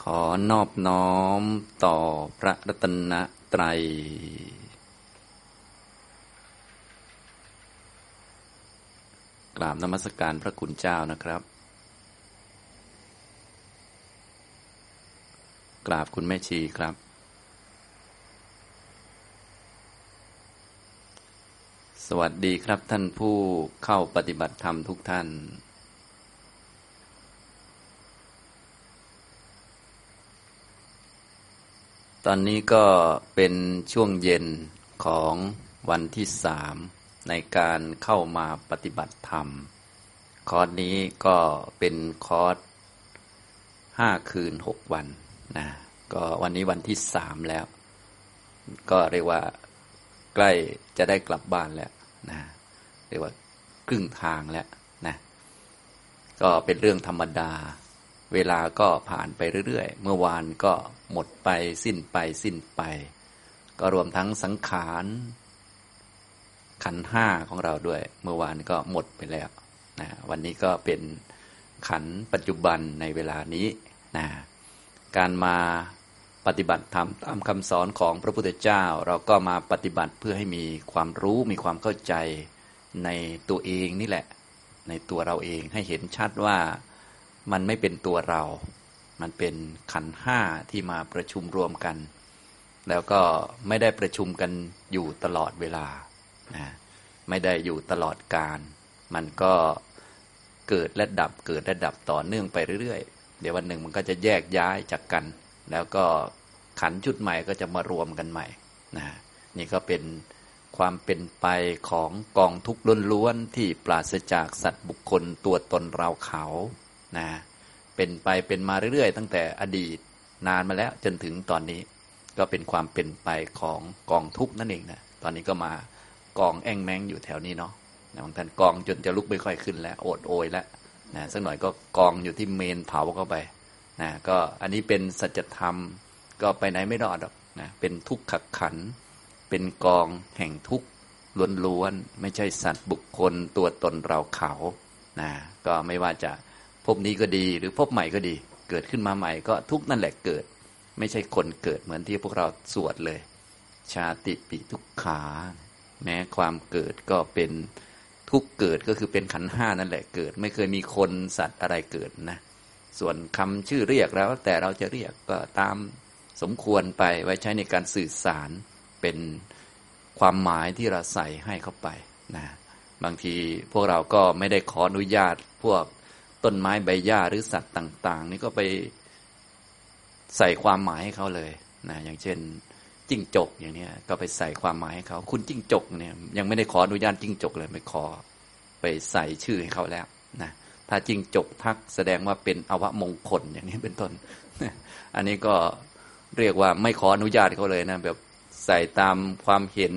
ขอนอบน้อมต่อพระรัตนตรัย กราบนมัสการพระคุณเจ้านะครับ กราบคุณแม่ชีครับ สวัสดีครับท่านผู้เข้าปฏิบัติธรรมทุกท่าน ตอนนี้ก็เป็นช่วงเย็นของวันที่สามในการเข้ามาปฏิบัติธรรม คอร์สนี้ก็เป็นคอร์สห้าคืนหกวันนะก็วันนี้วันที่สามแล้ว ก็เรียกว่าใกล้จะได้กลับบ้านแล้วนะเรียกว่าครึ่งทางแล้วนะก็เป็นเรื่องธรรมดา เวลาก็ผ่านไปเรื่อยๆ เมื่อวานก็หมดไปสิ้นไปสิ้นไป ก็รวมทั้งสังขารขันห้าของเราด้วย เมื่อวานก็หมดไปแล้วนะวันนี้ก็เป็นขันปัจจุบันในเวลานี้นะการมาปฏิบัติธรรมตามคำสอนของพระพุทธเจ้า เราก็มาปฏิบัติเพื่อให้มีความรู้มีความเข้าใจในตัวเองนี่แหละ ในตัวเราเองให้เห็นชัดว่า มันไม่เป็นตัวเรา มันเป็นขันห้าที่มาประชุมรวมกัน แล้วก็ไม่ได้ประชุมกันอยู่ตลอดเวลานะไม่ได้อยู่ตลอดการ มันก็เกิดและดับเกิดและดับต่อเนื่องไปเรื่อยๆ เดี๋ยววันหนึ่งมันก็จะแยกย้ายจากกัน แล้วก็ขันชุดใหม่ก็จะมารวมกันใหม่นะนี่ก็เป็นความเป็นไปของกองทุกข์ล้วนๆที่ปราศจากสัตว์บุคคลตัวตนเราเขา นะเป็นไปเป็นมาเรื่อยๆ ตั้งแต่อดีตนานมาแล้วจนถึงตอนนี้ก็เป็นความเป็นไปของกองทุกนั่นเองนะตอนนี้ก็มากองแองแมงอยู่แถวนี้เนาะบางท่านกองจนจะลุกไม่ค่อยขึ้นแล้ว โอดโอยแล้วนะสักหน่อยก็กองอยู่ที่เมนเผาเข้าไปนะก็อันนี้เป็นสัจธรรมก็ไปไหนไม่รอดหรอกนะเป็นทุกข์ขักขัน เป็นกองแห่งทุกข์ล้วนๆไม่ใช่สัตว์บุคคลตัวตนเราเขานะก็ไม่ว่าจะ พบนี้ก็ดี หรือพบใหม่ก็ดี เกิดขึ้นมาใหม่ก็ทุกนั่นแหละเกิด ไม่ใช่คนเกิดเหมือนที่พวกเราสวดเลย ชาติปิทุกขา แม้ความเกิดก็เป็นทุกเกิดก็คือเป็นขันห้านั่นแหละเกิด ไม่เคยมีคนสัตว์อะไรเกิดนะ ส่วนคำชื่อเรียกแล้ว แต่เราจะเรียกก็ตามสมควรไปไว้ใช้ในการสื่อสารเป็นความหมายที่เราใส่ให้เข้าไปนะบางทีพวกเราก็ไม่ได้ขออนุญาตพวก ต้นไม้ใบหญ้าหรือสัตว์ต่าง ๆ นี่ก็ไปใส่ความหมายให้เขาเลยนะอย่างเช่นจิ้งจกอย่างนี้ก็ไปใส่ความหมายให้เขา คุณจิ้งจกเนี่ยยังไม่ได้ขออนุญาตจิ้งจกเลยไม่ขอไปใส่ชื่อให้เขาแล้วนะถ้าจิ้งจกทักแสดงว่าเป็นอวมงคลอย่างนี้เป็นต้น อันนี้ก็เรียกว่าไม่ขออนุญาตเขาเลยนะแบบใส่ตามความเห็น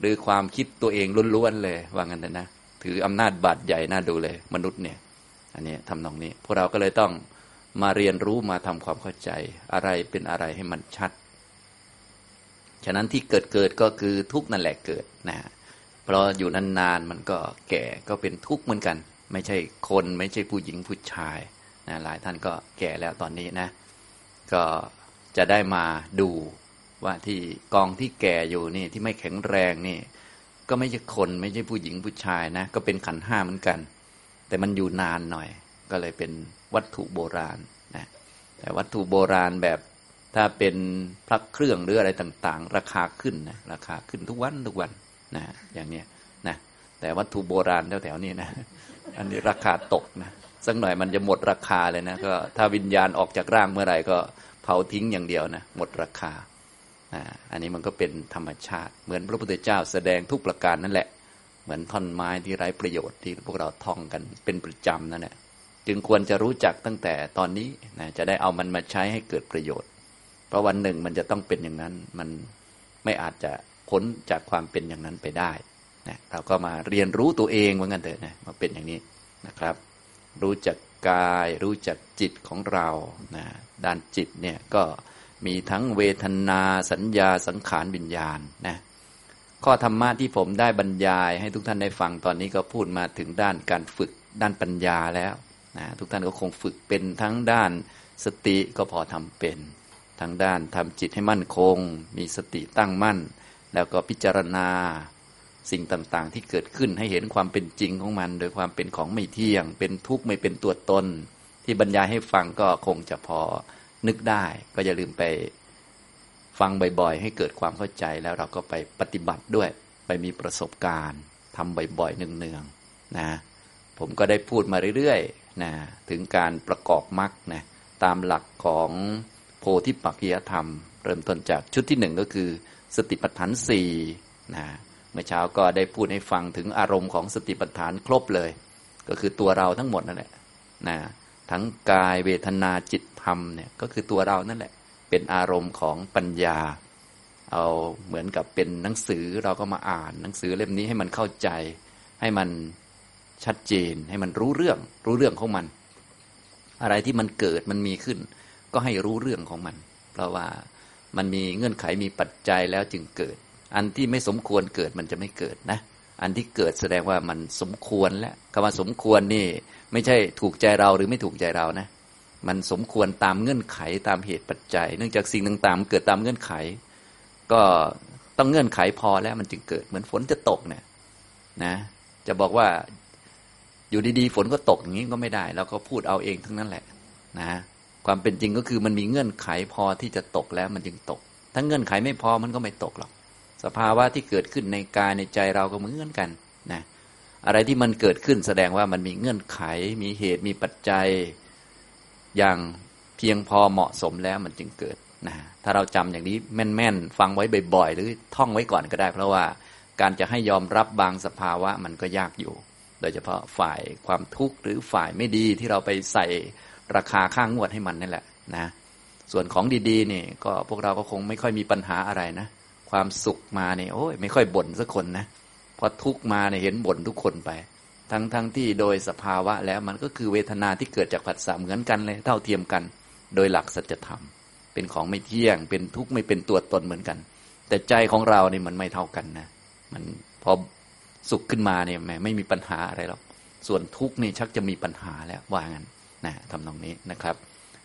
หรือความคิดตัวเองล้วนๆเลยว่างั้นนะถืออำนาจบาดใหญ่น่าดูเลย มนุษย์เนี่ย อันนี้ทำนองนี้ พวกเราก็เลยต้องมาเรียนรู้มาทำความเข้าใจ อะไรเป็นอะไรให้มันชัด ฉะนั้นที่เกิดเกิดก็คือทุกนั่นแหละเกิดนะเพราะอยู่นานๆมันก็แก่ก็เป็นทุกข์เหมือนกัน ไม่ใช่คนไม่ใช่ผู้หญิงผู้ชายนะหลายท่านก็แก่แล้วตอนนี้นะ ก็จะได้มาดูว่าที่กองที่แก่อยู่นี่ที่ไม่แข็งแรงนี่ ก็ไม่ใช่คนไม่ใช่ผู้หญิงผู้ชายนะ ก็เป็นขันห้าเหมือนกัน แต่มันอยู่นานหน่อย ก็เลยเป็นวัตถุโบราณนะแต่วัตถุโบราณแบบถ้าเป็นพระเครื่องหรืออะไรต่างๆ ราคาขึ้นนะราคาขึ้นทุกวันทุกวันนะอย่างเนี้ยนะแต่วัตถุโบราณแถวๆนี้นะอันนี้ราคาตกนะสักหน่อยมันจะหมดราคาเลยนะก็ถ้าวิญญาณออกจากร่างเมื่อไหร่ก็เผาทิ้งอย่างเดียวนะหมดราคาอันนี้มันก็เป็นธรรมชาติ เหมือนพระพุทธเจ้าแสดงทุกประการนั่นแหละ มือนท่อนไม้ที่ไร้ประโยชน์ที่พวกเราท่องกันเป็นประจำนั่นแหละจึงควรจะรู้จักตั้งแต่ตอนนี้นะจะได้เอามันมาใช้ให้เกิดประโยชน์ เพราะวันหนึ่งมันจะต้องเป็นอย่างนั้น มันไม่อาจจะพ้นจากความเป็นอย่างนั้นไปได้นะเราก็มาเรียนรู้ตัวเองเหมือนกันเถอะนะมาเป็นอย่างนี้นะครับ รู้จักกายรู้จักจิตของเรานะด้านจิตเนี่ยก็มีทั้งเวทนาสัญญาสังขารวิญญาณนะ ข้อธรรมะที่ผมได้บรรยาย ให้ทุกท่านได้ฟังตอนนี้ก็พูดมาถึงด้านการฝึกด้านปัญญาแล้วนะทุกท่านก็คงฝึกเป็นทั้งด้านสติก็พอทำเป็นทางด้านทำจิตให้มั่นคง มีสติตั้งมั่น แล้วก็พิจารณาสิ่งต่างๆ ที่เกิดขึ้นให้เห็นความเป็นจริงของมัน โดยความเป็นของไม่เที่ยง เป็นทุกข์ไม่เป็นตัวตน ที่บรรยายให้ฟังก็คงจะพอนึกได้ ก็อย่าลืมไป ฟังบ่อย ๆ ให้เกิดความเข้าใจแล้วเราก็ไปปฏิบัติด้วย ไปมีประสบการณ์ทำบ่อยๆเนืองๆนะผมก็ได้พูดมาเรื่อยๆนะถึงการประกอบมรรคนะตามหลักของโพธิปักขิยธรรม เริ่มต้นจากชุดที่หนึ่งก็คือสติปัฏฐานสี่นะเมื่อเช้าก็ได้พูดให้ฟังถึงอารมณ์ของสติปัฏฐานครบเลย ก็คือตัวเราทั้งหมดนั่นแหละนะทั้งกายเวทนาจิตธรรมเนี่ยก็คือตัวเรานั่นแหละ เป็นอารมณ์ของปัญญา เอาเหมือนกับเป็นหนังสือเราก็มาอ่าน หนังสือเล่มนี้ให้มันเข้าใจ ให้มันชัดเจน ให้มันรู้เรื่อง รู้เรื่องของมัน อะไรที่มันเกิดมันมีขึ้น ก็ให้รู้เรื่องของมัน เพราะว่ามันมีเงื่อนไขมีปัจจัยแล้วจึงเกิด อันที่ไม่สมควรเกิดมันจะไม่เกิดนะ อันที่เกิดแสดงว่ามันสมควรแล้วคำว่าสมควรนี่ ไม่ใช่ถูกใจเราหรือไม่ถูกใจเรานะ มันสมควรตามเงื่อนไขตามเหตุปัจจัย เนื่องจากสิ่งต่างๆเกิดตามเงื่อนไข ก็ต้องเงื่อนไขพอแล้วมันจึงเกิดเหมือนฝนจะตกเนี่ยนะ จะบอกว่าอยู่ดีๆ ฝนก็ตกอย่างนี้ก็ไม่ได้เราก็พูดเอาเองทั้งนั้นแหละนะความเป็นจริงก็คือมันมีเงื่อนไขพอที่จะตกแล้วมันจึงตก ถ้าเงื่อนไขไม่พอมันก็ไม่ตกหรอก สภาวะที่เกิดขึ้นในกายในใจเราก็เหมือนกันนะอะไรที่มันเกิดขึ้นแสดงว่ามันมีเงื่อนไข มีเหตุมีปัจจัย อย่างเพียงพอเหมาะสมแล้วมันจึงเกิดนะถ้าเราจำอย่างนี้แม่นๆ ฟังไว้บ่อยๆ หรือท่องไว้ก่อนก็ได้ เพราะว่าการจะให้ยอมรับบางสภาวะมันก็ยากอยู่ โดยเฉพาะฝ่ายความทุกข์หรือฝ่ายไม่ดีที่เราไปใส่ราคาข้างงวดให้มันนี่แหละนะส่วนของดีๆนี่ก็พวกเราก็คงไม่ค่อยมีปัญหาอะไรนะ ความสุขมาเนี่ยโอ้ยไม่ค่อยบ่นสักคนนะพอทุกข์มาเนี่ยเห็นบ่นทุกคนไป ทั้งทั้งที่โดยสภาวะแล้วมันก็คือเวทนาที่เกิดจากผัสสะเหมือนกันเลย เท่าเทียมกัน โดยหลักสัจธรรม เป็นของไม่เที่ยง เป็นทุกข์ไม่เป็นตัวตนเหมือนกัน แต่ใจของเราเนี่ยมันไม่เท่ากันนะ มันพอสุขขึ้นมาเนี่ยแหมไม่มีปัญหาอะไรหรอก ส่วนทุกข์นี่ชักจะมีปัญหาแล้วว่างั้นนะทำตรงนี้นะครับ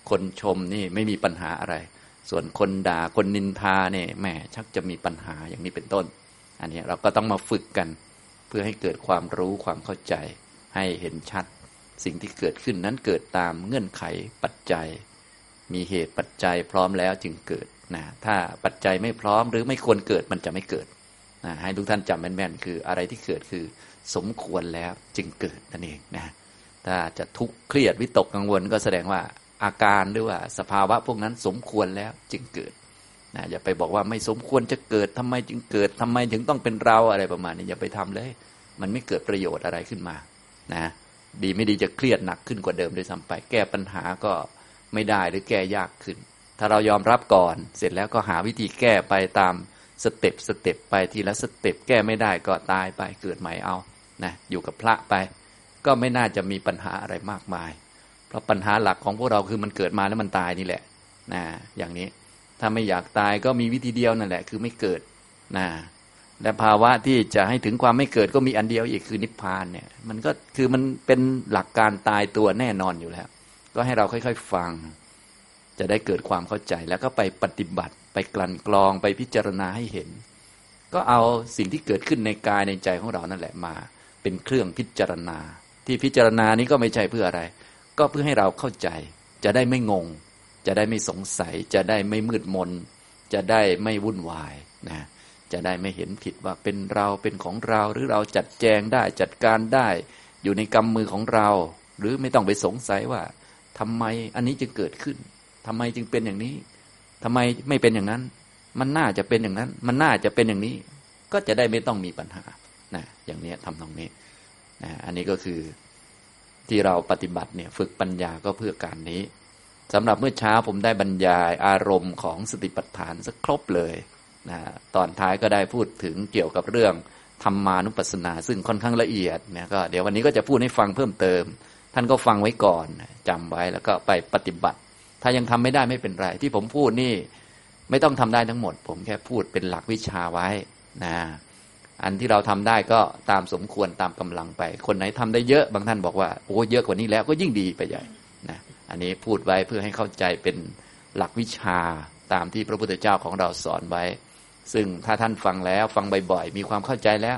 คนชมนี่ไม่มีปัญหาอะไร ส่วนคนด่าคนนินทาเนี่ยแหมชักจะมีปัญหาอย่างนี้เป็นต้น อันนี้เราก็ต้องมาฝึกกันเพื่อให้เกิดความรู้ความเข้าใจ ให้เห็นชัด สิ่งที่เกิดขึ้นนั้นเกิดตามเงื่อนไขปัจจัย มีเหตุปัจจัยพร้อมแล้วจึงเกิดนะถ้าปัจจัยไม่พร้อมหรือไม่ควรเกิดมันจะไม่เกิดนะให้ทุกท่านจำแม่นๆคืออะไรที่เกิดคือสมควรแล้วจึงเกิดนั่นเองนะถ้าจะทุกข์เครียดวิตกกังวลก็แสดงว่าอาการหรือว่าสภาวะพวกนั้นสมควรแล้วจึงเกิด นะอย่าไปบอกว่าไม่สมควรจะเกิดทำไมจึงเกิดทำไมถึงต้องเป็นเราอะไรประมาณนี้อย่าไปทำเลย มันไม่เกิดประโยชน์อะไรขึ้นมานะดีไม่ดีจะเครียดหนักขึ้นกว่าเดิมด้วยซ้ำไป แก้ปัญหาก็ไม่ได้หรือแก้ยากขึ้น ถ้าเรายอมรับก่อนเสร็จแล้วก็หาวิธีแก้ไปตามสเต็ปสเต็ปไปทีละสเต็ปแก้ไม่ได้ก็ตายไปเกิดใหม่เอานะอยู่กับพระไป ก็ไม่น่าจะมีปัญหาอะไรมากมาย เพราะปัญหาหลักของพวกเราคือมันเกิดมาแล้วมันตายนี่แหละนะอย่างนี้ ถ้าไม่อยากตายก็มีวิธีเดียวนั่นแหละ คือไม่เกิดนะและภาวะที่จะให้ถึงความไม่เกิดก็มีอันเดียวอีกคือนิพพานเนี่ย มันก็คือมันเป็นหลักการตายตัวแน่นอนอยู่แล้ว ก็ให้เราค่อยๆฟัง จะได้เกิดความเข้าใจแล้วก็ไปปฏิบัติ ไปกลั่นกรองไปพิจารณาให้เห็น ก็เอาสิ่งที่เกิดขึ้นในกายในใจของเรานั่นแหละมา เป็นเครื่องพิจารณา ที่พิจารณานี้ก็ไม่ใช่เพื่ออะไร ก็เพื่อให้เราเข้าใจ จะได้ไม่งง จะได้ไม่สงสัย จะได้ไม่มืดมน จะได้ไม่วุ่นวายนะจะได้ไม่เห็นผิดว่าเป็นเราเป็นของเราหรือเราจัดแจงได้จัดการได้ อยู่ในกำมือของเรา หรือไม่ต้องไปสงสัยว่าทำไมอันนี้จึงเกิดขึ้นทำไมจึงเป็นอย่างนี้ทำไมไม่เป็นอย่างนั้น มันน่าจะเป็นอย่างนั้น มันน่าจะเป็นอย่างนี้ ก็จะได้ไม่ต้องมีปัญหานะอย่างนี้ทำตรงนี้นะอันนี้ก็คือที่เราปฏิบัติเนี่ยฝึกปัญญาก็เพื่อการนี้ สำหรับเมื่อเช้าผมได้บรรยายอารมณ์ของสติปัฏฐานสักครบเลยนะตอนท้ายก็ได้พูดถึงเกี่ยวกับเรื่องธรรมานุปัสสนา ซึ่งค่อนข้างละเอียดเนี่ยก็เดี๋ยววันนี้ก็จะพูดให้ฟังเพิ่มเติม ท่านก็ฟังไว้ก่อนจำไว้แล้วก็ไปปฏิบัติ ถ้ายังทำไม่ได้ไม่เป็นไร ที่ผมพูดนี่ไม่ต้องทำได้ทั้งหมด ผมแค่พูดเป็นหลักวิชาไว้นะอันที่เราทำได้ก็ตามสมควรตามกำลังไป คนไหนทำได้เยอะบางท่านบอกว่าโอ้เยอะกว่านี้แล้วก็ยิ่งดีไปใหญ่ อันนี้พูดไว้เพื่อให้เข้าใจเป็นหลักวิชาตามที่พระพุทธเจ้าของเราสอนไว้ ซึ่งถ้าท่านฟังแล้วฟังบ่อยๆ มีความเข้าใจแล้ว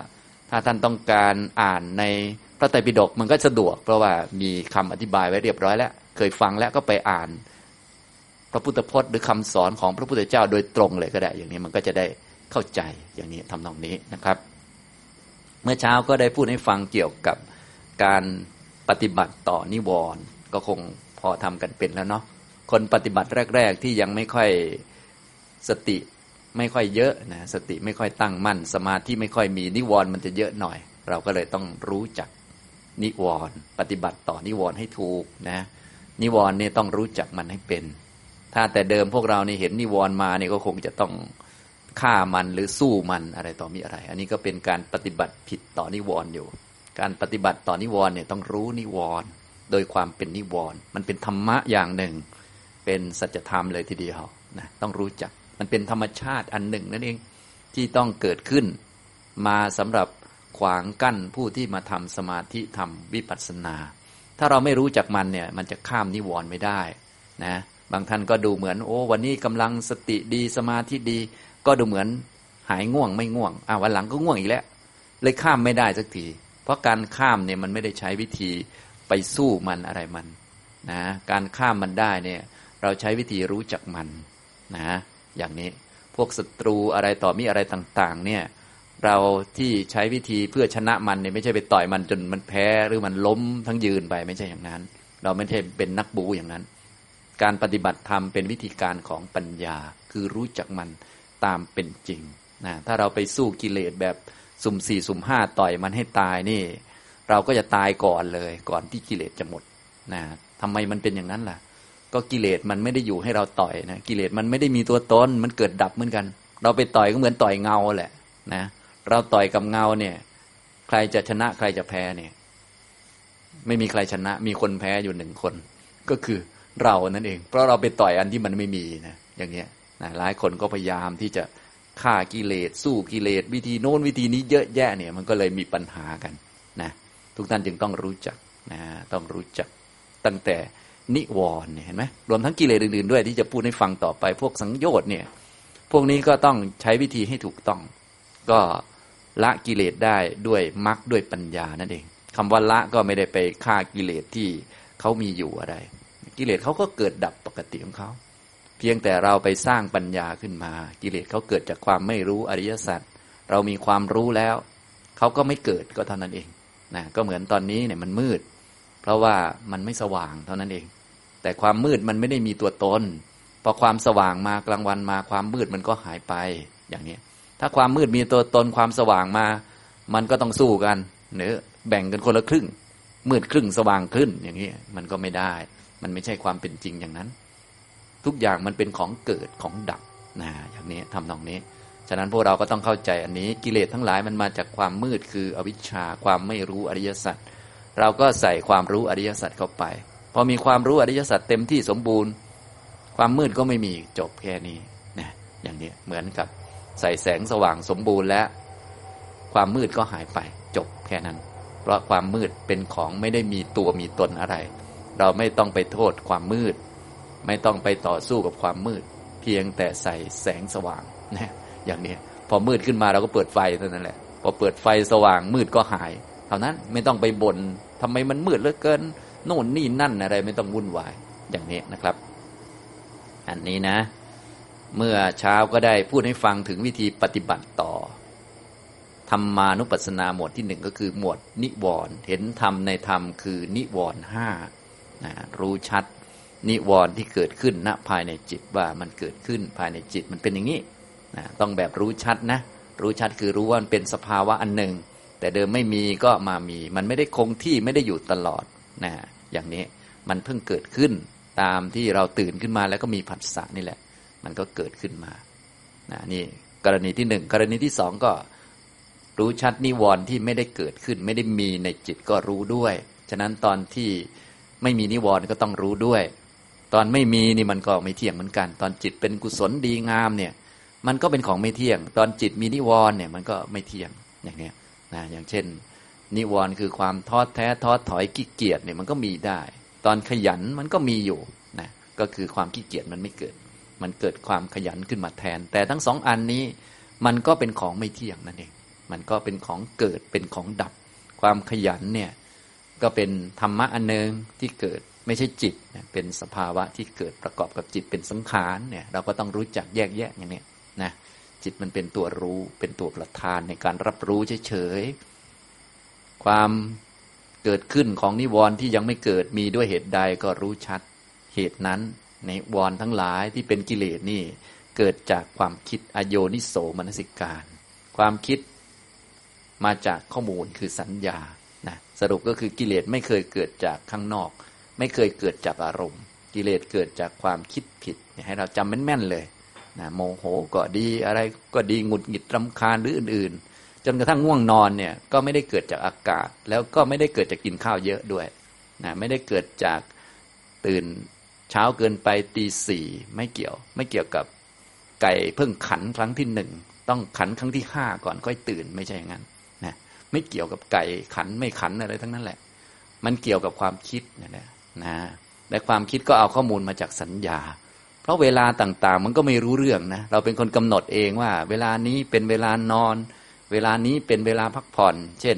ถ้าท่านต้องการอ่านในพระไตรปิฎกมันก็สะดวก เพราะว่ามีคำอธิบายไว้เรียบร้อยแล้ว เคยฟังแล้วก็ไปอ่าน พระพุทธพจน์หรือคำสอนของพระพุทธเจ้าโดยตรงเลยก็ได้ อย่างนี้มันก็จะได้เข้าใจอย่างนี้ทำนองนี้นะครับ เมื่อเช้าก็ได้พูดให้ฟังเกี่ยวกับการปฏิบัติต่อนิวรณ์ก็คง พอทำกันเป็นแล้วเนาะคนปฏิบัติแรก ๆ ที่ยังไม่ค่อยสติไม่ค่อยเยอะนะสติไม่ค่อยตั้งมั่น สมาธิไม่ค่อยมีนิวรณ์มันจะเยอะหน่อย เราก็เลยต้องรู้จักนิวรณ์ปฏิบัติต่อนิวรณ์ให้ถูกนะนิวรณ์เนี่ยต้องรู้จักมันให้เป็น ถ้าแต่เดิมพวกเราเนี่เห็นนิวรณ์มาเนี่ยก็คงจะต้องฆ่ามันหรือสู้มันอะไรต่อมีอะไร อันนี้ก็เป็นการปฏิบัติผิดต่อนิวรณ์อยู่ การปฏิบัติต่อนิวรณ์เนี่ยต้องรู้นิวรณ์ โดยความเป็นนิวรณ์มันเป็นธรรมะอย่างหนึ่ง เป็นสัจธรรมเลยทีเดียวนะต้องรู้จักมันเป็นธรรมชาติอันหนึ่งนั่นเองที่ต้องเกิดขึ้น มาสำหรับขวางกั้นผู้ที่มาทำสมาธิทำวิปัสสนา ถ้าเราไม่รู้จักมันเนี่ยมันจะข้ามนิวรณ์ไม่ได้นะบางท่านก็ดูเหมือนโอ้วันนี้กำลังสติดีสมาธิดี ก็ดูเหมือนหายง่วงไม่ง่วงอ่าวันหลังก็ง่วงอีกแล้ว เลยข้ามไม่ได้สักที เพราะการข้ามเนี่ยมันไม่ได้ใช้วิธี ไปสู้มันอะไรมันนะการข้ามมันได้เนี่ยเราใช้วิธีรู้จักมันนะอย่างนี้พวกศัตรูอะไรต่อมีอะไรต่างๆเนี่ยเราที่ใช้วิธีเพื่อชนะมันเนี่ยไม่ใช่ไปต่อยมันจนมันแพ้หรือมันล้มทั้งยืนไปไม่ใช่อย่างนั้น เราไม่ใช่เป็นนักบูอย่างนั้น การปฏิบัติธรรมเป็นวิธีการของปัญญาคือรู้จักมันตามเป็นจริงนะถ้าเราไปสู้กิเลสแบบสุ่มสี่สุ่มห้าต่อยมันให้ตายนี่ เราก็จะตายก่อนเลย ก่อนที่กิเลสจะหมดนะทำไมมันเป็นอย่างนั้นล่ะ ก็กิเลสมันไม่ได้อยู่ให้เราต่อยนะกิเลสมันไม่ได้มีตัวตนมันเกิดดับเหมือนกัน เราไปต่อยก็เหมือนต่อยเงาแหละนะเราต่อยกับเงาเนี่ย ใครจะชนะใครจะแพ้เนี่ย ไม่มีใครชนะ มีคนแพ้อยู่หนึ่งคน ก็คือเรานั่นเอง เพราะเราไปต่อยอันที่มันไม่มีนะอย่างเงี้ยนะหลายคนก็พยายามที่จะฆ่ากิเลสสู้กิเลสวิธีโน้นวิธีนี้เยอะแยะเนี่ย มันก็เลยมีปัญหากัน ทุกท่านจึงต้องรู้จักนะต้องรู้จักตั้งแต่นิวรณ์เห็นไหมรวมทั้งกิเลสอื่นๆด้วยที่จะพูดให้ฟังต่อไป พวกสังโยชน์เนี่ย พวกนี้ก็ต้องใช้วิธีให้ถูกต้อง ก็ละกิเลสได้ด้วยมรรคด้วยปัญญานั่นเองคำว่าละก็ไม่ได้ไปฆ่ากิเลสที่เขามีอยู่อะไร กิเลสเขาก็เกิดดับปกติของเขาเพียงแต่เราไปสร้างปัญญาขึ้นมา กิเลสเขาเกิดจากความไม่รู้อริยสัจเรามีความรู้แล้ว เขาก็ไม่เกิดก็เท่านั้นเอง นะก็เหมือนตอนนี้เนี่ยมันมืด เพราะว่ามันไม่สว่างเท่านั้นเอง แต่ความมืดมันไม่ได้มีตัวตนพอความสว่างมากลางวันมาความมืดมันก็หายไปอย่างนี้ถ้าความมืดมีตัวตนความสว่างมา มันก็ต้องสู้กันเนื้อแบ่งกันคนละครึ่ง มืดครึ่งสว่างครึ่งอย่างนี้มันก็ไม่ได้ มันไม่ใช่ความเป็นจริงอย่างนั้น ทุกอย่างมันเป็นของเกิดของดับนะอย่างนี้ทำนองนี้ ฉะนั้นพวกเราก็ต้องเข้าใจอันนี้กิเลสทั้งหลายมันมาจากความมืดคืออวิชชาความไม่รู้อริยสัจเราก็ใส่ความรู้อริยสัจเข้าไป พอมีความรู้อริยสัจเต็มที่สมบูรณ์ ความมืดก็ไม่มีจบแค่นี้นะอย่างนี้เหมือนกับใส่แสงสว่างสมบูรณ์แล้ว ความมืดก็หายไปจบแค่นั้น เพราะความมืดเป็นของไม่ได้มีตัวมีตนอะไร เราไม่ต้องไปโทษความมืด ไม่ต้องไปต่อสู้กับความมืด เพียงแต่ใส่แสงสว่างนะ อย่างนี้ พอมืดขึ้นมาเราก็เปิดไฟเท่านั้นแหละ พอเปิดไฟสว่างมืดก็หาย เท่านั้นไม่ต้องไปบน่นทำไมมันมืดเหลือเกิน โน่นนี่นั่นอะไรไม่ต้องวุ่นวายอย่างนี้นะครับ อันนี้นะ เมื่อเช้าก็ได้พูดให้ฟังถึงวิธีปฏิบัติต่อธรรมานุปัสสนาหมวดที่หนึ่งก็คือหมวดนิวรณ์เห็นธรรมในธรรมคือนิวรณ์ห้านะรู้ชัดนิวรณ์ที่เกิดขึ้นณภายในจิตว่ามันเกิดขึ้นภายในจิตมันเป็นอย่างนี้ นะต้องแบบรู้ชัดนะ รู้ชัดคือรู้ว่ามันเป็นสภาวะอันหนึ่ง แต่เดิมไม่มีก็มามี มันไม่ได้คงที่ไม่ได้อยู่ตลอดนะอย่างนี้มันเพิ่งเกิดขึ้นตามที่เราตื่นขึ้นมาแล้วก็มีผัสสะนี่แหละ มันก็เกิดขึ้นมานะนี่กรณีที่หนึ่งกรณีที่สองก็รู้ชัดนิวรณ์ที่ไม่ได้เกิดขึ้น ไม่ได้มีในจิตก็รู้ด้วย ฉะนั้นตอนที่ไม่มีนิวรณ์ก็ต้องรู้ด้วย ตอนไม่มีนี่มันก็ไม่เที่ยงเหมือนกัน ตอนจิตเป็นกุศลดีงามเนี่ย มันก็เป็นของไม่เที่ยง ตอนจิตมีนิวรณ์เนี่ยมันก็ไม่เที่ยงอย่างเนี้ยนะอย่างเช่น นิวรณ์คือความท้อแท้ท้อถอยขี้เกียจเนี่ยมันก็มีได้ตตอนขยันมันก็มีอยู่นะก็คือความขี้เกียจมันไม่เกิด มันเกิดความขยันขึ้นมาแทน แต่ทั้งสองอันนี้มันก็เป็นของไม่เที่ยงนั่นเอง มันก็เป็นของเกิดเป็นของดับ ความขยันเนี่ยก็เป็นธรรมะอันหนึ่งที่เกิดไม่ใช่จิต เป็นสภาวะที่เกิดประกอบกับจิตเป็นสังขารเนี่ยเราก็ต้องรู้จักแยกแยะอย่างนี้ นะจิตมันเป็นตัวรู้เป็นตัวประธานในการรับรู้เฉยๆความเกิดขึ้นของนิวรณ์ที่ยังไม่เกิดมีด้วยเหตุใดก็รู้ชัดเหตุนั้น ในวรทั้งหลายที่เป็นกิเลสนี่ เกิดจากความคิดอโยนิโสมนสิการ ความคิดมาจากข้อมูลคือสัญญานะสรุปก็คือกิเลสไม่เคยเกิดจากข้างนอก ไม่เคยเกิดจากอารมณ์ กิเลสเกิดจากความคิดผิด ให้เราจำแม่นๆเลย นะโมโหก็ดีอะไรก็ดีหงุดหงิดรำคาญหรืออื่น ๆ จนกระทั่งง่วงนอนเนี่ยก็ไม่ได้เกิดจากอากาศ แล้วก็ไม่ได้เกิดจากกินข้าวเยอะด้วยนะไม่ได้เกิดจากตื่นเช้าเกินไปตีสี่ไม่เกี่ยว ไม่เกี่ยวกับไก่เพิ่งขันครั้งที่หนึ่งต้องขันครั้งที่ห้าก่อนค่อยตื่นไม่ใช่อย่างนั้นนะไม่เกี่ยวกับไก่ขันไม่ขันอะไรทั้งนั้นแหละ มันเกี่ยวกับความคิดนะนะนะและความคิดก็เอาข้อมูลมาจากสัญญา เพราะเวลาต่างๆ มันก็ไม่รู้เรื่องนะเราเป็นคนกำหนดเองว่า เวลานี้เป็นเวลานอน เวลานี้เป็นเวลาพักผ่อน เช่น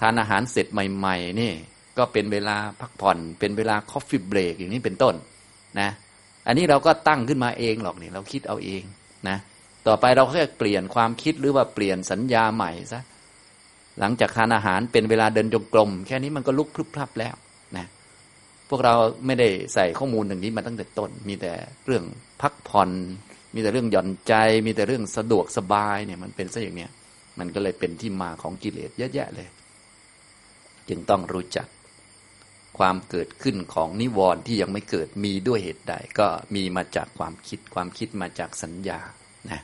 ทานอาหารเสร็จใหม่ ๆ นี่ก็เป็นเวลาพักผ่อน เป็นเวลา coffee break อย่างนี้เป็นต้นนะ อันนี้เราก็ตั้งขึ้นมาเองหรอกนี่เราคิดเอาเองนะต่อไปเราแค่เปลี่ยนความคิดหรือว่าเปลี่ยนสัญญาใหม่ซะหลังจากทานอาหารเป็นเวลาเดินจงกรมแค่นี้มันก็ลุกปุ๊บปั๊บแล้ว พวกเราไม่ได้ใส่ข้อมูลอย่างนี้มาตั้งแต่ต้น มีแต่เรื่องพักผ่อน มีแต่เรื่องหย่อนใจ มีแต่เรื่องสะดวกสบายเนี่ยมันเป็นซะอย่างเนี้ยมันก็เลยเป็นที่มาของกิเลสเยอะแยะเลย จึงต้องรู้จักความเกิดขึ้นของนิวรณ์ที่ยังไม่เกิดมีด้วยเหตุใด ก็มีมาจากความคิดความคิดมาจากสัญญานะ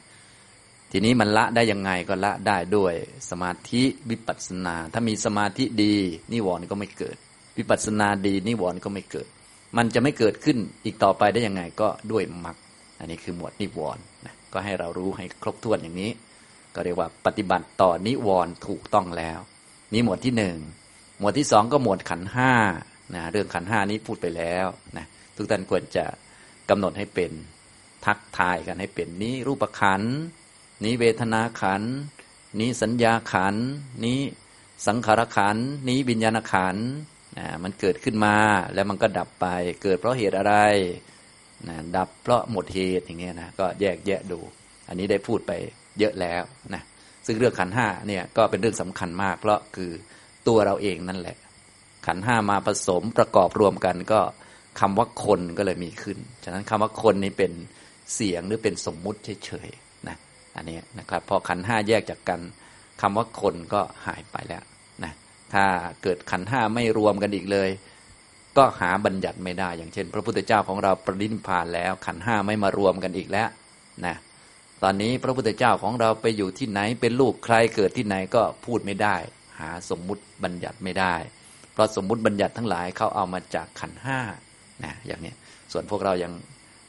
ทีนี้มันละได้ยังไงก็ละได้ด้วยสมาธิวิปัสสนา ถ้ามีสมาธิดี นิวรณ์ก็ไม่เกิด วิปัสสนาดีนิวรณ์ก็ไม่เกิด มันจะไม่เกิดขึ้นอีกต่อไปได้ยังไงก็ด้วยมรรคอันนี้คือหมวดนิวรณ์นะก็ให้เรารู้ให้ครบถ้วนอย่างนี้ ก็เรียกว่าปฏิบัติต่อนิวรณ์ถูกต้องแล้ว นี่หมวดที่หนึ่งหมวดที่สองก็หมวดขันห้านะเรื่องขันห้านี้พูดไปแล้วนะทุกท่านควรจะกำหนดให้เป็นทักทายกันให้เป็นนี้รูปขันนี้เวทนาขันนี้สัญญาขันนี้สังขารขันนี้วิญญาณขัน นะมันเกิดขึ้นมาแล้วมันก็ดับไป เกิดเพราะเหตุอะไรนะดับเพราะหมดเหตุอย่างเงี้ยนะก็แยกแยะดู อันนี้ได้พูดไปเยอะแล้วนะซึ่งเรื่องขันห้าเนี่ยก็เป็นเรื่องสำคัญมาก เพราะคือตัวเราเองนั่นแหละ ขันห้ามาผสมประกอบรวมกันก็คำว่าคนก็เลยมีขึ้น ฉะนั้นคำว่าคนนี้เป็นเสียงหรือเป็นสมมุติเฉยๆนะอันนี้นะครับพอขันห้าแยกจากกันคำว่าคนก็หายไปแล้ว ถ้าเกิดขันห้าไม่รวมกันอีกเลย ก็หาบัญญัติไม่ได้ อย่างเช่น พระพุทธเจ้าของเราปรินิพานแล้ว ขันห้าไม่มารวมกันอีกแล้วนะตอนนี้พระพุทธเจ้าของเราไปอยู่ที่ไหนเป็นลูกใครเกิดที่ไหนก็พูดไม่ได้ หาสมมุติบัญญัติไม่ได้ เพราะสมมุติบัญญัติทั้งหลายเขาเอามาจากขันห้านะอย่างนี้ส่วนพวกเรายัง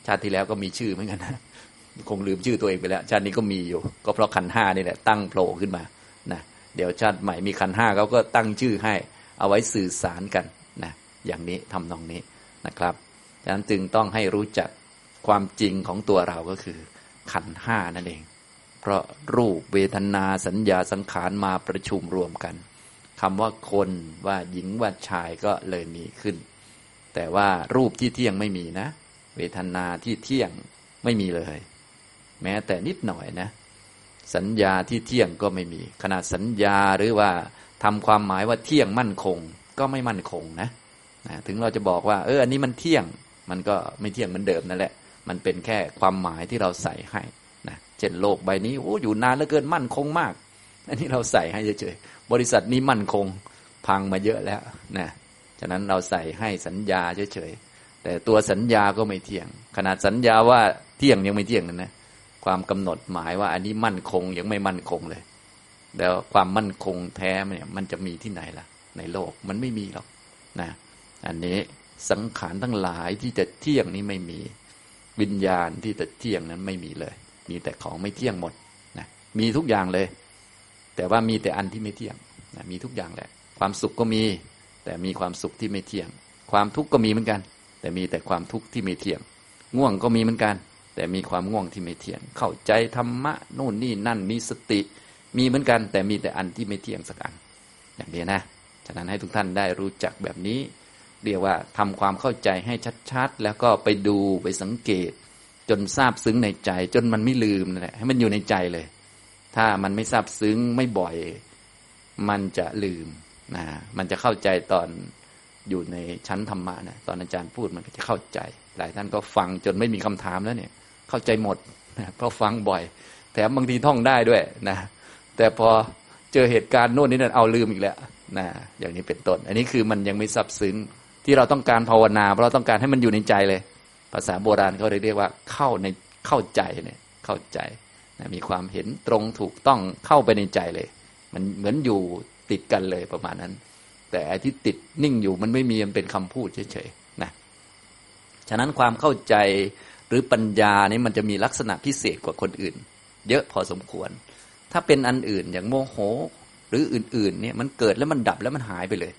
ชาติที่แล้วก็มีชื่อเหมือนกันนะคงลืมชื่อตัวเองไปแล้ว ชาตินี้ก็มีอยู่ ก็เพราะขันห้านี่แหละตั้งโผล่ขึ้นมา เดี๋ยวชาติใหม่มีขันห้าเขาก็ตั้งชื่อให้ เอาไว้สื่อสารกันนะอย่างนี้ทำนองนี้นะครับฉะนั้นจึงต้องให้รู้จักความจริงของตัวเราก็คือ ขันห้านั่นเอง เพราะรูปเวทนาสัญญาสังขารมาประชุมรวมกันคำว่าคนว่าหญิงว่าชายก็เลยมีขึ้น แต่ว่ารูปที่เที่ยงไม่มีนะ เวทนาที่เที่ยงไม่มีเลย แม้แต่นิดหน่อยนะ สัญญาที่เที่ยงก็ไม่มี ขนาดสัญญาหรือว่าทำความหมายว่าเที่ยงมั่นคง ก็ไม่มั่นคงนะนะถึงเราจะบอกว่า เอออันนี้มันเที่ยงมันก็ไม่เที่ยงเหมือนเดิมนั่นแหละ มันเป็นแค่ความหมายที่เราใส่ให้นะเช่นโลกใบนี้โอ้อยู่นานเหลือเกินมั่นคงมาก อันนี้เราใส่ให้เฉยๆบริษัทนี้มั่นคงพังมาเยอะแล้วนะฉะนั้นเราใส่ให้สัญญาเฉยๆแต่ตัวสัญญาก็ไม่เที่ยง ขนาดสัญญาว่าเที่ยงยังไม่เที่ยงนั่นนะ ความกำหนดหมายว่าอันนี้มั่นคงยังไม่มั่นคงเลย แล้วความมั่นคงแท้เนี่ยมันจะมีที่ไหนล่ะ ในโลกมันไม่มีหรอกนะอันนี้สังขารทั้งหลายที่จะเที่ยงนี้ไม่มีวิญญาณที่จะเที่ยงนั้นไม่มีเลย มีแต่ของไม่เที่ยงหมดนะมีทุกอย่างเลย แต่ว่ามีแต่อันที่ไม่เที่ยงนะมีทุกอย่างแหละ ความสุขก็มี แต่มีความสุขที่ไม่เที่ยงคความทุกข์ก็มีเหมือนกัน แต่มีแต่ความทุกข์ที่ไม่เที่ยง ง่วงก็มีเหมือนกัน แต่มีความง่วงที่ไม่เที่ยง เข้าใจธรรมะโน่นนี่นั่นมีสติ มีเหมือนกัน แต่มีแต่อันที่ไม่เที่ยงสักอันอย่างนี้นะฉะนั้นให้ทุกท่านได้รู้จักแบบนี้ เรียกว่าทำความเข้าใจให้ชัดๆ แล้วก็ไปดูไปสังเกต จนทราบซึ้งในใจ จนมันไม่ลืมนั่นแหละให้มันอยู่ในใจเลย ถ้ามันไม่ทราบซึ้งไม่บ่อย มันจะลืมนะมันจะเข้าใจตอนอยู่ในชั้นธรรมะนะตอนอาจารย์พูดมันก็จะเข้าใจ หลายท่านก็ฟังจนไม่มีคำถามแล้วเนี่ย เข้าใจหมดเพราะฟังบ่อย แถมบางทีท่องได้ด้วยนะ แต่พอเจอเหตุการณ์โน่นนี่นั่นเอาลืมอีกแล้วนะอย่างนี้เป็นต้น อันนี้คือมันยังไม่ซับซึ้งที่เราต้องการภาวนา เพราะเราต้องการให้มันอยู่ในใจเลย ภาษาโบราณเขาเรียกว่าเข้าในเข้าใจเนี่ยเข้าใจนะมีความเห็นตรงถูกต้องเข้าไปในใจเลย มันเหมือนอยู่ติดกันเลยประมาณนั้น แต่ไอ้ที่ติดนิ่งอยู่มันไม่มีมันเป็นคำพูดเฉยๆนะฉะนั้นความเข้าใจ หรือปัญญานี่มันจะมีลักษณะพิเศษกว่าคนอื่น เยอะพอสมควร ถ้าเป็นอันอื่นอย่างโมโห หรืออื่นๆเนี่ยมันเกิดแล้วมันดับแล้วมันหายไปเลย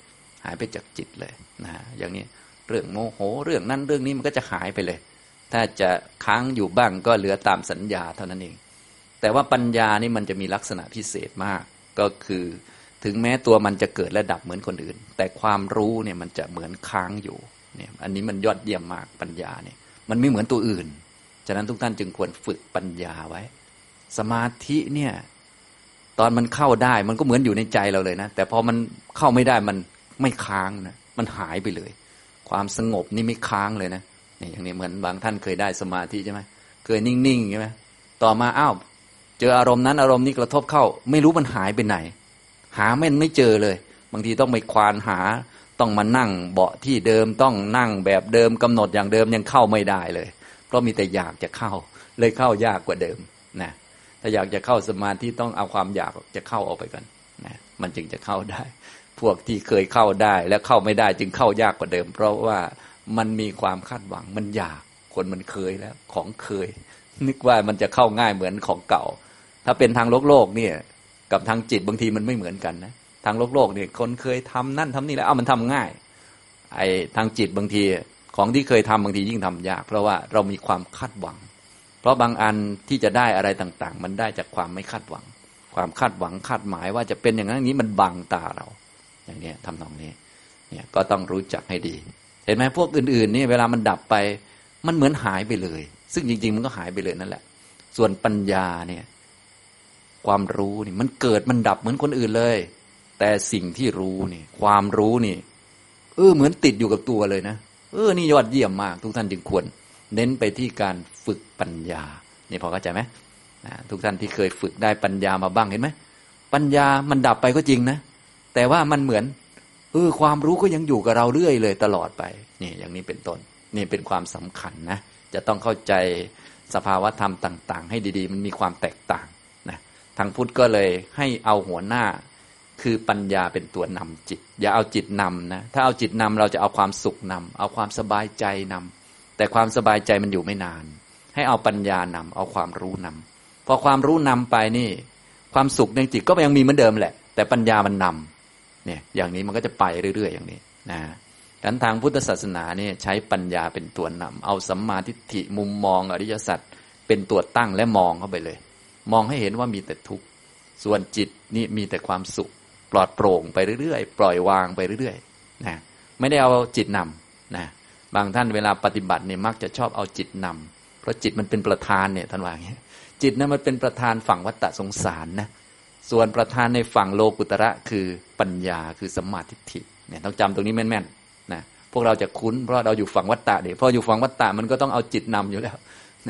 หายไปจากจิตเลยนะอย่างนี้เรื่องโมโห เรื่องนั้นเรื่องนี้มันก็จะหายไปเลย ถ้าจะค้างอยู่บ้างก็เหลือตามสัญญาเท่านั้นเอง แต่ว่าปัญญานี่มันจะมีลักษณะพิเศษมาก ก็คือถึงแม้ตัวมันจะเกิดและดับเหมือนคนอื่น แต่ความรู้เนี่ยมันจะเหมือนค้างอยู่เนี่ยอันนี้มันยอดเยี่ยมมากปัญญาเนี่ย มันไม่เหมือนตัวอื่น ฉะนั้นทุกท่านจึงควรฝึกปัญญาไว้ สมาธิเนี่ย ตอนมันเข้าได้มันก็เหมือนอยู่ในใจเราเลยนะ แต่พอมันเข้าไม่ได้มันไม่ค้างนะ มันหายไปเลย ความสงบนี่ไม่ค้างเลยนะนี่อย่างนี้เหมือนบางท่านเคยได้สมาธิใช่ไหมเคยนิ่งๆใช่ไหมต่อมาอ้าวเจออารมณ์นั้นอารมณ์นี้กระทบเข้า ไม่รู้มันหายไปไหน หาไม่ไม่เจอเลย บางทีต้องไปควานหา ต้องมานั่งเบาะที่เดิมต้องนั่งแบบเดิมกำหนดอย่างเดิมยังเข้าไม่ได้เลย เพราะมีแต่อยากจะเข้า เลยเข้ายากกว่าเดิมนะถ้าอยากจะเข้าสมาธิต้องเอาความอยากจะเข้าออกไปกันนะมันจึงจะเข้าได้ พวกที่เคยเข้าได้แล้วเข้าไม่ได้จึงเข้ายากกว่าเดิม เพราะว่ามันมีความคาดหวังมันอยากคนมันเคยแล้วของเคย นึกว่ามันจะเข้าง่ายเหมือนของเก่า ถ้าเป็นทางโลกโลกเนี่ย กับทางจิตบางทีมันไม่เหมือนกันนะ ทางโลกโลกเนี่ยคนเคยทำนั่นทำนี่แล้วเอามันทำง่าย ไอ้ทางจิตบางทีของที่เคยทำบางทียิ่งทำยาก เพราะว่าเรามีความคาดหวัง เพราะบางอันที่จะได้อะไรต่าง ๆ มันได้จากความไม่คาดหวัง ความคาดหวังคาดหมายว่าจะเป็นอย่างนั้นนี้มันบังตาเรา อย่างนี้ทำนองนี้เนี่ยก็ต้องรู้จักให้ดี เห็นไหมพวกอื่นๆนี่เวลามันดับไป มันเหมือนหายไปเลย ซึ่งจริง ๆ มันก็หายไปเลยนั่นแหละ ส่วนปัญญาเนี่ย ความรู้นี่มันเกิดมันดับเหมือนคนอื่นเลย แต่สิ่งที่รู้นี่ความรู้นี่เออเหมือนติดอยู่กับตัวเลยนะเออนี่ยอดเยี่ยมมาก ทุกท่านจึงควร เน้นไปที่การฝึกปัญญานี่พอเข้าใจไหมนะทุกท่านที่เคยฝึกได้ปัญญามาบ้างเห็นไหมปัญญามันดับไปก็จริงนะ แต่ว่ามันเหมือนเออความรู้ก็ยังอยู่กับเราเรื่อยเลยตลอดไปนี่อย่างนี้เป็นต้นนี่เป็นความสำคัญนะ จะต้องเข้าใจสภาวะธรรมต่าง ๆ ให้ดีๆ มันมีความแตกต่างนะทางพุทธก็เลยให้เอาหัวหน้า คือปัญญาเป็นตัวนำจิต อย่าเอาจิตนำนะถ้าเอาจิตนำเราจะเอาความสุขนำเอาความสบายใจนำแต่ความสบายใจมันอยู่ไม่นาน ให้เอาปัญญานำเอาความรู้นำพอความรู้นำไปนี่ ความสุขในจิตก็ยังมีเหมือนเดิมแหละ แต่ปัญญามันนำเนี่ยอย่างนี้มันก็จะไปเรื่อยๆ อย่างนี้นะกันทางพุทธศาสนาเนี่ยใช้ปัญญาเป็นตัวนำเอาสัมมาทิฏฐิมุมมองอริยสัจเป็นตัวตั้งและมองเข้าไปเลย มองให้เห็นว่ามีแต่ทุกข์ส่วนจิตนี่มีแต่ความสุข ปลอดโปร่งไปเรื่อยๆ ปล่อยวางไปเรื่อยๆนะไม่ได้เอาจิตนำนะบางท่านเวลาปฏิบัติเนี่ยมักจะชอบเอาจิตนำเพราะจิตมันเป็นประธานเนี่ยท่านว่าอย่างนี้จิตนั้นมันเป็นประธานฝั่งวัฏฏะสงสารนะส่วนประธานในฝั่งโลกุตระคือปัญญาคือสัมมาทิฏฐิเนี่ยต้องจำตรงนี้แม่นๆนะพวกเราจะคุ้นเพราะเราอยู่ฝั่งวัฏฏะเนี่ยพออยู่ฝั่งวัฏฏะมันก็ต้องเอาจิตนำอยู่แล้ว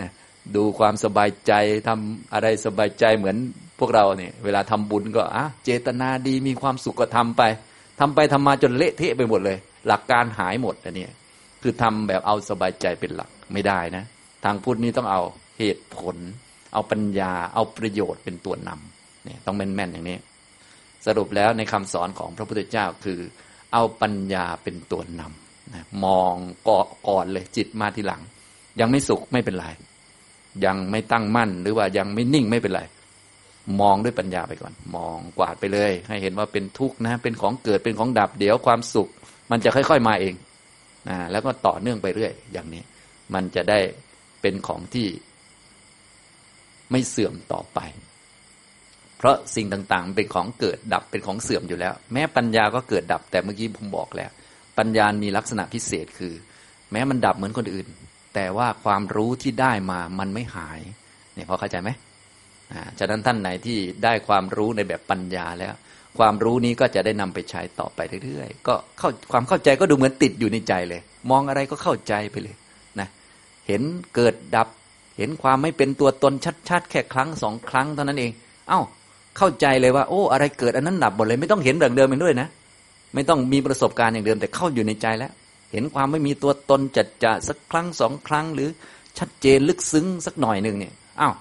นะ ดูความสบายใจทำอะไรสบายใจเหมือนพวกเราเนี่ยเวลาทำบุญก็อะเจตนาดีมีความสุขก็ทำไปทำไปทำมาจนเละเทะไปหมดเลย หลักการหายหมดอันนี้คือทำแบบเอาสบายใจเป็นหลักไม่ได้นะ ทางพุทธนี้ต้องเอาเหตุผล เอาปัญญาเอาประโยชน์เป็นตัวนำเนี่ยต้องแม่นๆอย่างนี้ สรุปแล้วในคำสอนของพระพุทธเจ้าคือ เอาปัญญาเป็นตัวนำนะมองก่อนเลยจิตมาทีหลัง ยังไม่สุขไม่เป็นไร ยังไม่ตั้งมั่น หรือว่ายังไม่นิ่งไม่เป็นไร มองด้วยปัญญาไปก่อน มองกวาดไปเลย ให้เห็นว่าเป็นทุกข์นะ เป็นของเกิดเป็นของดับ เดี๋ยวความสุข มันจะค่อย ๆมาเองนะแล้วก็ต่อเนื่องไปเรื่อย อย่างนี้ มันจะได้เป็นของที่ไม่เสื่อมต่อไป เพราะสิ่งต่างๆ เป็นของเกิดดับเป็นของเสื่อมอยู่แล้ว แม้ปัญญาก็เกิดดับ แต่เมื่อกี้ผมบอกแล้ว ปัญญามีลักษณะพิเศษคือ แม้มันดับเหมือนคนอื่น แต่ว่าความรู้ที่ได้มามันไม่หายเนี่ยพอเข้าใจไหมอ่าฉะนั้นท่านไหนที่ได้ความรู้ในแบบปัญญาแล้ว ความรู้นี้ก็จะได้นำไปใช้ต่อไปเรื่อยๆ ก็เข้าความเข้าใจก็ดูเหมือนติดอยู่ในใจเลย มองอะไรก็เข้าใจไปเลยนะเห็นเกิดดับ เห็นความไม่เป็นตัวตนชัดๆ แค่ครั้งสองครั้งเท่านั้นเอง เอ้า เข้าใจเลยว่า โอ้อะไรเกิดอันนั้นดับหมดเลย ไม่ต้องเห็นเรื่องเดิมเองด้วยนะ ไม่ต้องมีประสบการณ์อย่างเดิมแต่เข้าอยู่ในใจแล้ว เห็นความไม่มีตัวตนจัดจะสักครั้งสองครั้ง หรือชัดเจนลึกซึ้งสักหน่อยหนึ่งเนี่ยอ้าว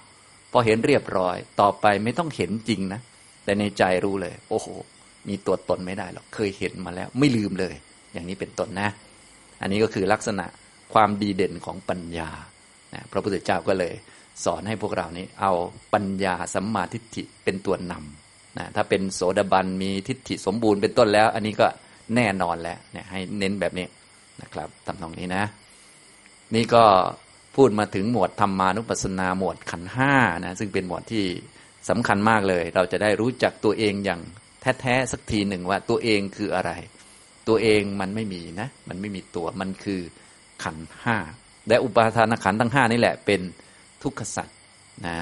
พอเห็นเรียบร้อย ต่อไปไม่ต้องเห็นจริงนะ แต่ในใจรู้เลย โอ้โห มีตัวตนไม่ได้หรอกเคยเห็นมาแล้ว ไม่ลืมเลย อย่างนี้เป็นต้นนะ อันนี้ก็คือลักษณะความดีเด่นของปัญญานะพระพุทธเจ้าก็เลย สอนให้พวกเรานี้ เอาปัญญาสัมมาทิฏฐิเป็นตัวนำนะถ้าเป็นโสดาบันมีทิฏฐิสมบูรณ์เป็นต้นแล้ว อันนี้ก็แน่นอนแล้วเนี่ยให้เน้นแบบนี้ นะครับทำตรงนี้นะ นี่ก็พูดมาถึงหมวดธรรมานุปัสสนาหมวดขันห้านะซึ่งเป็นหมวดที่สำคัญมากเลย เราจะได้รู้จักตัวเองอย่างแท้ๆสักทีหนึ่งว่าตัวเองคืออะไร ตัวเองมันไม่มีนะ มันไม่มีตัวมันคือขันห้าและอุปาทานขันทั้งห้านี่แหละเป็นทุกขสัตว์นะ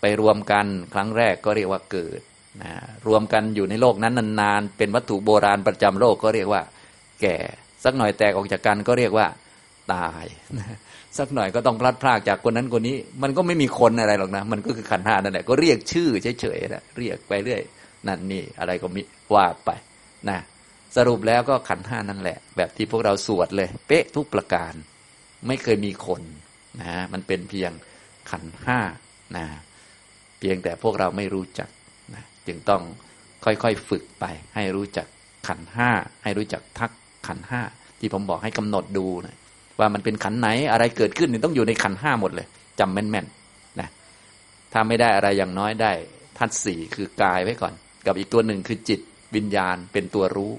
ไปรวมกันครั้งแรกก็เรียกว่าเกิดนะรวมกันอยู่ในโลกนั้นนานๆ เป็นวัตถุโบราณประจำโลกก็เรียกว่า แก่ สักหน่อยแตกออกจากกันก็เรียกว่า ตาย สักหน่อยก็ต้องพลัดพรากจากคนนั้นคนนี้ มันก็ไม่มีคนอะไรหรอกนะ มันก็คือขันห้านั่นแหละก็เรียกชื่อเฉยๆนะเรียกไปเรื่อยนั่นนี่อะไรก็มีว่าไปนะสรุปแล้วก็ขันห้านั่นแหละ แบบที่พวกเราสวดเลย เป๊ะทุกประการ ไม่เคยมีคนนะมันเป็นเพียงขันห้านะเพียงแต่พวกเราไม่รู้จักนะจึงต้องค่อยๆฝึกไป ให้รู้จักขันห้าให้รู้จักทัก ขันห้าที่ผมบอกให้กำหนดดูนะว่ามันเป็นขันไหนอะไรเกิดขึ้นต้องอยู่ในขันห้าหมดเลยจำแม่นๆนะถ้าไม่ได้อะไรอย่างน้อยได้ทัดสี่คือกายไว้ก่อน กับอีกตัวหนึ่งคือจิตวิญญาณเป็นตัวรู้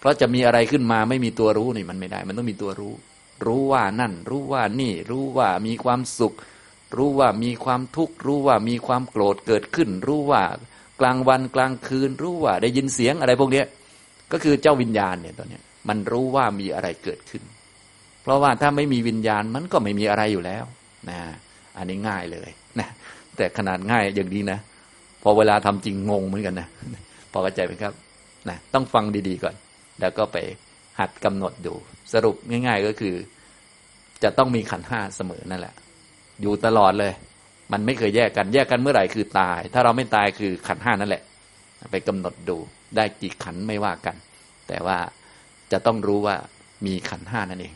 เพราะจะมีอะไรขึ้นมาไม่มีตัวรู้นี่มันไม่ได้ มันต้องมีตัวรู้ รู้ว่านั่น รู้ว่านี่ รู้ว่ามีความสุข รู้ว่ามีความทุกข์รู้ว่ามีความโกรธเกิดขึ้น รู้ว่ากลางวันกลางคืน รู้ว่าได้ยินเสียงอะไรพวกนี้ก็คือเจ้าวิญญาณเนี่ยตอนนี้ มันรู้ว่ามีอะไรเกิดขึ้น เพราะว่าถ้าไม่มีวิญญาณมันก็ไม่มีอะไรอยู่แล้วนะอันนี้ง่ายเลยนะแต่ขนาดง่ายอย่างนี้นะพอเวลาทำจริงงงเหมือนกันนะพอเข้าใจไหมครับนะต้องฟังดีๆก่อน แล้วก็ไปหัดกำหนดดู สรุปง่าย ๆก็คือ จะต้องมีขันห้าเสมอนั่นแหละ อยู่ตลอดเลย มันไม่เคยแยกกันแยกกันเมื่อไหร่คือตาย ถ้าเราไม่ตายคือขันห้านั่นแหละ ไปกำหนดดูได้กี่ขันไม่ว่ากัน แต่ว่า จะต้องรู้ว่ามีขันห้านั่นเอง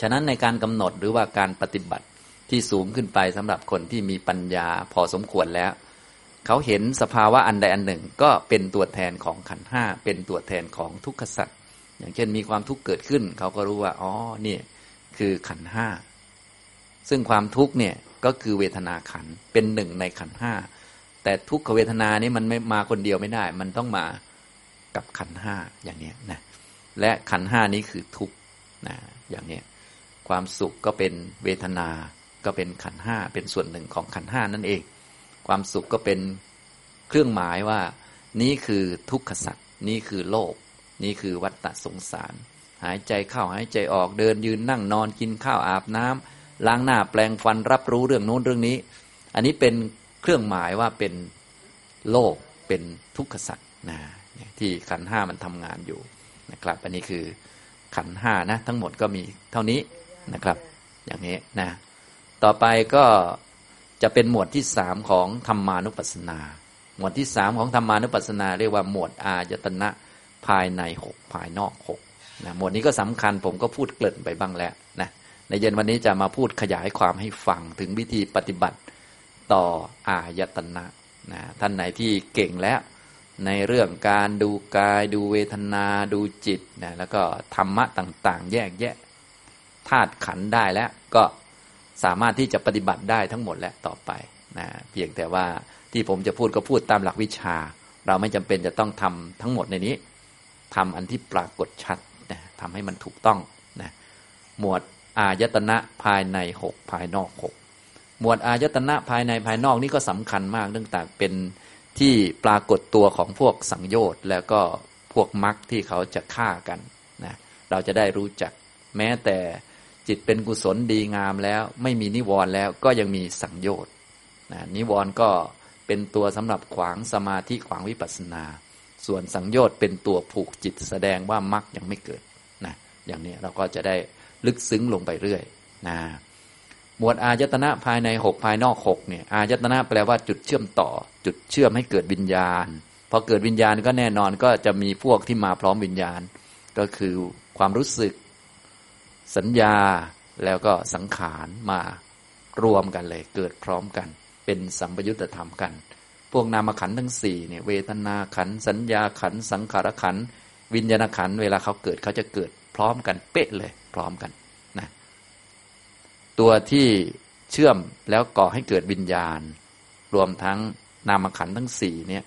ฉะนั้นในการกำหนดหรือว่าการปฏิบัติที่สูงขึ้นไปสำหรับคนที่มีปัญญาพอสมควรแล้ว เขาเห็นสภาวะอันใดอันหนึ่งก็เป็นตัวแทนของขันห้าเป็นตัวแทนของทุกขสัตว์อย่างเช่นมีความทุกข์เกิดขึ้น เขาก็รู้ว่าอ๋อนี่คือขันห้าซึ่งความทุกข์เนี่ยก็คือเวทนาขันเป็นหนึ่งในขันห้าแต่ทุกขเวทนานี้มันไม่มาคนเดียวไม่ได้ มันต้องมากับขันห้าอย่างนี้นะ และขันห้านี้คือทุกข์นะอย่างนี้ความสุขก็เป็นเวทนา ก็เป็นขันห้าเป็นส่วนหนึ่งของขันห้านั่นเอง ความสุขก็เป็นเครื่องหมายว่า นี่คือทุกขสัตว์นี่คือโลก นี่คือวัฏฏะสงสาร หายใจเข้าหายใจออกเดินยืนนั่งนอนกินข้าวอาบน้ำล้างหน้าแปลงฟันรับรู้เรื่องโน้นเรื่องนี้ อันนี้เป็นเครื่องหมายว่าเป็นโลกเป็นทุกขสัตว์นะที่ขันห้ามันทำงานอยู่ นะครับ อันนี้คือขันห้านะ ทั้งหมดก็มีเท่านี้นะครับ อย่างนี้นะ ต่อไปก็จะเป็นหมวดที่สามของธรรมานุปัสสนา หมวดที่สามของธรรมานุปัสสนา เรียกว่าหมวดอายตนะภายในหกภายนอกหกนะหมวดนี้ก็สำคัญผมก็พูดเกริ่นไปบ้างแล้วนะในเย็นวันนี้จะมาพูดขยายความให้ฟังถึงวิธีปฏิบัติต่ออายตนะนะท่านไหนที่เก่งแล้ว ในเรื่องการดูกายดูเวทนาดูจิตนะแล้วก็ธรรมะต่าง ๆ แยกแยะธาตุขันได้แล้วก็สามารถที่จะปฏิบัติได้ทั้งหมดแล้วต่อไปนะเพียงแต่ว่าที่ผมจะพูดก็พูดตามหลักวิชา เราไม่จำเป็นจะต้องทำทั้งหมดในนี้ทำอันที่ปรากฏชัดนะทำให้มันถูกต้องนะหมวดอายตนะภายในหกภายนอกหกหมวดอายตนะภายในภายนอกนี่ก็สำคัญมากเนื่องจากเป็น ที่ปรากฏตัวของพวกสังโยชน์แล้วก็พวกมรรคที่เขาจะฆ่ากันนะเราจะได้รู้จัก แม้แต่จิตเป็นกุศลดีงามแล้ว ไม่มีนิวรณ์แล้วก็ยังมีสังโยชน์นะนิวรณ์ก็เป็นตัวสำหรับขวางสมาธิขวางวิปัสสนา ส่วนสังโยชน์เป็นตัวผูกจิตแสดงว่ามรรคยังไม่เกิดนะอย่างนี้เราก็จะได้ลึกซึ้งลงไปเรื่อยนะ มวดอายตนะภายในหกภายนอกหกเนี่ยอายตนะแปลว่าจุดเชื่อมต่อ จุดเชื่อมให้เกิดวิญญาณพอเกิดวิญญาณก็แน่นอนก็จะมีพวกที่มาพร้อมวิญญาณ ก็คือความรู้สึก สัญญาแล้วก็สังขารมารวมกันเลย เกิดพร้อมกัน เป็นสัมปยุตธรรมกัน พวกนามขันทั้งสี่เนี่ยเวทนาขันสัญญาขันสังขารขันวิญญาณขันเวลาเขาเกิดเขาจะเกิดพร้อมกันเป๊ะเลย พร้อมกัน ตัวที่เชื่อมแล้วก่อให้เกิดวิญญาณ รวมทั้งนามขันทั้งสี่เนี่ย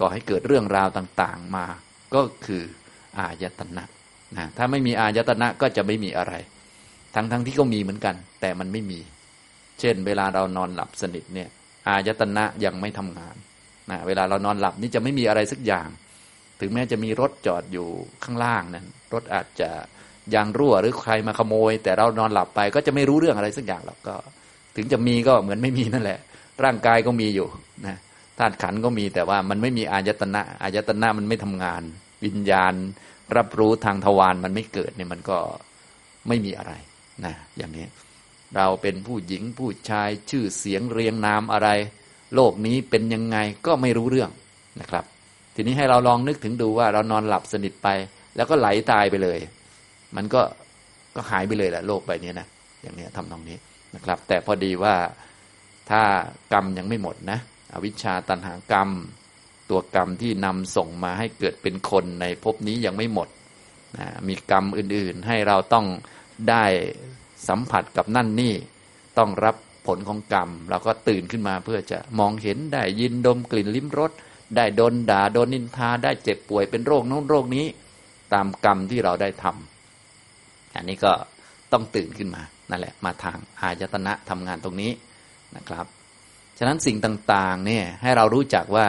ก่อให้เกิดเรื่องราวต่างๆมา ก็คืออายตนะนะถ้าไม่มีอายตนะก็จะไม่มีอะไร ทั้งๆทที่ก็มีเหมือนกัน แต่มันไม่มี เช่น เวลาเรานอนหลับสนิทเนี่ยอายตนะยังไม่ทำงานนะเวลาเรานอนหลับนี่จะไม่มีอะไรสักอย่าง ถึงแม้จะมีรถจอดอยู่ข้างล่างนั้นรถอาจจะ ยางรั่วหรือใครมาขโมย แต่เรานอนหลับไปก็จะไม่รู้เรื่องอะไรสักอย่างหรอกก็ ถึงจะมีก็เหมือนไม่มีนั่นแหละ ร่างกายก็มีอยู่นะธาตุขันก็มีแต่ว่ามันไม่มีอายตนะอายตนะมันไม่ทำงาน วิญญาณ รับรู้ทางทวารมันไม่เกิดเนี่ยมันก็ไม่มีอะไรนะอย่างนี้ เราเป็นผู้หญิงผู้ชายชื่อเสียงเรียงนามอะไร โลกนี้เป็นยังไงก็ไม่รู้เรื่องนะครับ ทีนี้ให้เราลองนึกถึงดูว่าเรานอนหลับสนิทไป แล้วก็ไหลตายไปเลย มันก็ก็หายไปเลยแหละโลกใบนี้นะอย่างนี้ทำตรงนี้นะครับ แต่พอดีว่าถ้ากรรมยังไม่หมดนะอวิชชาตันหากรรม ตัวกรรมที่นำส่งมาให้เกิดเป็นคนในภพนี้ยังไม่หมดนะมีกรรมอื่นๆ ให้เราต้องได้สัมผัสกับนั่นนี่ต้องรับผลของกรรม เราก็ตื่นขึ้นมาเพื่อจะมองเห็นได้ยินดมกลิ่นลิ้มรสได้โดนด่าโดนนินทาได้เจ็บป่วยเป็นโรคโน้นโรคนี้ ตามกรรมที่เราได้ทำ อันนี้ก็ต้องตื่นขึ้นมานั่นแหละมาทางอายตนะทำงานตรงนี้นะครับ ฉะนั้นสิ่งต่างๆเนี่ยให้เรารู้จักว่า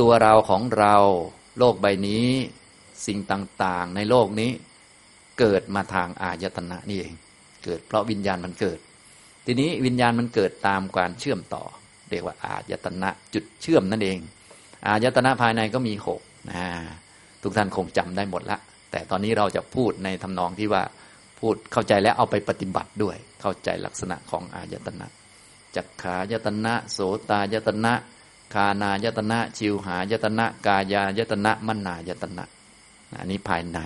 ตัวเราของเราโลกใบนี้ สิ่งต่างๆ ในโลกนี้ เกิดมาทางอายตนะนี่เอง เกิดเพราะวิญญาณมันเกิด ทีนี้วิญญาณมันเกิดตามการเชื่อมต่อ เรียกว่าอายตนะจุดเชื่อมนั่นเอง อายตนะภายในก็มีหกนะทุกท่านคงจำได้หมดละแต่ตอนนี้เราจะพูดในทำนองที่ว่า พูดเข้าใจแล้วเอาไปปฏิบัติด้วย เข้าใจลักษณะของอายตนะจักขายตนะ โสตายตนะ คานายตนะ ชิวหายตนะ กายายตนะมนายตนะอันนี้ภายใน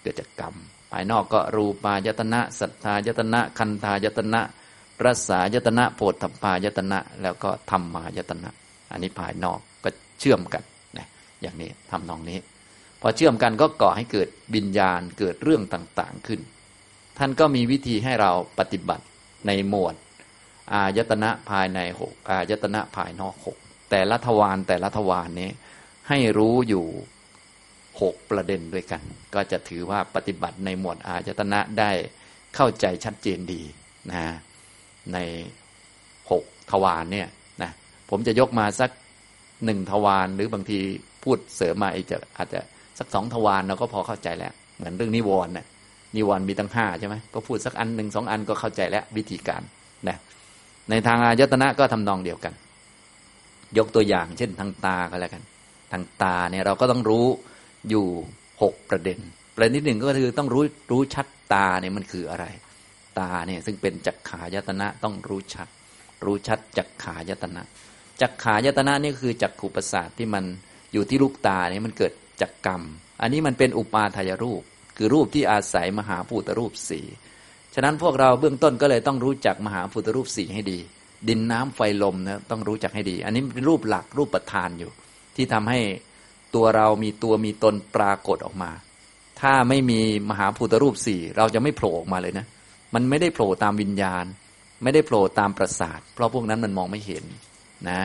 เกิดจากกรรม ภายนอกก็รูปายตนะสัทธายตนะ คันธายตนะรสายตนะโพธพายตนะ แล้วก็ธรรมายตนะ อันนี้ภายนอกก็เชื่อมกันนะอย่างนี้ทำนองนี้ พอเชื่อมกันก็ก่อให้เกิดบิญญาณเกิดเรื่องต่างๆขึ้น ท่านก็มีวิธีให้เราปฏิบัติในหมวด อายตนะภายในหกอายตนะภายนอกหกแต่ละทวารแต่ละทวารนี้ให้รู้อยู่หกประเด็นด้วยกัน ก็จะถือว่าปฏิบัติในหมวดอาจตนะได้เข้าใจชัดเจนดีนะในหกทวารเนี่ยนะผมจะยกมาสักหนึ่งทวารหรือบางทีพูดเสริมมาอีกจะอาจจะสักสองทวารเราก็พอเข้าใจแล้ว เหมือนเรื่องนิวรณ์นะ นิวรณ์มีตั้งห้าใช่ไหมก็พูดสักอันหนึ่งสองอันก็เข้าใจแล้ววิธีการนะในทางอายตนะก็ทำนองเดียวกัน ยกตัวอย่าง เช่นทางตาก็แล้วกัน ทางตาเนี่ยเราก็ต้องรู้อยู่หกประเด็น ประเด็นที่หนึ่งก็คือต้องรู้รู้ชัดตาเนี่ยมันคืออะไร ตาเนี่ยซึ่งเป็นจักขายตนะต้องรู้ชัด รู้ชัดจักขายตนะจักขายตนะนี่คือจักขุประสาทที่มันอยู่ที่ลูกตาเนี่ยมันเกิดจักกรรม อันนี้มันเป็นอุปาทายรูป คือรูปที่อาศัยมหาภูตรูปสี่ฉะนั้นพวกเราเบื้องต้นก็เลยต้องรู้จักมหาภูตรูปสี่ให้ดี ดินน้ำไฟลมนะต้องรู้จักให้ดี อันนี้เป็นรูปหลักรูปประธานอยู่ ที่ทำให้ตัวเรามีตัวมีตนปรากฏออกมา ถ้าไม่มีมหาภูตรูปสี่เราจะไม่โผล่ออกมาเลยนะ มันไม่ได้โผล่ตามวิญญาณ ไม่ได้โผล่ตามประสาท เพราะพวกนั้นมันมองไม่เห็นนะ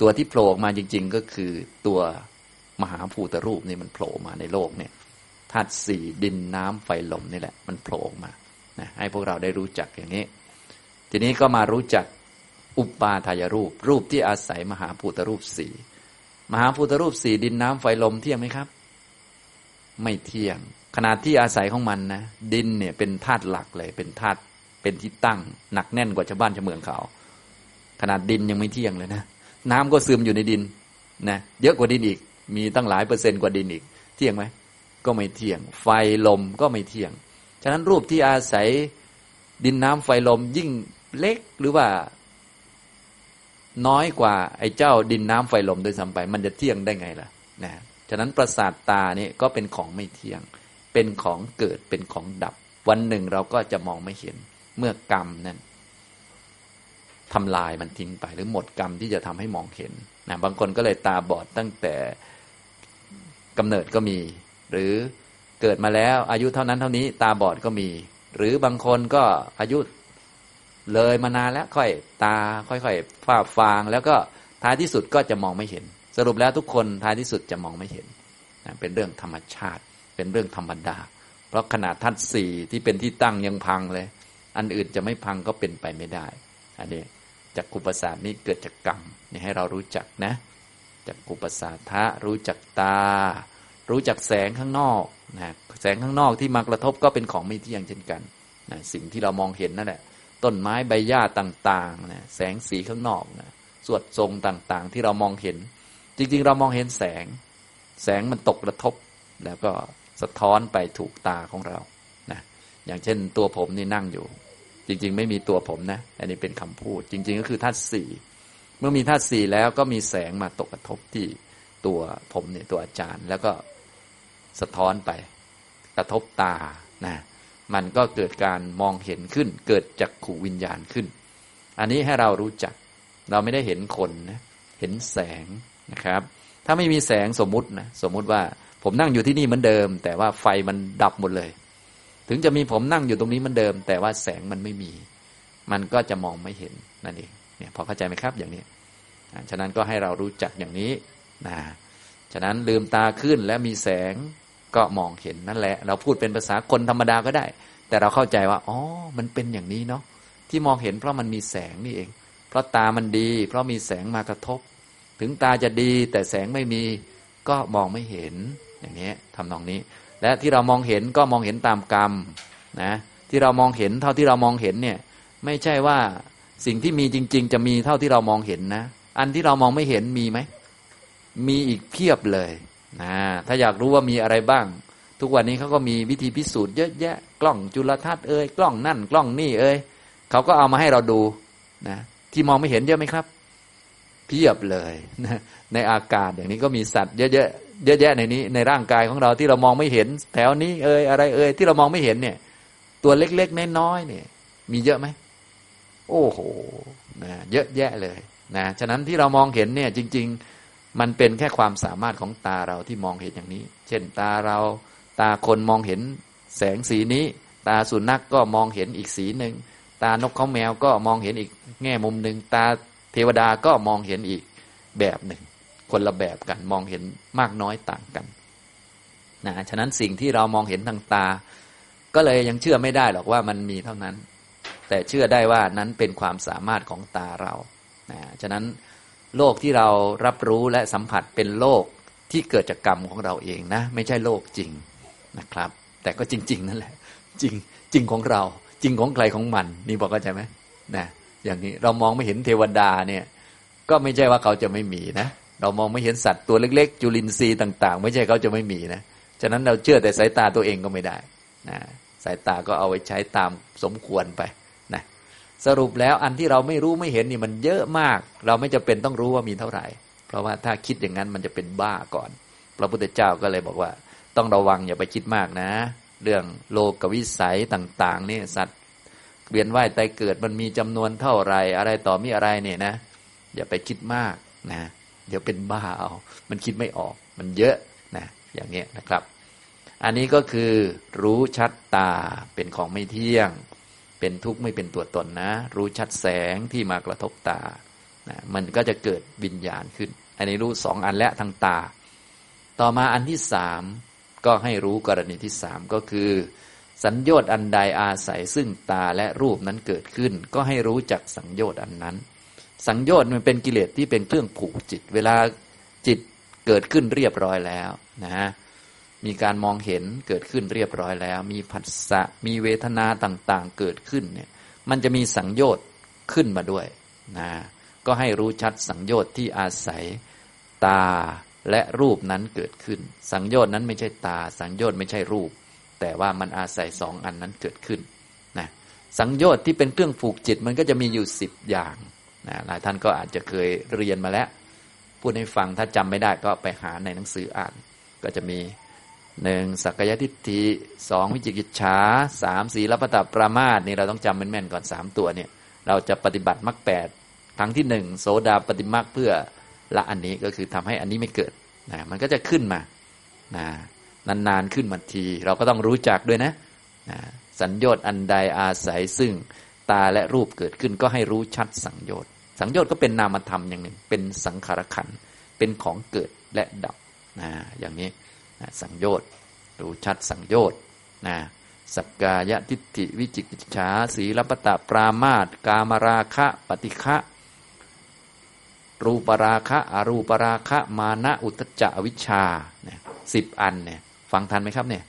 ตัวที่โผล่ออกมาจริง ๆ ก็คือตัวมหาภูตรูปนี่มันโผล่มาในโลกเนี่ย ธาตุสี่ดินน้ำไฟลมนี่แหละ มันโผล่ออกมานะให้พวกเราได้รู้จักอย่างนี้ ทีนี้ก็มารู้จักอุปาทายรูป รูปที่อาศัยมหาภูตรูปสี่มหาภูตรูปสี่ดินน้ำไฟลมเที่ยงไหมครับ ไม่เที่ยง ขนาดที่อาศัยของมันนะดินเนี่ยเป็นธาตุหลักเลยเป็นธาตุเป็นที่ตั้ง หนักแน่นกว่าชาวบ้านชาวเมืองเขา ขนาดดินยังไม่เที่ยงเลยนะน้ำก็ซึมอยู่ในดินนะเยอะกว่าดินอีก มีตั้งหลายเปอร์เซนต์กว่าดินอีก เที่ยงไหม ก็ไม่เที่ยง ไฟลมก็ไม่เที่ยง ฉะนั้นรูปที่อาศัยดินน้ำไฟลมยิ่งเล็กหรือว่า น้อยกว่าไอ้เจ้าดินน้ำไฟลมโดยซ้ำไป มันจะเที่ยงได้ไงล่ะนะฉะนั้นประสาทตาเนี่ยก็เป็นของไม่เที่ยง เป็นของเกิดเป็นของดับ วันหนึ่งเราก็จะมองไม่เห็นเมื่อกรรมนั้นทำลายมันทิ้งไป หรือหมดกรรมที่จะทำให้มองเห็นนะบางคนก็เลยตาบอดตั้งแต่กำเนิดก็มี หรือเกิดมาแล้วอายุเท่านั้นเท่านี้ตาบอดก็มี หรือบางคนก็อายุเลยมานานแล้วค่อยตาค่อยๆฝ้าฟาง แล้วก็ท้ายที่สุดก็จะมองไม่เห็น สรุปแล้วทุกคนท้ายที่สุดจะมองไม่เห็นนะเป็นเรื่องธรรมชาติ เป็นเรื่องธรรมดา เพราะขนาดทัดสี่ที่เป็นที่ตั้งยังพังเลย อันอื่นจะไม่พังก็เป็นไปไม่ได้ อันนี้จากกุปสาทนี้เกิดจากกรรมนี่ให้เรารู้จักนะจากกุปสาทะรู้จักตา รู้จักแสงข้างนอกนะแสงข้างนอกที่มากระทบก็เป็นของไม่เที่ยงเช่นกันนะสิ่งที่เรามองเห็นนั่นแหละ ต้นไม้ใบหญ้าต่างๆนะแสงสีข้างนอกนะสวดทรงต่างๆ ที่เรามองเห็น จริง ๆ เรามองเห็นแสง แสงมันตกกระทบ แล้วก็สะท้อนไปถูกตาของเรานะอย่างเช่นตัวผมนี่นั่งอยู่ จริง ๆ ไม่มีตัวผมนะ อันนี้เป็นคำพูด จริง ๆ ก็คือธาตุสี่เมื่อมีธาตุสี่แล้วก็มีแสงมาตกกระทบที่ตัวผมเนี่ยตัวอาจารย์ แล้วก็ สะท้อนไป กระทบตานะมันก็เกิดการมองเห็นขึ้น เกิดจากขูวิญญาณขึ้น อันนี้ให้เรารู้จัก เราไม่ได้เห็นคนนะเห็นแสงนะครับ ถ้าไม่มีแสงสมมุตินะสมมุติว่าผมนั่งอยู่ที่นี่เหมือนเดิม แต่ว่าไฟมันดับหมดเลย ถึงจะมีผมนั่งอยู่ตรงนี้เหมือนเดิม แต่ว่าแสงมันไม่มี มันก็จะมองไม่เห็นนั่นเองเนี่ยพอเข้าใจไหมครับอย่างนี้ฉะนั้นก็ให้เรารู้จักอย่างนี้นะฉะนั้นลืมตาขึ้นและมีแสง ก็มองเห็นนั่นแหละ เราพูดเป็นภาษาคนธรรมดาก็ได้ แต่เราเข้าใจว่าอ๋อมันเป็นอย่างนี้เนาะที่มองเห็นเพราะมันมีแสงนี่เอง เพราะตามันดี เพราะมีแสงมากระทบ ถึงตาจะดีแต่แสงไม่มีก็มองไม่เห็นอย่างนี้ทำนองนี้ และที่เรามองเห็นก็มองเห็นตามกรรมนะที่เรามองเห็นเท่าที่เรามองเห็นเนี่ยไม่ใช่ว่าสิ่งที่มีจริง ๆ จะมีเท่าที่เรามองเห็นนะ อันที่เรามองไม่เห็นมีไหมมีอีกเพียบเลย ถ้าอยากรู้ว่ามีอะไรบ้าง ทุกวันนี้เขาก็มีวิธีพิสูจน์เยอะแยะ กล้องจุลทรรศน์เอ้ยกล้องนั่น กล้องนี่เอ้ยเขาก็เอามาให้เราดูนะที่มองไม่เห็นเยอะไหมครับ เพียบเลยนะในอากาศอย่างนี้ก็มีสัตว์เยอะๆเยอะแยะในนี้ ในร่างกายของเราที่เรามองไม่เห็น แถวนี้เอ้ยอะไรเอ้ยที่เรามองไม่เห็นเนี่ย ตัวเล็กๆน้อยๆเนี่ย มีเยอะไหมโอ้โหนะเยอะแยะเลยนะฉะนั้นที่เรามองเห็นเนี่ย จริง ๆ มันเป็นแค่ความสามารถของตาเราที่มองเห็นอย่างนี้ เช่นตาเราตาคนมองเห็นแสงสีนี้ ตาสุนัขกก็มองเห็นอีกสีหนึ่ง ตานกเขาแมวก็มองเห็นอีกแง่มุมหนึ่ง ตาเทวดาก็มองเห็นอีกแบบหนึ่ง คนละแบบกันมองเห็นมากน้อยต่างกันนะฉะนั้นสิ่งที่เรามองเห็นทางตา ก็เลยยังเชื่อไม่ได้หรอกว่ามันมีเท่านั้น แต่เชื่อได้ว่านั้นเป็นความสามารถของตาเรานะฉะนั้น โลกที่เรารับรู้และสัมผัสเป็นโลกที่เกิดจากกรรมของเราเองนะ ไม่ใช่โลกจริงนะครับ แต่ก็จริง ๆ นั่นแหละ จริงจริงของเรา จริงของใครของมัน นี่บอกเข้าใจไหมนะอย่างนี้เรามองไม่เห็นเทวดาเนี่ย ก็ไม่ใช่ว่าเขาจะไม่มีนะเรามองไม่เห็นสัตว์ตัวเล็ก ๆ จุลินทรีย์ต่าง ๆ ไม่ใช่เขาจะไม่มีนะฉะนั้นเราเชื่อแต่สายตาตัวเองก็ไม่ได้นะสายตาก็เอาไว้ใช้ตามสมควรไป สรุปแล้วอันที่เราไม่รู้ไม่เห็นนี่มันเยอะมาก เราไม่จะเป็นต้องรู้ว่ามีเท่าไหร่ เพราะว่าถ้าคิดอย่างนั้นมันจะเป็นบ้าก่อน พระพุทธเจ้าก็เลยบอกว่า ต้องระวังอย่าไปคิดมากนะ เรื่องโลกวิสัยต่างๆนี่สัตว์เวียนว่ายตายเกิดมันมีจำนวนเท่าไรอะไรต่อมีอะไรเนี่ยนะ อย่าไปคิดมากนะ เดี๋ยวเป็นบ้าเอา มันคิดไม่ออก มันเยอะนะอย่างนี้นะครับ อันนี้ก็คือรู้ชัดตาเป็นของไม่เที่ยง เป็นทุกข์ไม่เป็นตัวตนนะ รู้ชัดแสงที่มากระทบตานะมันก็จะเกิดวิญญาณขึ้น อันนี้รู้สองอันและทางตา ต่อมาอันที่สามก็ให้รู้กรณีที่สามก็คือ สัญญต์อันใดอาศัยซึ่งตาและรูปนั้นเกิดขึ้น ก็ให้รู้จักสัญญต์อันนั้น สัญญต์มันเป็นกิเลสที่เป็นเครื่องผูกจิต เวลาจิตเกิดขึ้นเรียบร้อยแล้วนะ มีการมองเห็นเกิดขึ้นเรียบร้อยแล้ว มีผัสสะมีเวทนาต่างๆ เกิดขึ้นเนี่ยมันจะมีสังโยชน์ขึ้นมาด้วยนะก็ให้รู้ชัดสังโยชน์ที่อาศัยตาและรูปนั้นเกิดขึ้น สังโยชน์นั้นไม่ใช่ตา สังโยชน์ไม่ใช่รูป แต่ว่ามันอาศัยสองอันนั้นเกิดขึ้นนะสังโยชน์ที่เป็นเครื่องผูกจิตมันก็จะมีอยู่สิบอย่างนะหลายท่านก็อาจจะเคยเรียนมาแล้ว พูดให้ฟังถ้าจำไม่ได้ก็ไปหาในหนังสืออ่าน ก็จะมี หนึ่งสักยทิฏฐิสองวิจิกิจฉาสามสีรพตปรามาสนี่เราต้องจำแม่นๆก่อนสามตัวเนี่ย เราจะปฏิบัติมรรคแปดครั้งที่หนึ่งโสดาปฏิมรรคเพื่อละอันนี้ก็คือทำให้อันนี้ไม่เกิดนะมันก็จะขึ้นมานะนานๆขึ้นมาที เราก็ต้องรู้จักด้วยนะนะสัญญต์อันใดอาศัยซึ่งตาและรูปเกิดขึ้นก็ให้รู้ชัดสังโยชน์สังโยชน์ก็เป็นนามธรรมอย่างหนึ่ง เป็นสังขารขันเป็นของเกิดและดับนะอย่างนี้ สังโยชน์รู้ชัดสังโยชน์นะสักกายทิฏฐิวิจิกิจฉาสีลปตะปรามาตกามราคะปฏิฆะรูปราคะอรูปราคะมานะอุตจจะวิชาเนี่ยสิบอันเนี่ยฟังทันไหมครับเนี่ย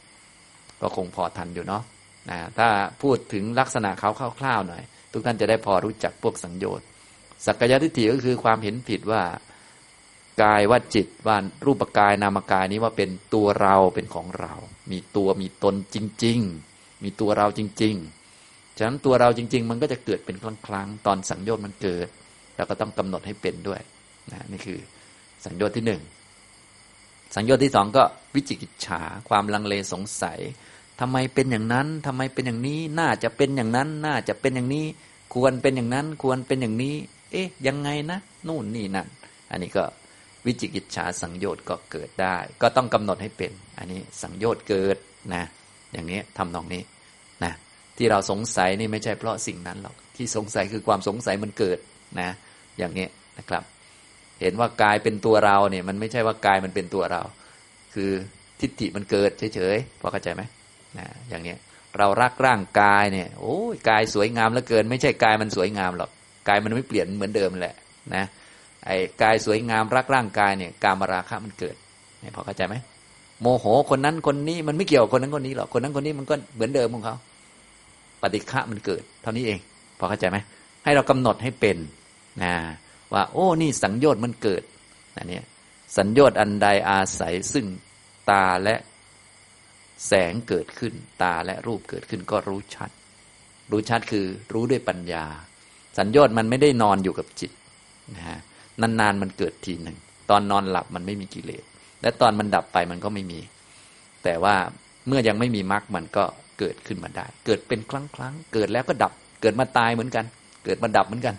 ก็คงพอทันอยู่เนาะนะถ้าพูดถึงลักษณะเขาคร่าวๆหน่อย ทุกท่านจะได้พอรู้จักพวกสังโยชน์สักกายทิฏฐิก็คือความเห็นผิดว่า กายว่าจิตว่ารูปกายนามกายนี้ว่าเป็นตัวเราเป็นของเรา มีตัวมีตนจริง ๆ มีตัวเราจริง ๆ ฉะนั้นตัวเราจริง ๆ มันก็จะเกิดเป็นครั้งๆตอนสังโยชน์มันเกิดเราก็ต้องกำหนดให้เป็นด้วยนะนี่คือสังโยชน์ที่หนึ่งสังโยชน์ที่สองก็วิจิกิจฉาความลังเลสงสัยทำไมเป็นอย่างนั้นทำไมเป็นอย่างนี้ น่าจะเป็นอย่างนั้น น่าจะเป็นอย่างนี้ ควรเป็นอย่างนั้น ควรเป็นอย่างนี้ เอ๊ะ ยังไงนะ นู่นนี่นั่น อันนี้ก็ วิจิกิจฉาสังโยชน์ก็เกิดได้ ก็ต้องกำหนดให้เป็น อันนี้สังโยชน์เกิดนะ อย่างนี้ทำนองนี้นะที่เราสงสัยนี่ไม่ใช่เพราะสิ่งนั้นหรอกที่สงสัยคือความสงสัยมันเกิดนะ อย่างนี้นะครับ เห็นว่ากายเป็นตัวเราเนี่ย มันไม่ใช่ว่ากายมันเป็นตัวเรา คือทิฏฐิมันเกิดเฉยๆพอเข้าใจไหมนะอย่างนี้เรารักร่างกายเนี่ย โอ้ยกายสวยงามเหลือเกิน ไม่ใช่กายมันสวยงามหรอกกายมันไม่เปลี่ยนเหมือนเดิมแหละนะ ไอ้กายสวยงามรักร่างกายเนี่ยกามราคะมันเกิดเนี่ยพอเข้าใจไหมโมโหคนนั้นคนนี้มันไม่เกี่ยวคนนั้นคนนี้หรอกคนนั้นคนนี้มันก็เหมือนเดิมของเขาปฏิฆะมันเกิด เท่านี้เอง พอเข้าใจไหมให้เรากำหนดให้เป็นนะว่า โอ้นี่สังโยชน์มันเกิดนะเนี่ยสัญญต์อันใดอาศัยซึ่งตาและแสงเกิดขึ้น ตาและรูปเกิดขึ้นก็รู้ชัด รู้ชัดคือรู้ด้วยปัญญา สัญญต์มันไม่ได้นอนอยู่กับจิตนะฮะ นานๆมันเกิดทีหนึ่งตอนนอนหลับมันไม่มีกิเลส และตอนมันดับไปมันก็ไม่มี แต่ว่าเมื่อยังไม่มีมรรคมันก็เกิดขึ้นมาได้ เกิดเป็นครั้งครั้งเกิดแล้วก็ดับ เกิดมาตายเหมือนกัน เกิดมาดับเหมือนกัน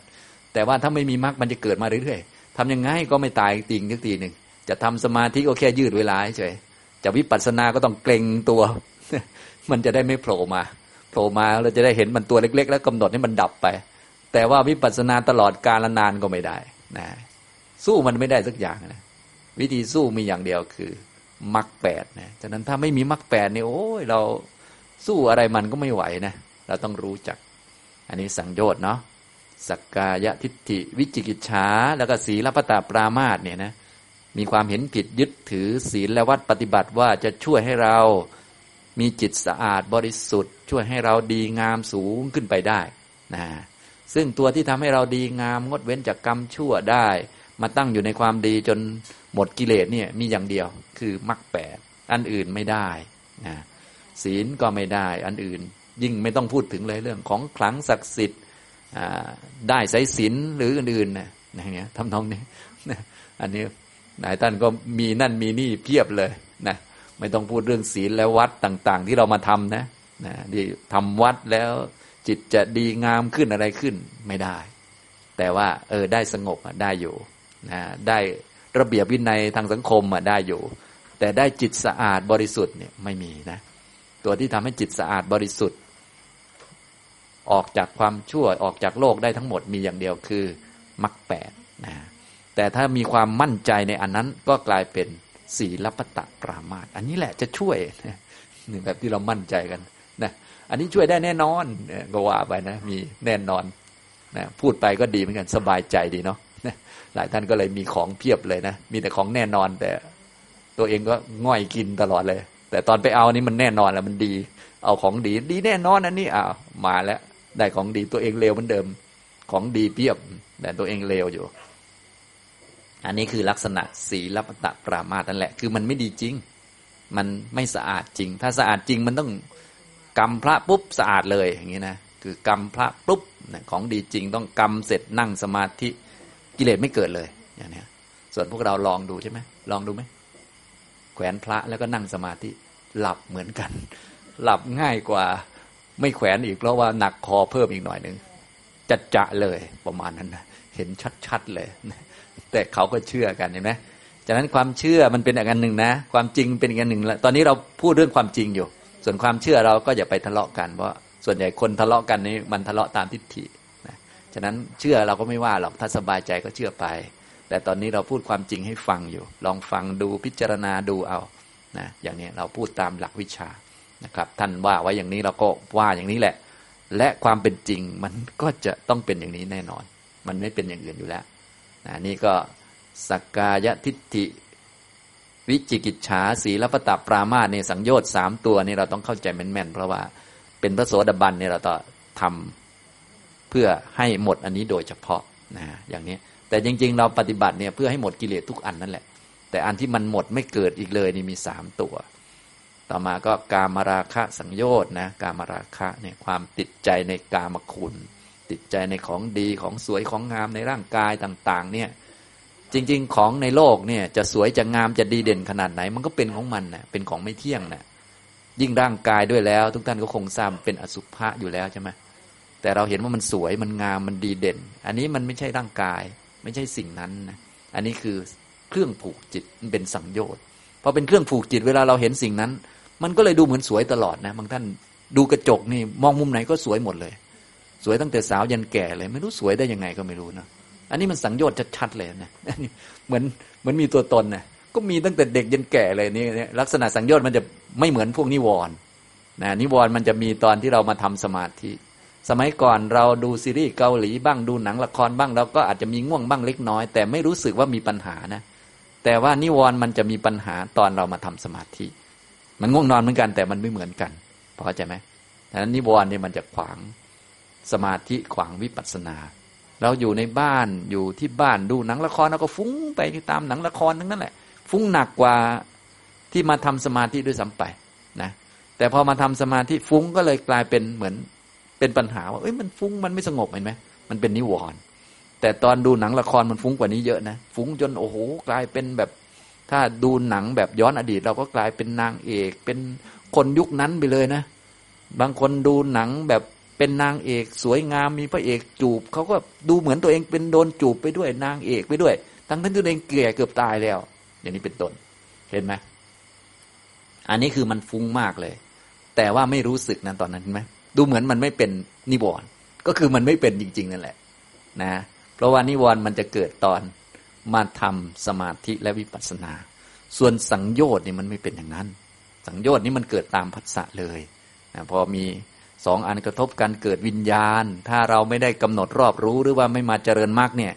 แต่ว่าถ้าไม่มีมรรคมันจะเกิดมาเรื่อยๆทำยังไงก็ไม่ตายติงทีทีหนึ่งจะทำสมาธิก็แค่ยืดเวลาเฉยจะวิปัสสนาก็ต้องเกรงตัว มันจะได้ไม่โผล่มาโผล่มาเราจะได้เห็นมันตัวเล็ก ๆ แล้วกำหนดให้มันดับไป แต่ว่าวิปัสสนาตลอดกาลนานก็ไม่ได้นะ สู้มันไม่ได้สักอย่างนะวิธีสู้มีอย่างเดียวคือมรรคแปดนะฉะนั้นถ้าไม่มีมรรคแปดเนี่ยโอ้ยเราสู้อะไรมันก็ไม่ไหวนะเราต้องรู้จัก อันนี้สังโยชน์เนาะสักกายทิฏฐิวิจิกิจฉาแล้วก็ศีลปตาปรามาสเนี่ยนะมีความเห็นผิดยึดถือศีลและวัดปฏิบัติว่าจะช่วยให้เรามีจิตสะอาดบริสุทธิ์ ช่วยให้เราดีงามสูงขึ้นไปได้นะซึ่งตัวที่ทำให้เราดีงามงดเว้นจากกรรมชั่วได้ มาตั้งอยู่ในความดีจนหมดกิเลสเนี่ยมีอย่างเดียวคือมรรคแปดอันอื่นไม่ได้นะศีลก็ไม่ได้อันอื่น ยิ่งไม่ต้องพูดถึงเลยเรื่องของขลังศักดิ์สิทธิ์ได้สายศีลหรืออื่นๆนะอย่างเงี้ยทำนองนี้อันนี้นายท่านก็มีนั่นมีนี่เพียบเลยนะไม่ต้องพูดเรื่องศีลและวัดต่าง ๆ ที่เรามาทำนะนะที่ทำวัดแล้วจิตจะดีงามขึ้นอะไรขึ้นไม่ได้ แต่ว่า เออได้สงบได้อยู่ นะได้ระเบียบวินัยทางสังคมอะได้อยู่ แต่ได้จิตสะอาดบริสุทธิ์เนี่ยไม่มีนะ ตัวที่ทำให้จิตสะอาดบริสุทธิ์ ออกจากความชั่วออกจากโลกได้ทั้งหมดมีอย่างเดียวคือมรรคแปดนะแต่ถ้ามีความมั่นใจในอันนั้นก็กลายเป็นศีลปตะปรามาตอันนี้แหละจะช่วยหนึ่งแบบที่เรามั่นใจกันนะอันนี้ช่วยได้แน่นอนก็ว่าไปนะ มีแน่นอนนะพูดไปก็ดีเหมือนกันสบายใจดีเนาะ หลายท่านก็เลยมีของเพียบเลยนะ มีแต่ของแน่นอนแต่ ตัวเองก็ง่อยกินตลอดเลย แต่ตอนไปเอานี่มันแน่นอนแล้วมันดี เอาของดี ดีแน่นอนอันนี้อ้าวมาแล้ว ได้ของดีตัวเองเลวเหมือนเดิม ของดีเพียบ แต่ตัวเองเลวอยู่ อันนี้คือลักษณะศีลปตะปรามาตนั่นแหละ คือมันไม่ดีจริง มันไม่สะอาดจริง ถ้าสะอาดจริงมันต้องกรรมพระปุ๊บสะอาดเลยอย่างนี้นะคือกรรมพระปุ๊บของดีจริงต้องกรรมเสร็จนั่งสมาธิ กิเลสไม่เกิดเลยอย่างนี้ส่วนพวกเราลองดูใช่ไหมลองดูไหมแขวนพระแล้วก็นั่งสมาธิหลับเหมือนกัน หลับง่ายกว่าไม่แขวนอีกเพราะว่าหนักคอเพิ่มอีกหน่อยหนึ่งจัดจะเลยประมาณนั้นนะเห็นชัดๆเลย แต่เขาก็เชื่อกันเห็นไหมจากนั้นความเชื่อมันเป็นอีกอันหนึ่งนะ ความจริงเป็นอีกอันหนึ่งแล้วตอนนี้เราพูดเรื่องความจริงอยู่ ส่วนความเชื่อเราก็อย่าไปทะเลาะกันเพราะส่วนใหญ่คนทะเลาะกันนี้มันทะเลาะตามทิฏฐิ ฉะนั้นเชื่อเราก็ไม่ว่าหรอกถ้าสบายใจก็เชื่อไป แต่ตอนนี้เราพูดความจริงให้ฟังอยู่ ลองฟังดูพิจารณาดูเอานะอย่างนี้เราพูดตามหลักวิชานะครับ ท่านว่าไว้อย่างนี้เราก็ว่าอย่างนี้แหละ และความเป็นจริงมันก็จะต้องเป็นอย่างนี้แน่นอน มันไม่เป็นอย่างอื่นอยู่แล้วนะนี่ก็สักกายทิฏฐิวิจิกิจฉาสีลปตปรามาในสังโยชน์สามตัวนี่เราต้องเข้าใจแม่นๆเพราะว่าเป็นพระโสดาบันเนี่ยเราต้องทำ เพื่อให้หมดอันนี้โดยเฉพาะนะอย่างนี้ แต่จริง ๆ เราปฏิบัติเนี่ยเพื่อให้หมดกิเลสทุกอันนั่นแหละ แต่อันที่มันหมดไม่เกิดอีกเลยนี่มีสามตัว ต่อมาก็กามราคะสังโยชน์นะกามราคะเนี่ยความติดใจในกามคุณ ติดใจในของดีของสวยของงามในร่างกายต่าง ๆ เนี่ยจริง ๆ ของในโลกเนี่ยจะสวยจะงามจะดีเด่นขนาดไหน มันก็เป็นของมันนะเป็นของไม่เที่ยงนะยิ่งร่างกายด้วยแล้ว ทุกท่านก็คงทราบเป็นอสุภะอยู่แล้วใช่ไหม แต่เราเห็นว่ามันสวยมันงามมันดีเด่น อันนี้มันไม่ใช่ร่างกาย ไม่ใช่สิ่งนั้นนะอันนี้คือเครื่องผูกจิตมันเป็นสังโยชน์พอเป็นเครื่องผูกจิตเวลาเราเห็นสิ่งนั้น มันก็เลยดูเหมือนสวยตลอดนะบางท่านดูกระจกนี่มองมุมไหนก็สวยหมดเลย สวยตั้งแต่สาวยันแก่เลย ไม่รู้สวยได้ยังไงก็ไม่รู้นะอันนี้มันสังโยชน์ชัดๆเลยนะเหมือนเหมือนมีตัวตนนะก็มีตั้งแต่เด็กยันแก่เลยนี่ลักษณะสังโยชน์มันจะไม่เหมือนพวกนิวรณ์นะนิวรณ์มันจะมีตอนที่เรามาทำสมาธิ สมัยก่อนเราดูซีรีส์เกาหลีบ้างดูหนังละครบ้างเราก็อาจจะมีง่วงบ้างเล็กน้อย แต่ไม่รู้สึกว่ามีปัญหานะแต่ว่านิวรณ์มันจะมีปัญหาตอนเรามาทำสมาธิ มันง่วงนอนเหมือนกันแต่มันไม่เหมือนกันพอเข้าใจไหมดังนั้นนิวรณ์เนี่ยมันจะขวางสมาธิขวางวิปัสสนา เราอยู่ในบ้านอยู่ที่บ้านดูหนังละครเราก็ฟุ้งไปตามหนังละครทั้งนั้นแหละ ฟุ้งหนักกว่าที่มาทำสมาธิด้วยซ้าไปนะแต่พอมาทำสมาธิฟุ้งก็เลยกลายเป็นเหมือน เป็นปัญหาว่าเอ้ยมันฟุ้งมันไม่สงบเห็นไหมมันเป็นนิวรณ์แต่ตอนดูหนังละครมันฟุ้งกว่านี้เยอะนะฟุ้งจนโอ้โหกลายเป็นแบบ ถ้าดูหนังแบบย้อนอดีต เราก็กลายเป็นนางเอก เป็นคนยุคนั้นไปเลยนะ บางคนดูหนังแบบเป็นนางเอก สวยงามมีพระเอกจูบเขาก็ดูเหมือนตัวเองเป็นโดนจูบไปด้วยนางเอกไปด้วย ทั้งทั้งตัวเองเกลี่ยเกือบตายแล้ว อย่างนี้เป็นต้นเห็นไหมอันนี้คือมันฟุ้งมากเลย แต่ว่าไม่รู้สึกนะตอนนั้นเห็นไหม ดูเหมือนมันไม่เป็นนิวรณ์ก็คือมันไม่เป็นจริง ๆ นั่นแหละ นะ เพราะว่านิวรณ์มันจะเกิดตอนมาทำสมาธิและวิปัสสนา ส่วนสังโยชน์นี่มันไม่เป็นอย่างนั้น สังโยชน์นี่มันเกิดตามผัสสะเลยนะพอมีสองอันกระทบกันเกิดวิญญาณ ถ้าเราไม่ได้กำหนดรอบรู้หรือว่าไม่มาเจริญมรรคเนี่ย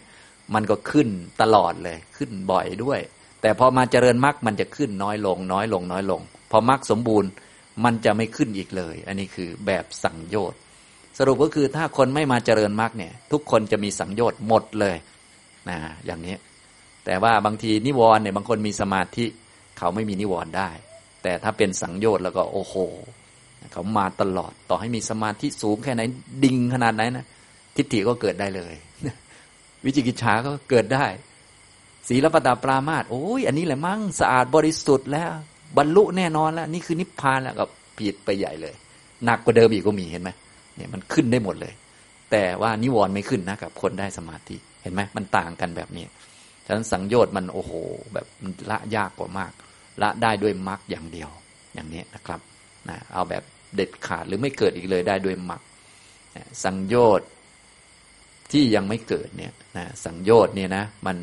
มันก็ขึ้นตลอดเลยขึ้นบ่อยด้วย แต่พอมาเจริญมรรคมันจะขึ้นน้อยลง น้อยลง น้อยลง พอมรรคสมบูรณ์ มันจะไม่ขึ้นอีกเลย อันนี้คือแบบสังโยชน์สรุปก็คือถ้าคนไม่มาเจริญมรรคเนี่ย ทุกคนจะมีสังโยชน์หมดเลยนะอย่างนี้ แต่ว่าบางทีนิวรณ์เนี่ยบางคนมีสมาธิเขาไม่มีนิวรณ์ได้ แต่ถ้าเป็นสังโยชน์แล้วก็โอ้โห เขามาตลอดต่อให้มีสมาธิสูงแค่ไหนดิ่งขนาดไหนนะทิฏฐิก็เกิดได้เลย วิจิกิจฉาก็เกิดได้ศีลปตาปรามาตโอ้ยอันนี้แหละมั่งสะอาดบริสุทธิ์แล้ว รรลุแน่นอนแล้วนี่คือนิพพานแล้วก็ผิดไปใหญ่เลยหนักกว่าเดิมอีกก็มีเห็นไหมเนี่ยมันขึ้นได้หมดเลย แต่ว่านิวรณ์ไม่ขึ้นนะกับคนได้สมาธิเห็นไหมมันต่างกันแบบนี้ฉะนั้นสังโยชน์มันโอ้โห แบบละยากกว่ามาก ละได้ด้วยมรรคอย่างเดียวอย่างนี้นะครับนะเอาแบบเด็ดขาดหรือไม่เกิดอีกเลยได้ด้วยมรรคสังโยชน์ที่ยังไม่เกิดเนี่ยนะสังโยชน์เนี่ยนะมัน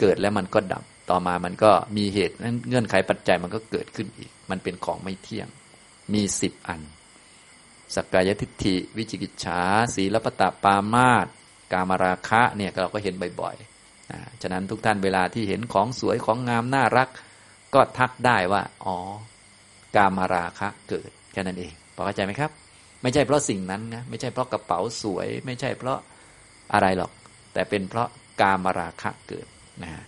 เกิดแล้วมันก็ดับ ต่อมามันก็มีเหตุนั้นเงื่อนไขปัจจัยมันก็เกิดขึ้นอีก มันเป็นของไม่เที่ยง มีสิบอันสักกายทิฏฐิ วิจิกิจฉาสีลปตะปามาตกามราคะเนี่ยเราก็เห็นบ่อยๆนะฉะนั้นทุกท่านเวลาที่เห็นของสวยของงามน่ารัก ก็ทักได้ว่า อ๋อ กามราคะเกิดแค่นั้นเองพอเข้าใจไหมครับ ไม่ใช่เพราะสิ่งนั้นนะไม่ใช่เพราะกระเป๋าสวย ไม่ใช่เพราะอะไรหรอก แต่เป็นเพราะกามราคะเกิดนะฮะ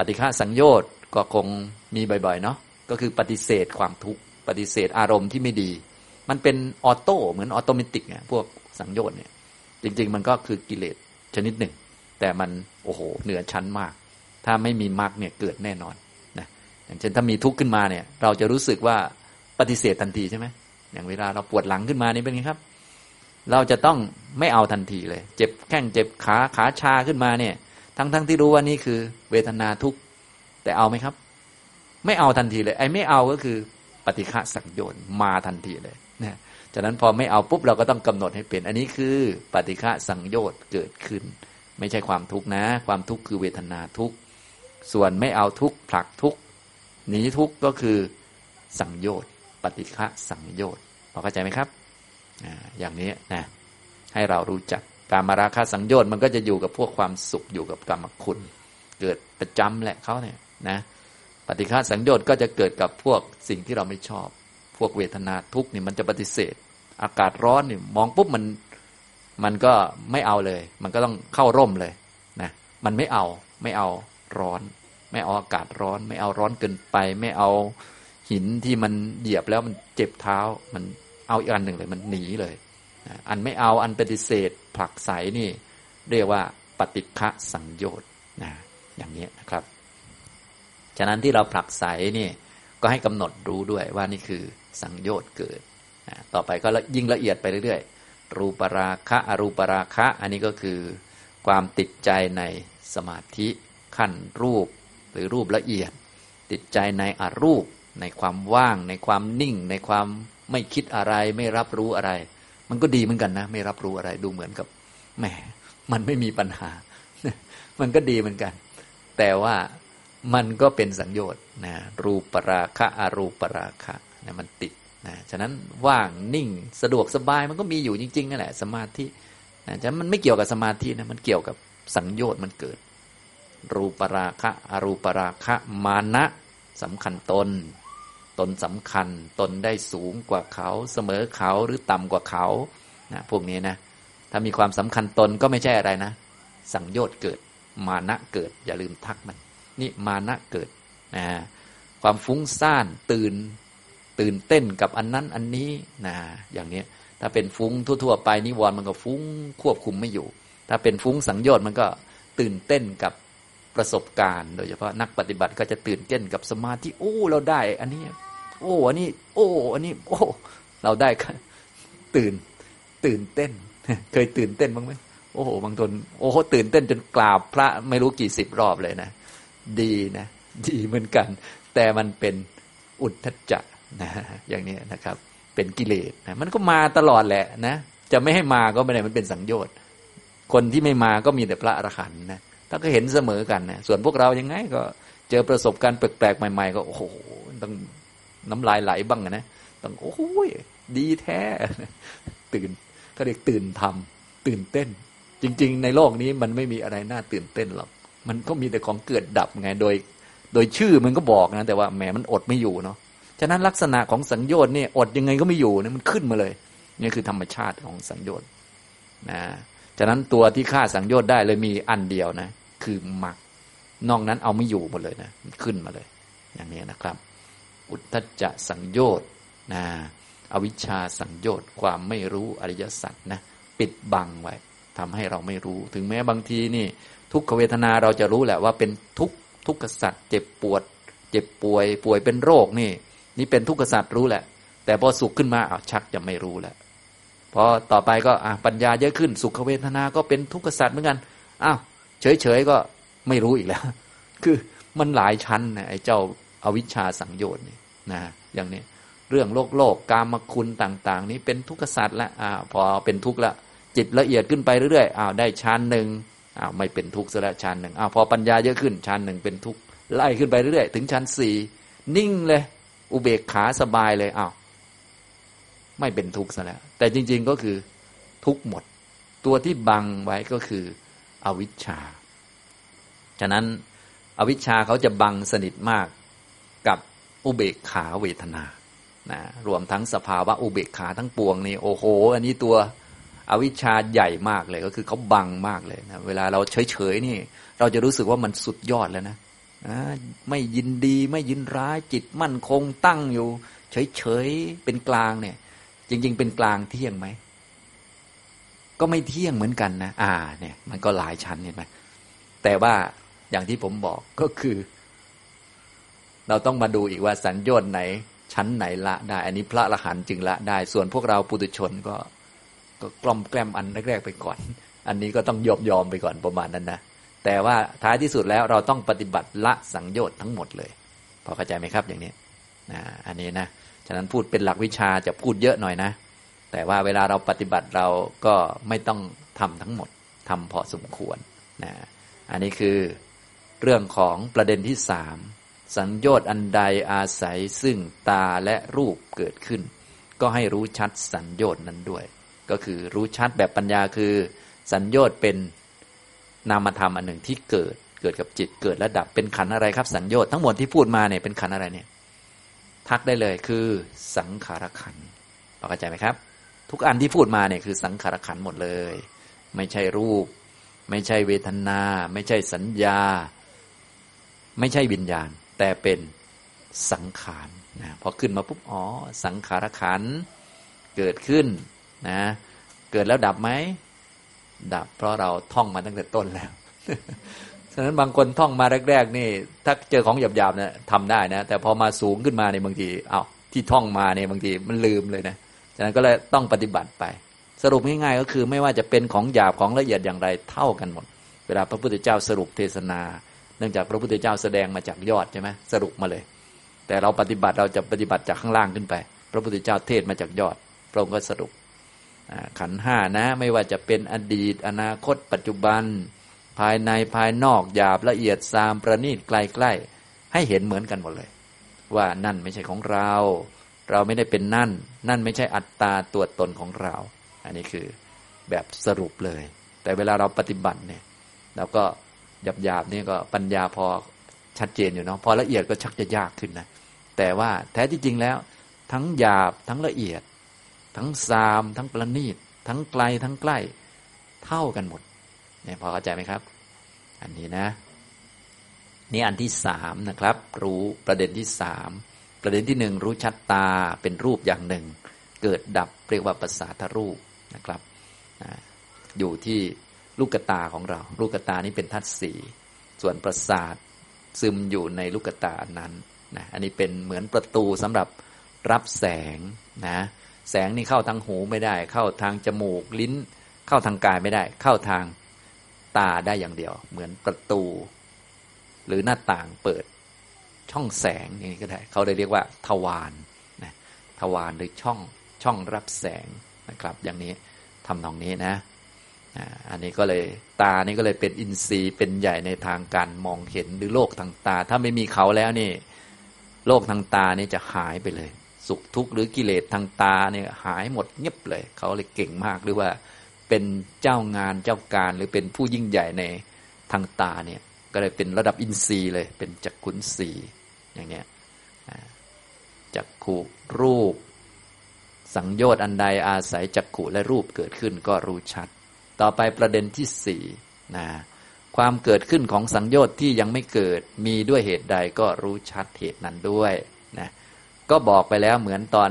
ปฏิฆสังโยชน์ก็คงมีบ่อยๆเนาะก็คือปฏิเสธความทุกข์ปฏิเสธอารมณ์ที่ไม่ดี มันเป็น auto เหมือน automatic เนี่ยพวกสังโยชน์เนี่ยจริง ๆ มันก็คือกิเลสชนิดหนึ่ง แต่มันโอ้โหเหนือชั้นมาก ถ้าไม่มีมรรคเนี่ยเกิดแน่นอนนะอย่างเช่นถ้ามีทุกข์ขึ้นมาเนี่ย เราจะรู้สึกว่าปฏิเสธทันทีใช่ไหมอย่างเวลาเราปวดหลังขึ้นมานี่เป็นไงครับ เราจะต้องไม่เอาทันทีเลย เจ็บแข้งเจ็บขาขาชาขึ้นมาเนี่ย ทั้งๆทที่รู้ว่านี่คือ เวทนาทุกข์แต่เอาไหมครับ ไม่เอาทันทีเลย ไอ้ไม่เอาก็คือ ปฏิฆะสังโยชน์มาทันทีเลยนะจากนั้นพอไม่เอาปุ๊บเราก็ต้องกำหนดให้เป็น อันนี้คือปฏิฆะสังโยชน์เกิดขึ้น ไม่ใช่ความทุกข์นะ ความทุกข์คือเวทนาทุกข์ส่วนไม่เอาทุกข์ผลักทุกข์หนีทุกข์ก็คือสังโยชน์ปฏิฆะสังโยชน์พอเข้าใจไหมครับ อย่างนี้นะให้เรารู้จัก การมาราคาสังโยชน์มันก็จะอยู่กับพวกความสุขอยู่กับกรรมคุณ เกิดประจำแหละเขาเนี่ยนะปฏิฆาสังโยชน์ก็จะเกิดกับพวกสิ่งที่เราไม่ชอบ พวกเวทนาทุกข์นี่มันจะปฏิเสธ อากาศร้อนนี่มองปุ๊บมันมันก็ไม่เอาเลย มันก็ต้องเข้าร่มเลยนะมันไม่เอาไม่เอาร้อน ไม่เอาอากาศร้อน ไม่เอาร้อนเกินไป ไม่เอาหินที่มันเหยียบแล้วมันเจ็บเท้า มันเอาอีกอันหนึ่งเลย มันหนีเลย อันไม่เอาอันปฏิเสธผลักใสนี่ เรียกว่าปฏิฆะสังโยชน์นะอย่างนี้นะครับ ฉะนั้นที่เราผลักใสนี่ก็ให้กำหนดรู้ด้วยว่านี่คือสังโยชน์เกิด ต่อไปก็ยิ่งละเอียดไปเรื่อยๆ รูปราคะอรูปราคะ อันนี้ก็คือความติดใจในสมาธิขั้นรูปหรือรูปละเอียด ติดใจในอรูป ในความว่าง ในความนิ่ง ในความไม่คิดอะไรไม่รับรู้อะไร มันก็ดีเหมือนกันนะ ไม่รับรู้อะไรดูเหมือนกับแหมมันไม่มีปัญหา มันก็ดีเหมือนกัน แต่ว่ามันก็เป็นสัญญน์นะรูปราคะอรูปราคะนะมันติดนะฉะนั้นว่างนิ่งสะดวกสบายมันก็มีอยู่จริงๆนั่นแหละสมาธินะฉะนั้นมันไม่เกี่ยวกับสมาธินะมันเกี่ยวกับสัญญน์มันเกิด รูปราคะอรูปราคะมานะสำคัญตน ตนสำคัญ ตนได้สูงกว่าเขา เสมอเขาหรือต่ำกว่าเขานะพวกนี้นะ ถ้ามีความสำคัญตนก็ไม่ใช่อะไรนะ สังโยชน์เกิด มานะเกิด อย่าลืมทักมัน นี่มานะเกิดนะความฟุ้งซ่านตื่น ตื่นเต้นกับอันนั้นอันนี้นะอย่างนี้ถ้าเป็นฟุ้งทั่ว ๆ ไปนิวรณ์มันก็ฟุ้งควบคุมไม่อยู่ ถ้าเป็นฟุ้งสังโยชน์มันก็ตื่นเต้นกับประสบการณ์ โดยเฉพาะนักปฏิบัติก็จะตื่นเต้นกับสมาธิ โอ้ เราได้ อันนี้ โอ้อันนี้ โอ้อันนี้ โอ้ เราได้ตื่น ตื่นเต้น เคยตื่นเต้นบ้างไหมโอ้โหบางทนโอ้โหตื่นเต้นจนกราบพระไม่รู้กี่สิบรอบเลยนะดีนะดีเหมือนกัน แต่มันเป็นอุทธัจจะนะอย่างนี้นะครับ เป็นกิเลสนะมันก็มาตลอดแหละนะจะไม่ให้มาก็ไม่ได้มันเป็นสังโยชน์คนที่ไม่มาก็มีแต่พระอรหันต์นะถ้าก็เห็นเสมอกันนะส่วนพวกเรายังไงก็เจอประสบการณ์แปลกๆใหม่ ๆ ก็โอ้โหต้อง น้ำลายไหลบ้างนะต้องโอ้ยดีแท้ ตื่นก็เรียกตื่นทำตื่นเต้น จริง ๆ ในโลกนี้มันไม่มีอะไรน่าตื่นเต้นหรอกมันก็มีแต่ของเกิดดับไงโดย โดยชื่อมันก็บอกนะแต่ว่าแหมมันอดไม่อยู่เนาะฉะนั้นลักษณะของสัญญน์เนี่ยอดยังไงก็ไม่อยู่เนะมันขึ้นมาเลยนี่คือธรรมชาติของสัญญน์นะฉะนั้นตัวที่ฆ่าสังโยชน์ได้เลยมีอันเดียวนะ คือมรรคนอกนั้นเอาไม่อยู่หมดเลยนะมันขึ้นมาเลย อย่างนี้นะครับ อุทธจะสังโยชน์นะอวิชชาสังโยชน์ความไม่รู้อริยสัจนะปิดบังไว้ทำให้เราไม่รู้ ถึงแม้บางทีนี่ ทุกขเวทนาเราจะรู้แหละว่าเป็นทุกทุกขสัตว์เจ็บปวด เจ็บป่วย ป่วยเป็นโรคนี่ นี่เป็นทุกขสัตว์รู้แหละ แต่พอสุขขึ้นมาอ้าวชักจะไม่รู้แล้วพอต่อไปก็อะปัญญาเยอะขึ้น สุขเวทนาก็เป็นทุกขสัตว์เหมือนกันอ้าวเฉยๆก็ไม่รู้อีกแล้ว คือมันหลายชั้นนะไอ้เจ้าอาวิชชาสังโยชน์นี่ นะอย่างนี้เรื่องโลกโลกกามคุณต่าง ๆ นี้เป็นทุกขสัตว์ละอ่าพอเป็นทุกข์ละจิตละเอียดขึ้นไปเรื่อยๆอ้าวได้ชั้นหนึ่งอ้าวไม่เป็นทุกข์ซะล้วชั้นหนึ่งอ้าวพอปัญญาเยอะขึ้นชั้นหนึ่งเป็นทุกข์ไล่ขึ้นไปเรื่อยๆถึงชั้นสี่นิ่งเลย อุเบกขาสบายเลยอ้าวไม่เป็นทุกข์ซะแล้วแต่จริง ๆก็คือทุกข์หมด ตัวที่บังไว้ก็คืออวิชชา ฉะนั้นอวิชชาเขาจะบังสนิทมากกับ อุเบกขาเวทนานะรวมทั้งสภาวะอุเบกขาทั้งปวงนี่โอ้โห อันนี้ตัวอวิชชาใหญ่มากเลยก็คือเขาบังมากเลยนะเวลาเราเฉยๆนี่ เราจะรู้สึกว่ามันสุดยอดแล้วนะนะไม่ยินดีไม่ยินร้ายจิตมั่นคงตั้งอยู่ เฉยๆเป็นกลางเนี่ย จริง ๆ เป็นกลางเที่ยงไหมก็ไม่เที่ยงเหมือนกันนะ อ่า เนี่ย มันก็หลายชั้นเห็นไหมแต่ว่าอย่างที่ผมบอกก็คือ เราต้องมาดูอีกว่าสัญญาณไหน ชั้นไหนละได้ อันนี้พระอรหันต์จึงละได้ ส่วนพวกเราปุถุชนก็ ก็กล่อมแกล้มอันแรกๆไปก่อน อันนี้ก็ต้องยอมยอมไปก่อนประมาณนั้นนะแต่ว่าท้ายที่สุดแล้วเราต้องปฏิบัติละสังโยชน์ทั้งหมดเลยพอเข้าใจไหมครับอย่างนี้นะอันนี้นะฉะนั้นพูดเป็นหลักวิชาจะพูดเยอะหน่อยนะ แต่ว่าเวลาเราปฏิบัติเราก็ไม่ต้องทำทั้งหมดทำพอสมควรนะอันนี้คือเรื่องของประเด็นที่สาม สัญญต์อันใดอาศัยซึ่งตาและรูปเกิดขึ้น ก็ให้รู้ชัดสัญญต์นั้นด้วย ก็คือรู้ชัดแบบปัญญาคือ สัญญต์เป็นนามธรรมอันหนึ่งที่เกิดเกิดกับจิตเกิดและดับเป็นขันอะไรครับ สัญญต์ทั้งหมดที่พูดมาเนี่ยเป็นขันอะไรเนี่ยทักได้เลยคือสังขารขันเข้าใจไหมครับ ทุกอันที่พูดมาเนี่ยคือสังขารขันหมดเลย ไม่ใช่รูป ไม่ใช่เวทนา ไม่ใช่สัญญา ไม่ใช่วิญญาณ แต่เป็นสังขารนะพอขึ้นมาปุ๊บอ๋อสังขารขันเกิดขึ้นนะเกิดแล้วดับไหมดับ เพราะเราท่องมาตั้งแต่ต้นแล้วฉะนั้นบางคนท่องมาแรก ๆ นี่ ถ้าเจอของหยาบๆเนี่ยทำได้นะ แต่พอมาสูงขึ้นมาในบางทีเอา้าที่ท่องมาเนี่ยบางทีมันลืมเลยนะฉะนั้นก็เลยต้องปฏิบัติไป สรุปง่ายๆก็คือไม่ว่าจะเป็นของหยาบของละเอียดอย่างไรเท่ากันหมด เวลาพระพุทธเจ้าสรุปเทศนา เนื่องจากพระพุทธเจ้าแสดงมาจากยอดใช่ไหมสรุปมาเลย แต่เราปฏิบัติเราจะปฏิบัติจากข้างล่างขึ้นไป พระพุทธเจ้าเทศมาจากยอดพระองค์ก็สรุปขันห้านะไม่ว่าจะเป็นอดีต อนาคต ปัจจุบัน ภายในภายนอกหยาบละเอียดซามประณีตใกล้ๆให้เห็นเหมือนกันหมดเลย ว่านั่นไม่ใช่ของเรา เราไม่ได้เป็นนั่น นั่นไม่ใช่อัตตาตัวตนของเรา อันนี้คือแบบสรุปเลย แต่เวลาเราปฏิบัติเนี่ยเราก็ หยาบหยาบนี่ก็ปัญญาพอชัดเจนอยู่เนาะพอละเอียดก็ชักจะยากขึ้นนะแต่ว่าแท้ที่จริงแล้ว ทั้งหยาบทั้งละเอียด ทั้งซาม ทั้งประณีตทั้งไกลทั้งใกล้ เท่ากันหมดเนี่ยพอเข้าใจไหมครับ อันนี้นะ นี่อันที่สามนะครับ รู้ประเด็นที่สามประเด็นที่หนึ่งรู้ชัดตาเป็นรูปอย่างหนึ่ง เกิดดับเรียกว่าภาษาทรูปนะครับอยู่ที่ ลูกตาของเรา ลูกตานี้เป็นทัศสีส่วนประสาทซึมอยู่ในลูกตานั้นนะอันนี้เป็นเหมือนประตูสำหรับรับแสงนะแสงนี่เข้าทางหูไม่ได้ เข้าทางจมูกลิ้น เข้าทางกายไม่ได้ เข้าทางตาได้อย่างเดียว เหมือนประตู หรือหน้าต่างเปิดช่องแสงนี่ก็ได้ เขาได้เรียกว่า ทวารนะทวารหรือช่องช่องรับแสงนะครับ อย่างนี้ทำนองนี้นะ อันนี้ก็เลยตานี่ก็เลยเป็นอินทรีย์เป็นใหญ่ในทางการมองเห็นหรือโลกทางตา ถ้าไม่มีเขาแล้วนี่ โลกทางตานี่จะหายไปเลย สุขทุกข์หรือกิเลสทางตาเนี่ยหายหมดเงียบเลย เขาเลยเก่งมากหรือว่าเป็นเจ้างานเจ้าการหรือเป็นผู้ยิ่งใหญ่ในทางตาเนี่ย ก็เลยเป็นระดับอินทรีย์เลย เป็นจักขุนสีอย่างเนี้ยจักขุรูป สังโยชน์อันใดอาศัยจักขุและรูปเกิดขึ้นก็รู้ชัด ต่อไปประเด็นที่สี่นะความเกิดขึ้นของสังโยชน์ที่ยังไม่เกิดมีด้วยเหตุใดก็รู้ชัดเหตุนั้นด้วยนะก็บอกไปแล้วเหมือนตอน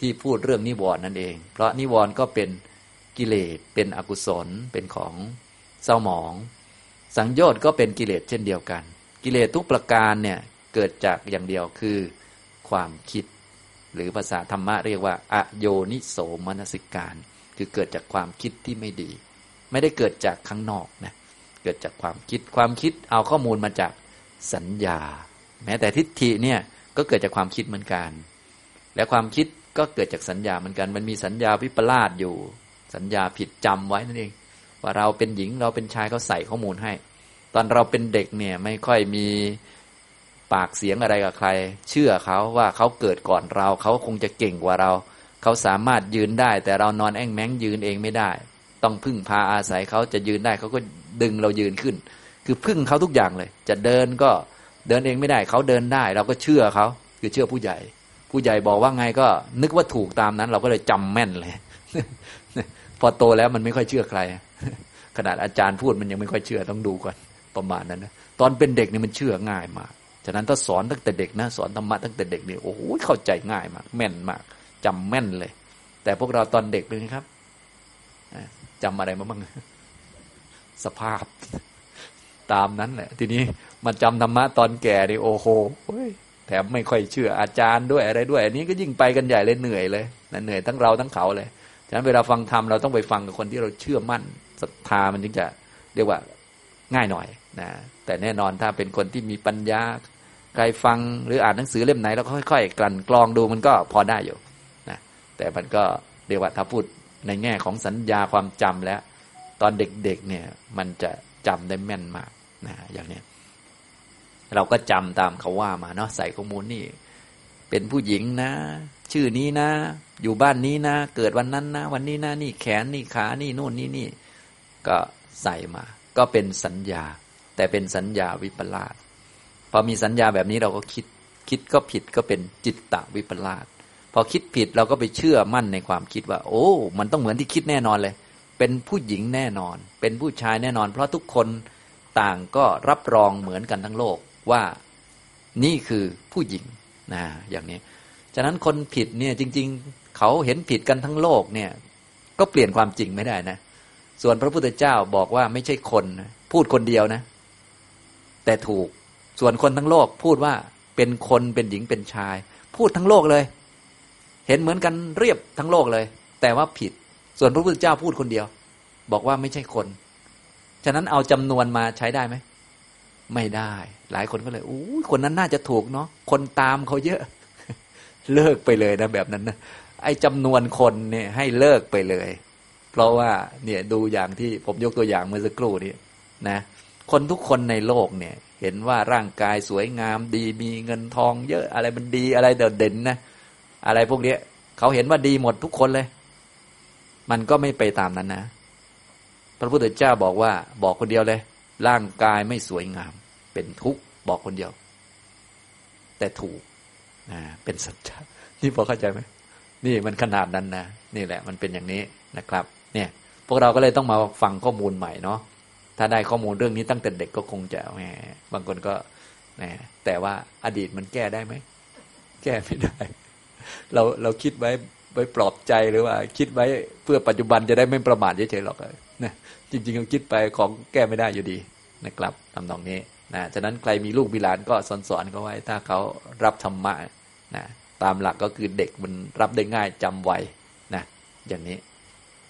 ที่พูดเรื่องนิวรณ์นั่นเอง เพราะนิวรณ์ก็เป็นกิเลสเป็นอกุศลเป็นของเศร้าหมอง สังโยชน์ก็เป็นกิเลสเช่นเดียวกัน กิเลสทุกประการเนี่ยเกิดจากอย่างเดียวคือความคิด หรือภาษาธรรมะเรียกว่า อโยนิโสมนสิการ คือเกิดจากความคิดที่ไม่ดี ไม่ได้เกิดจากข้างนอกนะเกิดจากความคิดความคิดเอาข้อมูลมาจากสัญญา แม้แต่ทิฏฐิเนี่ยก็เกิดจากความคิดเหมือนกัน และความคิดก็เกิดจากสัญญาเหมือนกัน มันมีสัญญาวิปลาสอยู่ สัญญาผิดจำไว้นั่นเอง ว่าเราเป็นหญิงเราเป็นชายเขาใส่ข้อมูลให้ ตอนเราเป็นเด็กเนี่ยไม่ค่อยมีปากเสียงอะไรกับใคร เชื่อเขาว่าเขาเกิดก่อนเราเขาคงจะเก่งกว่าเรา เขาสามารถยืนได้ แต่เรานอนแอ่งแมงยืนเองไม่ได้ ต้องพึ่งพาอาศัยเขาจะยืนได้เขาก็ดึงเรายืนขึ้น คือพึ่งเขาทุกอย่างเลย จะเดินก็เดินเองไม่ได้เขาเดินได้ เราก็เชื่อเขาคือเชื่อผู้ใหญ่ ผู้ใหญ่บอกว่าไงก็นึกว่าถูกตามนั้น เราก็เลยจำแม่นเลยพอโตแล้วมันไม่ค่อยเชื่อใคร ขนาดอาจารย์พูดมันยังไม่ค่อยเชื่อต้องดูก่อนประมาณนั้นนะตอนเป็นเด็กนี่มันเชื่อง่ายมากฉะนั้นถ้าสอนตั้งแต่เด็กนะสอนธรรมะตั้งแต่เด็กนี่โอ้โหเข้าใจง่ายมาก แม่นมากจำแม่นเลย แต่พวกเราตอนเด็กเป็นครับ จำอะไรมาบ้างสภาพ ตามนั้นแหละ ทีนี้มาจำธรรมะตอนแก่นี่โอ้โหแถมไม่ค่อยเชื่ออาจารย์ด้วยอะไรด้วย อันนี้ก็ยิ่งไปกันใหญ่เลยเหนื่อยเลยนะเหนื่อยทั้งเราทั้งเขาเลยฉะนั้นเวลาฟังธรรมเราต้องไปฟังกับคนที่เราเชื่อมั่นศรัทธามันถึงจะเรียกว่าง่ายหน่อยนะแต่แน่นอนถ้าเป็นคนที่มีปัญญาใครฟังหรืออ่านหนังสือเล่มไหนแล้วค่อยๆกลั่นกรองดูมันก็พอได้อยู่นะแต่มันก็เรียกว่าถ้าพูด ในแง่ของสัญญาความจำแล้ว ตอนเด็กๆเนี่ย มันจะจำได้แม่นมากนะอย่างนี้เราก็จำตามเขาว่ามาเนาะใส่ข้อมูลนี่ เป็นผู้หญิงนะ ชื่อนี้นะ อยู่บ้านนี้นะ เกิดวันนั้นนะ วันนี้นะ นี่แขนนี่ขานี่นู่นนี่นี่ ก็ใส่มา ก็เป็นสัญญา แต่เป็นสัญญาวิปลาสพอมีสัญญาแบบนี้เราก็คิดคิดก็ผิดก็เป็นจิตตวิปลาส พอคิดผิดเราก็ไปเชื่อมั่นในความคิดว่า โอ้ มันต้องเหมือนที่คิดแน่นอนเลย เป็นผู้หญิงแน่นอน เป็นผู้ชายแน่นอน เพราะทุกคนต่างก็รับรองเหมือนกันทั้งโลกว่านี่คือผู้หญิงนะอย่างนี้ ฉะนั้นคนผิดเนี่ยจริง ๆ เขาเห็นผิดกันทั้งโลกเนี่ย ก็เปลี่ยนความจริงไม่ได้นะ ส่วนพระพุทธเจ้าบอกว่าไม่ใช่คนพูดคนเดียวนะ แต่ถูกส่วนคนทั้งโลกพูดว่าเป็นคนเป็นหญิงเป็นชาย พูดทั้งโลกเลย เห็นเหมือนกันเรียบทั้งโลกเลย แต่ว่าผิด ส่วนพระพุทธเจ้าพูดคนเดียว บอกว่าไม่ใช่คน ฉะนั้นเอาจำนวนมาใช้ได้ไหม ไม่ได้ หลายคนก็เลยอู้คนนั้นน่าจะถูกเนาะ คนตามเขาเยอะ เลิกไปเลยนะแบบนั้นนะ ไอ้จำนวนคนเนี่ยให้เลิกไปเลย เพราะว่าเนี่ยดูอย่างที่ผมยกตัวอย่างเมื่อสักครู่นี้นะ คนทุกคนในโลกเนี่ย เห็นว่าร่างกายสวยงามดีมีเงินทองเยอะอะไรมันดีอะไรเด่นนะ อะไรพวกนี้เขาเห็นว่าดีหมดทุกคนเลย มันก็ไม่ไปตามนั้นนะ พระพุทธเจ้าบอกว่าบอกคนเดียวเลย ร่างกายไม่สวยงาม เป็นทุกข์บอกคนเดียว แต่ถูกนะเป็นสัจจะนี่พอเข้าใจไหมนี่มันขนาดนั้นนะนี่แหละ มันเป็นอย่างนี้นะครับ เนี่ย พวกเราก็เลยต้องมาฟังข้อมูลใหม่เนาะถ้าได้ข้อมูลเรื่องนี้ตั้งแต่เด็กก็คงจะแหมบางคนก็แหมแต่ว่าอดีตมันแก้ได้ไหม แก้ไม่ได้ เราเราคิดไว้ไว้ปลอบใจหรือว่า คิดไว้เพื่อปัจจุบันจะได้ไม่ประมาทเฉยๆหรอกนะจริงๆเราคิดไปของแก้ไม่ได้อยู่ดีนะครับทำตรงนี้นะฉะนั้นใครมีลูกมีหลานก็สอนสอนเขาไว้ ถ้าเขารับธรรมะนะตามหลักก็คือเด็กมันรับได้ง่ายจำไวนะอย่างนี้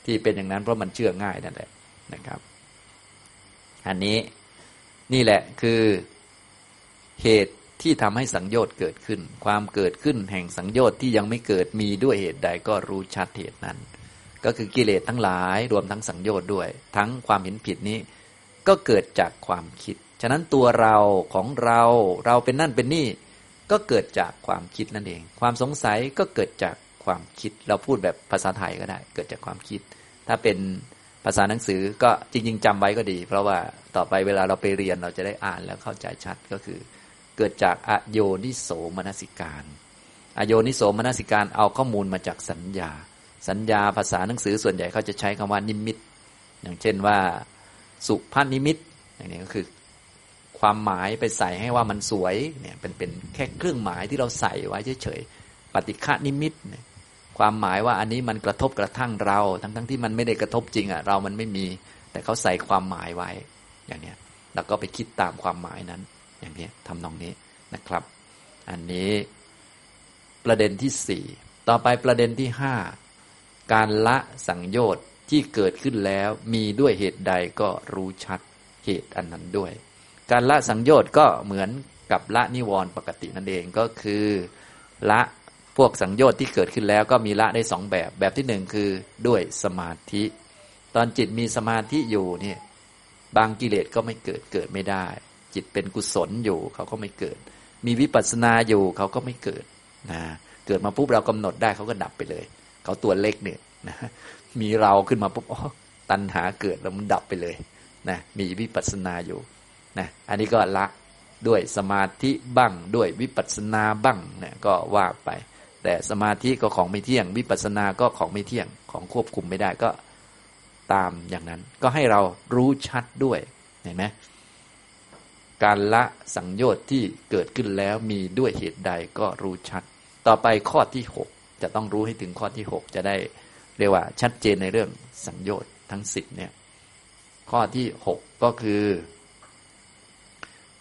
ที่เป็นอย่างนั้นเพราะมันเชื่อง่ายนั่นแหละนะครับ อันนี้นี่แหละคือเหตุ ที่ทำให้สังโยชน์เกิดขึ้น ความเกิดขึ้นแห่งสังโยชน์ที่ยังไม่เกิดมีด้วยเหตุใดก็รู้ชัดเหตุนั้น ก็คือกิเลสทั้งหลายรวมทั้งสังโยชน์ด้วย ทั้งความเห็นผิดนี้ ก็เกิดจากความคิด ฉะนั้นตัวเราของเราเราเป็นนั่นเป็นนี่ ก็เกิดจากความคิดนั่นเอง ความสงสัยก็เกิดจากความคิด เราพูดแบบภาษาไทยก็ได้ เกิดจากความคิด ถ้าเป็นภาษาหนังสือก็จริง ๆจำไว้ก็ดี เพราะว่าต่อไปเวลาเราไปเรียนเราจะได้อ่านแล้วเข้าใจชัดก็คือ เกิดจากอโยนิโสมนสิการ อโยนิโสมนสิการเอาข้อมูลมาจากสัญญา สัญญาภาษาหนังสือส่วนใหญ่เขาจะใช้คำว่านิมิต อย่างเช่นว่า สุภาพนิมิตอย่างนี้ก็คือ ความหมายไปใส่ให้ว่ามันสวยเนี่ยเป็นเป็นแค่เครื่องหมายที่เราใส่ไว้เฉยๆปฏิฆนิมิตเนี่ยความหมายว่าอันนี้มันกระทบกระทั่งเรา ทั้งทั้งที่มันไม่ได้กระทบจริงอะเรามันไม่มี แต่เขาใส่ความหมายไว้อย่างเนี้ยเราก็ไปคิดตามความหมายนั้น อย่างนี้ทำนองนี้นะครับ อันนี้ประเด็นที่สี่ต่อไปประเด็นที่ห้าการละสังโยชน์ที่เกิดขึ้นแล้วมีด้วยเหตุใดก็รู้ชัดเหตุอันนั้นด้วย การละสังโยชน์ก็เหมือนกับละนิวรณ์ปกตินั่นเองก็คือ ละพวกสังโยชน์ที่เกิดขึ้นแล้วก็มีละได้สองแบบ แบบที่หนึ่งคือด้วยสมาธิ ตอนจิตมีสมาธิอยู่เนี่ยบางกิเลสก็ไม่เกิดเกิดไม่ได้ จิตเป็นกุศลอยู่เขาก็ไม่เกิด มีวิปัสสนาอยู่เขาก็ไม่เกิดนะเกิดมาปุ๊บเรากำหนดได้เขาก็ดับไปเลย เขาตัวเล็กเนี่ยนะมีเราขึ้นมาปุ๊บอ๋อตัณหาเกิดแล้วมันดับไปเลยนะมีวิปัสสนาอยู่นะอันนี้ก็ละด้วยสมาธิบ้างด้วยวิปัสสนาบ้างเนี่ยก็ว่าไป แต่สมาธิก็ของไม่เที่ยง วิปัสสนาก็ของไม่เที่ยงของควบคุมไม่ได้ก็ตามอย่างนั้น ก็ให้เรารู้ชัดด้วยเห็นไหม การละสังโยชน์ที่เกิดขึ้นแล้วมีด้วยเหตุใดก็รู้ชัด ต่อไปข้อที่หกจะต้องรู้ให้ถึงข้อที่หกจะได้เรียกว่าชัดเจนในเรื่องสังโยชน์ทั้งสิบเนี่ยข้อที่หกก็คือ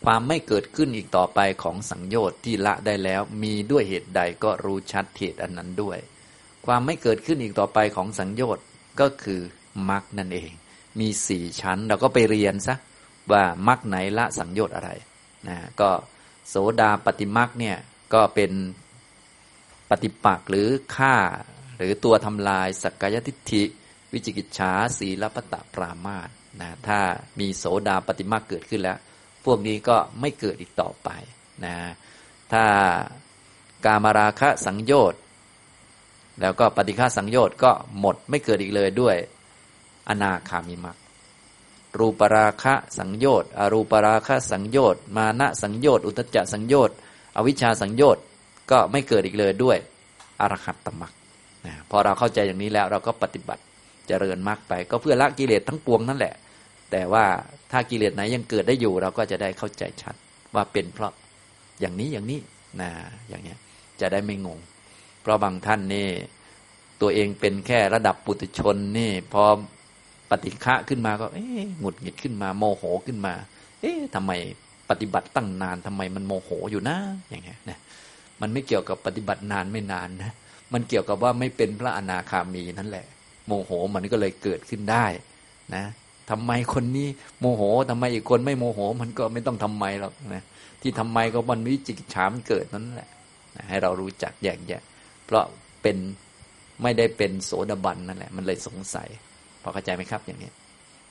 ความไม่เกิดขึ้นอีกต่อไปของสังโยชน์ที่ละได้แล้ว มีด้วยเหตุใดก็รู้ชัดเหตุอันนั้นด้วย ความไม่เกิดขึ้นอีกต่อไปของสังโยชน์ก็คือมรรคนั่นเอง มีสี่ชั้นเราก็ไปเรียนซะ ว่ามรรคไหนละสังโยชน์อะไรนะก็โสดาปฏิมรรคเนี่ยก็เป็นปฏิปักษ์หรือฆ่าหรือตัวทำลายสักกายทิฏฐิ วิจิกิจฉาสีลปตะปรามาสนะถ้ามีโสดาปฏิมาเกิดขึ้นแล้ว พวกนี้ก็ไม่เกิดอีกต่อไปนะถ้ากามราคะสังโยชน์แล้วก็ปฏิฆาสังโยชน์ก็หมดไม่เกิดอีกเลยด้วย อนาคามิมัก รูปราคะสังโยชน์อรูปราคะสังโยชน์มานะสังโยชน์อุตจจะสังโยชน์อวิชชาสังโยชน์ก็ไม่เกิดอีกเลยด้วยอรหัตตมักนะพอเราเข้าใจอย่างนี้แล้วเราก็ปฏิบัติเจริญมากไป ก็เพื่อละกิเลสทั้งปวงนั่นแหละ แต่ว่าถ้ากิเลสไหนยังเกิดได้อยู่ เราก็จะได้เข้าใจชัดว่าเป็นเพราะอย่างนี้อย่างนี้นะอย่างเนี้ยจะได้ไม่งง เพราะบางท่านนี่ตัวเองเป็นแค่ระดับปุถุชนนี่พอ ปฏิฆะขึ้นมาก็ เอ๊หงุดหงิดขึ้นมา โมโหขึ้นมา เอ๊ะทำไมปฏิบัติตั้งนานทำไมมันโมโหอยู่นะ อย่างเงี้ยนะมันไม่เกี่ยวกับปฏิบัตินานไม่นานนะมันเกี่ยวกับว่าไม่เป็นพระอนาคามีนั่นแหละ โมโหมันก็เลยเกิดขึ้นได้นะทำไมคนนี้โมโหทำไมอีกคนไม่โมโห มันก็ไม่ต้องทำไมหรอกนะที่ทำไมก็มันวิจิกิจฉามเกิดนั่นแหละนะให้เรารู้จักแยกแยะเพราะเป็นไม่ได้เป็นโสดาบันนั่นแหละ มันเลยสงสัย พอเข้าใจไหมครับอย่างนี้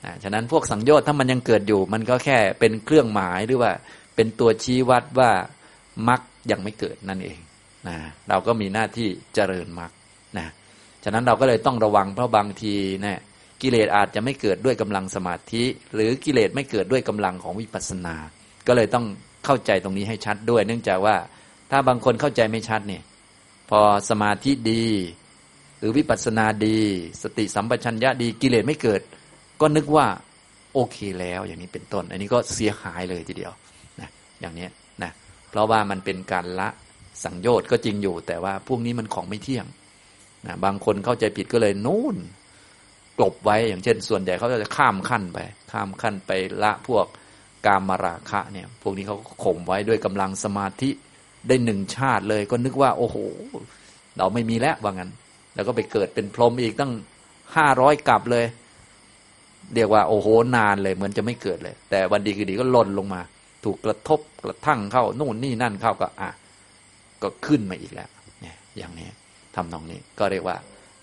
นะฉะนั้นพวกสังโยชน์ถ้ามันยังเกิดอยู่ มันก็แค่เป็นเครื่องหมายหรือว่า เป็นตัวชี้วัดว่ามรรคยังไม่เกิดนั่นเองนะเราก็มีหน้าที่เจริญมรรคนะฉะนั้นเราก็เลยต้องระวังเพราะบางทีเนะี่ยกิเลสอาจจะไม่เกิดด้วยกำลังสมาธิ หรือกิเลสไม่เกิดด้วยกำลังของวิปัสสนา ก็เลยต้องเข้าใจตรงนี้ให้ชัดด้วย เนื่องจากว่าถ้าบางคนเข้าใจไม่ชัดเนี่ยพอสมาธิดี หรือวิปัสสนาดี สติสัมปชัญญะดีกิเลสไม่เกิด ก็นึกว่าโอเคแล้วอย่างนี้เป็นต้น อันนี้ก็เสียหายเลยทีเดียวนะอย่างนี้นะเพราะว่ามันเป็นการละสังโยชน์ก็จริงอยู่ แต่ว่าพวกนี้มันของไม่เที่ยงนะบางคนเข้าใจผิดก็เลยนู่นกลบไว้อย่างเช่น ส่วนใหญ่เขาจะข้ามขั้นไป ข้ามขั้นไปละพวกกามราคะเนี่ย พวกนี้เขาข่มไว้ด้วยกำลังสมาธิได้หนึ่งชาติเลย ก็นึกว่า โอ้โห เราไม่มีแล้วว่างั้น แล้วก็ไปเกิดเป็นพรหมอีกตั้งห้าร้อยกลับเลย เรียกว่าโอ้โหนานเลยเหมือนจะไม่เกิดเลย แต่วันดีคือดีก็หล่นลงมา ถูกกระทบกระทั่งเข้านู่นนี่นั่นเข้าก็อะก็ขึ้นมาอีกแล้วเนี่ยอย่างนี้ทำนองนี้ก็เรียกว่า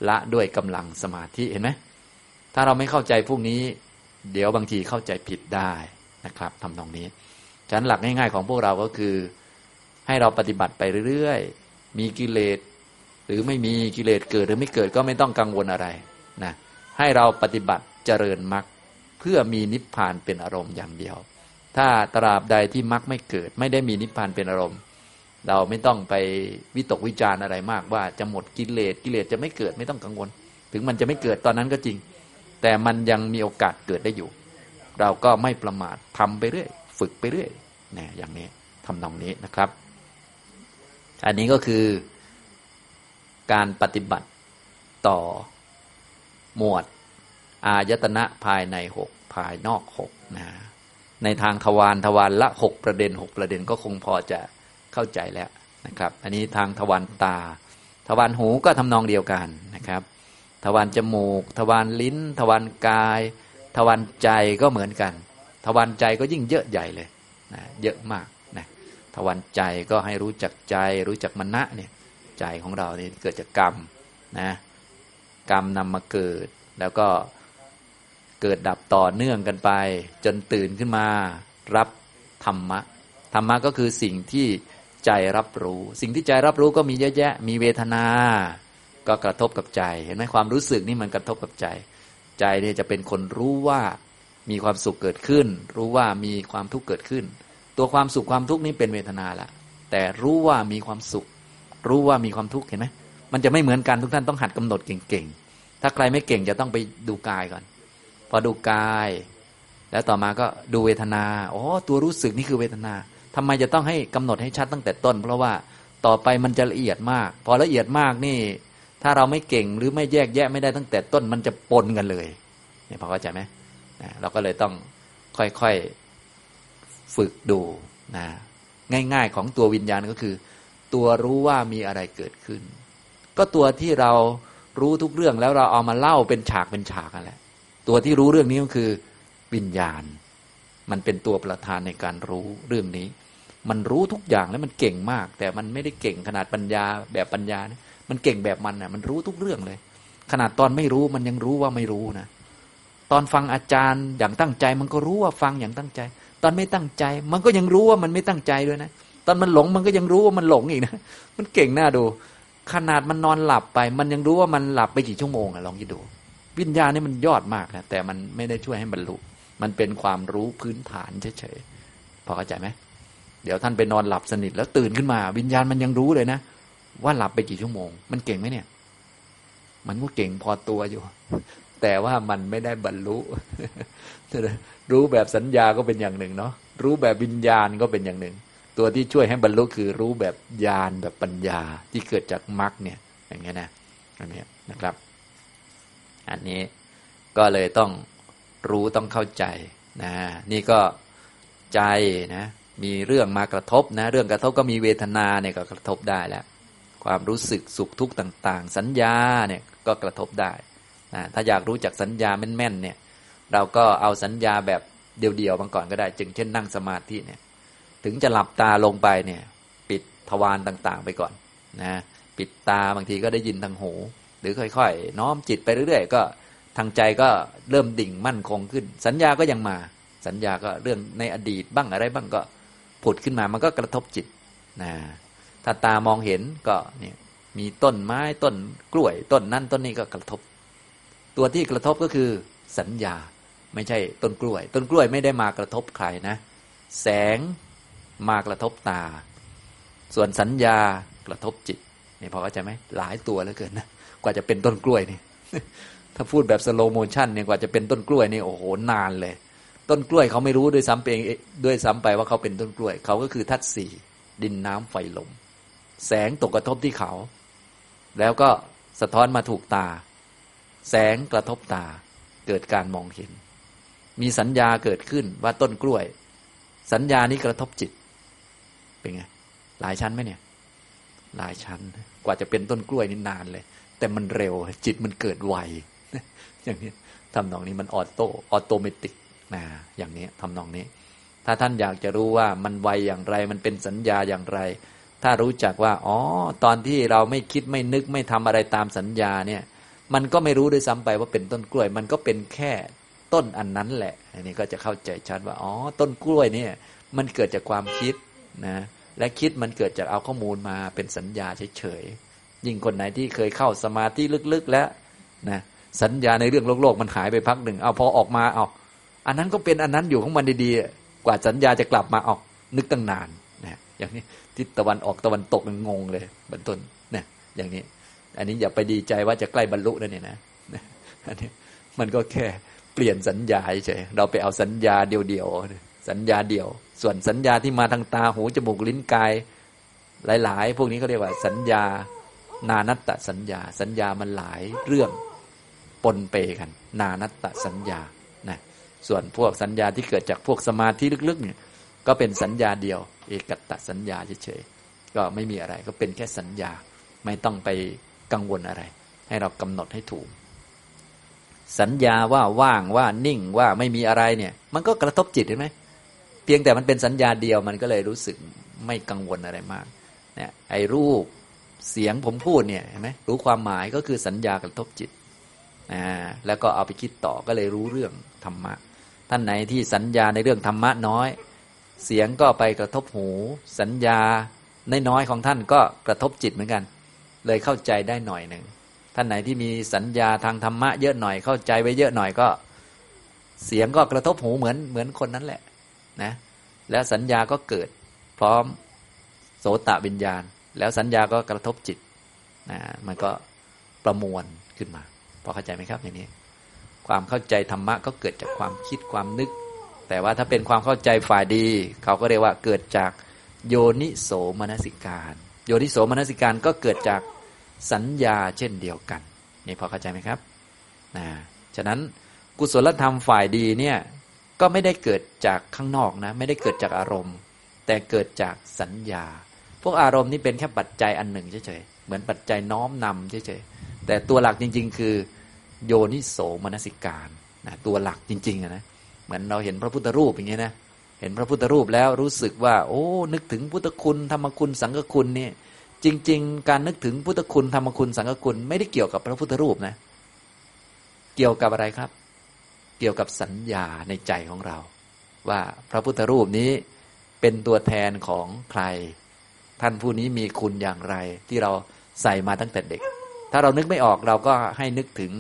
ละด้วยกำลังสมาธิเห็นไหมถ้าเราไม่เข้าใจพวกนี้ เดี๋ยวบางทีเข้าใจผิดได้นะครับทำนองนี้ฉะนั้นหลักง่ายๆของพวกเราก็คือ ให้เราปฏิบัติไปเรื่อยๆ มีกิเลส หรือไม่มีกิเลสเกิดหรือไม่เกิดก็ไม่ต้องกังวลอะไรนะให้เราปฏิบัติเจริญมรรคเพื่อมีนิพพานเป็นอารมณ์อย่างเดียว ถ้าตราบใดที่มรรคไม่เกิด ไม่ได้มีนิพพานเป็นอารมณ์ เราไม่ต้องไปวิตกวิจารณ์อะไรมากว่าจะหมดกิเลสกิเลสจะไม่เกิดไม่ต้องกังวล ถึงมันจะไม่เกิดตอนนั้นก็จริง แต่มันยังมีโอกาสเกิดได้อยู่ เราก็ไม่ประมาททำไปเรื่อยฝึกไปเรื่อยเนี่ยอย่างนี้ทำนองนี้นะครับ อันนี้ก็คือ การปฏิบัติต่อหมวด อายตนะภายในหกภายนอกหกนะในทางทวารทวารละหกประเด็นหกประเด็นก็คงพอจะเข้าใจแล้วนะครับ อันนี้ทางทวารตา ทวารหูก็ทำนองเดียวกันนะครับ ทวารจมูก ทวารลิ้น ทวารกาย ทวารใจก็เหมือนกัน ทวารใจก็ยิ่งเยอะใหญ่เลยนะเยอะมากนะทวารใจก็ให้รู้จักใจ รู้จักมณะเนี่ย ใจของเราเนี่ยเกิดจากกรรมนะกรรมนำมาเกิด แล้วก็เกิดดับต่อเนื่องกันไป จนตื่นขึ้นมา รับธรรมะธรรมะก็คือสิ่งที่ใจรับรู้ สิ่งที่ใจรับรู้ก็มีเยอะแยะ มีเวทนา ก็กระทบกับใจ เห็นไหมความรู้สึกนี่มันกระทบกับใจ ใจเนี่ยจะเป็นคนรู้ว่ามีความสุขเกิดขึ้น รู้ว่ามีความทุกข์เกิดขึ้น ตัวความสุขความทุกข์นี่เป็นเวทนาละแต่รู้ว่ามีความสุข รู้ว่ามีความทุกข์เห็นไหมมันจะไม่เหมือนกันทุกท่านต้องหัดกำหนดเก่งๆ ถ้าใครไม่เก่งจะต้องไปดูกายก่อน พอดูกาย แล้วต่อมาก็ดูเวทนาอ๋อตัวรู้สึกนี่คือเวทนาทำไมจะต้องให้กำหนดให้ชัดตั้งแต่ต้น เพราะว่าต่อไปมันจะละเอียดมาก พอละเอียดมากนี่ ถ้าเราไม่เก่งหรือไม่แยกแยะไม่ได้ตั้งแต่ต้นมันจะปนกันเลยเนี่ยพอเข้าใจไหมเราก็เลยต้องค่อยๆฝึกดูนะง่าย ๆ ของตัววิญญาณก็คือ ตัวรู้ว่ามีอะไรเกิดขึ้น ก็ตัวที่เรารู้ทุกเรื่องแล้วเราเอามาเล่าเป็นฉากเป็นฉากกันแหละตัวที่รู้เรื่องนี้ก็คือวิญญาณ มันเป็นตัวประธานในการรู้เรื่องนี้ มันรู้ทุกอย่างแล้วมันเก่งมาก แต่มันไม่ได้เก่งขนาดปัญญาแบบปัญญานะมันเก่งแบบมันนะ่ะ มันรู้ทุกเรื่องเลย ขนาดตอนไม่รู้มันยังรู้ว่าไม่รู้นะตอนฟังอาจารย์อย่างตั้งใจ มันก็รู้ว่าฟังอย่างตั้งใจ ตอนไม่ตั้งใจ มันก็ยังรู้ว่ามันไม่ตั้งใจด้วยนะ ตอนมันหลงมันก็ยังรู้ว่ามันหลงอีกนะ มันเก่งหน้าดู ขนาดมันนอนหลับไป มันยังรู้ว่ามันหลับไปกี่ชั่วโมงอะลองคิดดู วิญญาณนี่มันยอดมากนะแต่มันไม่ได้ช่วยให้บรรลุ มันเป็นความรู้พื้นฐานเฉยๆพอเข้าใจไหมเดี๋ยวท่านไปนอนหลับสนิทแล้วตื่นขึ้นมา วิญญาณมันยังรู้เลยนะว่าหลับไปกี่ชั่วโมง มันเก่งไหมเนี่ย มันก็เก่งพอตัวอยู่ แต่ว่ามันไม่ได้บรรลุ รู้แบบสัญญาก็เป็นอย่างหนึ่งเนาะรู้แบบวิญญาณก็เป็นอย่างหนึ่ง ตัวที่ช่วยให้บรรลุคือรู้แบบญาณแบบปัญญาที่เกิดจากมรรคเนี่ย อย่างเงี้ยนะอันนี้นะครับ อันนี้ก็เลยต้องรู้ต้องเข้าใจนะนี่ก็ใจนะ มีเรื่องมากระทบนะ เรื่องกระทบก็มีเวทนาเนี่ยก็กระทบได้แล้ว ความรู้สึกสุขทุกข์ต่าง ๆ สัญญาเนี่ยก็กระทบได้นะถ้าอยากรู้จักสัญญาแม่นๆเนี่ย เราก็เอาสัญญาแบบเดียวๆมาก่อนก็ได้ จึงเช่นนั่งสมาธิเนี่ย ถึงจะหลับตาลงไปเนี่ย ปิดทวารต่างๆ ไปก่อนนะปิดตาบางทีก็ได้ยินทางหู หรือค่อยๆ น้อมจิตไปเรื่อยๆ ก็ทางใจก็เริ่มดิ่งมั่นคงขึ้น สัญญาก็ยังมา สัญญาก็เรื่องในอดีตบ้างอะไรบ้างก็ผุดขึ้นมามันก็กระทบจิตนะถ้าตามองเห็นก็เนี่ยมีต้นไม้ต้นกล้วยต้นนั่นต้นนี้ก็กระทบ ตัวที่กระทบก็คือสัญญาไม่ใช่ต้นกล้วย ต้นกล้วยไม่ได้มากระทบใครนะ แสง มากระทบตา ส่วนสัญญากระทบจิตนี่พอเข้าใจไหมหลายตัวเหลือเกินนะกว่าจะเป็นต้นกล้วยนี่ถ้าพูดแบบ slow motion เนี่ยกว่าจะเป็นต้นกล้วยนี่โอ้โหนานเลย ต้นกล้วยเขาไม่รู้ด้วยซ้ำเองด้วยซ้ำไปว่าเขาเป็นต้นกล้วย เขาก็คือธาตุสี่ดินน้ำไฟลม แสงตกกระทบที่เขา แล้วก็สะท้อนมาถูกตา แสงกระทบตา เกิดการมองเห็น มีสัญญาเกิดขึ้นว่าต้นกล้วย สัญญานี้กระทบจิต เป็นไงหลายชั้นไหมเนี่ย หลายชั้น กว่าจะเป็นต้นกล้วยนี่นานเลย แต่มันเร็ว จิตมันเกิดไวอย่างนี้ทำนองนี้มันออโต้ออโตเมติกนะอย่างนี้ทำนองนี้ ถ้าท่านอยากจะรู้ว่ามันไวอย่างไร มันเป็นสัญญาอย่างไร ถ้ารู้จักว่า อ๋อ ตอนที่เราไม่คิดไม่นึกไม่ทำอะไรตามสัญญาเนี่ย มันก็ไม่รู้ด้วยซ้ำไปว่าเป็นต้นกล้วย มันก็เป็นแค่ต้นอันนั้นแหละ อันนี้ก็จะเข้าใจชัดว่า อ๋อ ต้นกล้วยเนี่ย มันเกิดจากความคิดนะ และคิดมันเกิดจากเอาข้อมูลมาเป็นสัญญาเฉยๆยิ่งคนไหนที่เคยเข้าสมาธิลึกๆแล้วนะสัญญาในเรื่องโลกๆมันหายไปพักหนึ่งเอาพอออกมาเอาอันนั้นก็เป็นอันนั้นอยู่ของมันดีๆ กว่าสัญญาจะกลับมาออกนึกตั้งนานนะอย่างนี้ทิศตะวันออกตะวันตกมันงงเลยเป็นต้นนะอย่างนี้ อันนี้อย่าไปดีใจว่าจะใกล้บรรลุนั่นเนี่ยนะอันนี้มันก็แค่เปลี่ยนสัญญาเฉยเราไปเอาสัญญาเดียวๆสัญญาเดียว ส่วนสัญญาที่มาทางตาหูจมูกลิ้นกาย หลาย ๆ พวกนี้เขาเรียกว่าสัญญานานัตตสัญญา สัญญามันหลายเรื่องปนเปกัน นานัตตสัญญานะส่วนพวกสัญญาที่เกิดจากพวกสมาธิลึก ๆ เนี่ย ก็เป็นสัญญาเดียว เอกตตสัญญาเฉยๆก็ไม่มีอะไรก็เป็นแค่สัญญาไม่ต้องไปกังวลอะไร ให้เรากำหนดให้ถูก สัญญาว่าว่างว่านิ่งว่าไม่มีอะไรเนี่ย มันก็กระทบจิตเห็นไหม เพียงแต่มันเป็นสัญญาเดียวมันก็เลยรู้สึกไม่กังวลอะไรมากเนี่ยไอ้รูปเสียงผมพูดเนี่ยเห็นไหมรู้ความหมายก็คือสัญญากระทบจิตอ่าแล้วก็เอาไปคิดต่อก็เลยรู้เรื่องธรรมะ ท่านไหนที่สัญญาในเรื่องธรรมะน้อย เสียงก็ไปกระทบหู สัญญาในน้อยของท่านก็กระทบจิตเหมือนกัน เลยเข้าใจได้หน่อยหนึ่งท่านไหนที่มีสัญญาทางธรรมะเยอะหน่อยเข้าใจไว้เยอะหน่อยก็ เสียงก็กระทบหูเหมือนเหมือนคนนั้นแหละ นะแล้วสัญญาก็เกิด พร้อมโสตวิญญาณ แล้วสัญญาก็กระทบจิตนะมันก็ประมวลขึ้นมาพอเข้าใจไหมครับอย่างนี้ ความเข้าใจธรรมะก็เกิดจากความคิดความนึก แต่ว่าถ้าเป็นความเข้าใจฝ่ายดี เขาก็เรียกว่าเกิดจากโยนิโสมนสิการ โยนิโสมนสิการก็เกิดจากสัญญาเช่นเดียวกัน นี่พอเข้าใจไหมครับนะฉะนั้นกุศลธรรมฝ่ายดีเนี่ย ก็ไม่ได้เกิดจากข้างนอกนะ ไม่ได้เกิดจากอารมณ์ แต่เกิดจากสัญญา พวกอารมณ์นี่เป็นแค่ปัจจัยอันหนึ่งเฉยๆเหมือนปัจจัยน้อมนำเฉยๆแต่ตัวหลักจริง ๆ คือ โยนิโสมนสิการนะตัวหลักจริงๆนะเหมือนเราเห็นพระพุทธรูปอย่างเงี้ยนะเห็นพระพุทธรูปแล้วรู้สึกว่า โอ้ นึกถึงพุทธคุณธรรมคุณสังฆคุณนี่จริง ๆ การนึกถึงพุทธคุณธรรมคุณสังฆคุณไม่ได้เกี่ยวกับพระพุทธรูปนะ เกี่ยวกับอะไรครับ เกี่ยวกับสัญญาในใจของเรา ว่าพระพุทธรูปนี้เป็นตัวแทนของใคร ท่านผู้นี้มีคุณอย่างไร ที่เราใส่มาตั้งแต่เด็ก ถ้าเรานึกไม่ออกเราก็ให้นึกถึง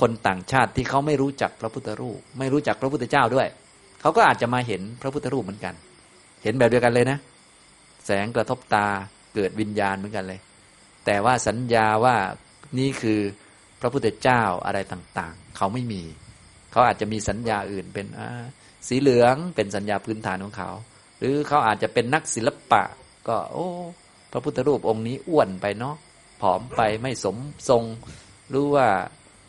คนต่างชาติที่เขาไม่รู้จักพระพุทธรูป ไม่รู้จักพระพุทธเจ้าด้วย เขาก็อาจจะมาเห็นพระพุทธรูปเหมือนกัน เห็นแบบเดียวกันเลยนะ แสงกระทบตาเกิดวิญญาณเหมือนกันเลย แต่ว่าสัญญาว่านี่คือพระพุทธเจ้าอะไรต่างๆ เขาไม่มี เขาอาจจะมีสัญญาอื่นเป็นสีเหลืองเป็นสัญญาพื้นฐานของเขา หรือเขาอาจจะเป็นนักศิลปะ ก็ โอ้ พระพุทธรูปองค์นี้อ้วนไปเนาะผอมไปไม่สมทรง หรือว่า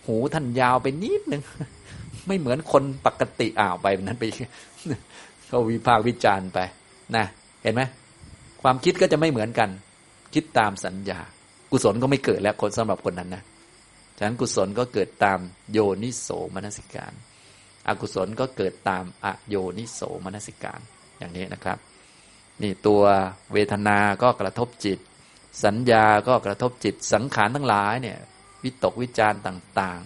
หูท่านยาวไปนิดนึงไม่เหมือนคนปกติอ่าวไปนั้นไปเขาวิพากษ์วิจารณ์ไปนะเห็นไหมความคิดก็จะไม่เหมือนกัน คิดตามสัญญา กุศลก็ไม่เกิดแล้วคนสำหรับคนนั้นนะ ฉะนั้นกุศลก็เกิดตามโยนิโสมนสิการ อกุศลก็เกิดตามอโยนิโสมนสิการ อย่างนี้นะครับ นี่ตัวเวทนา ก็กระทบจิต สัญญาก็กระทบจิต สังขารทั้งหลายเนี่ย วิตกวิจารต่าง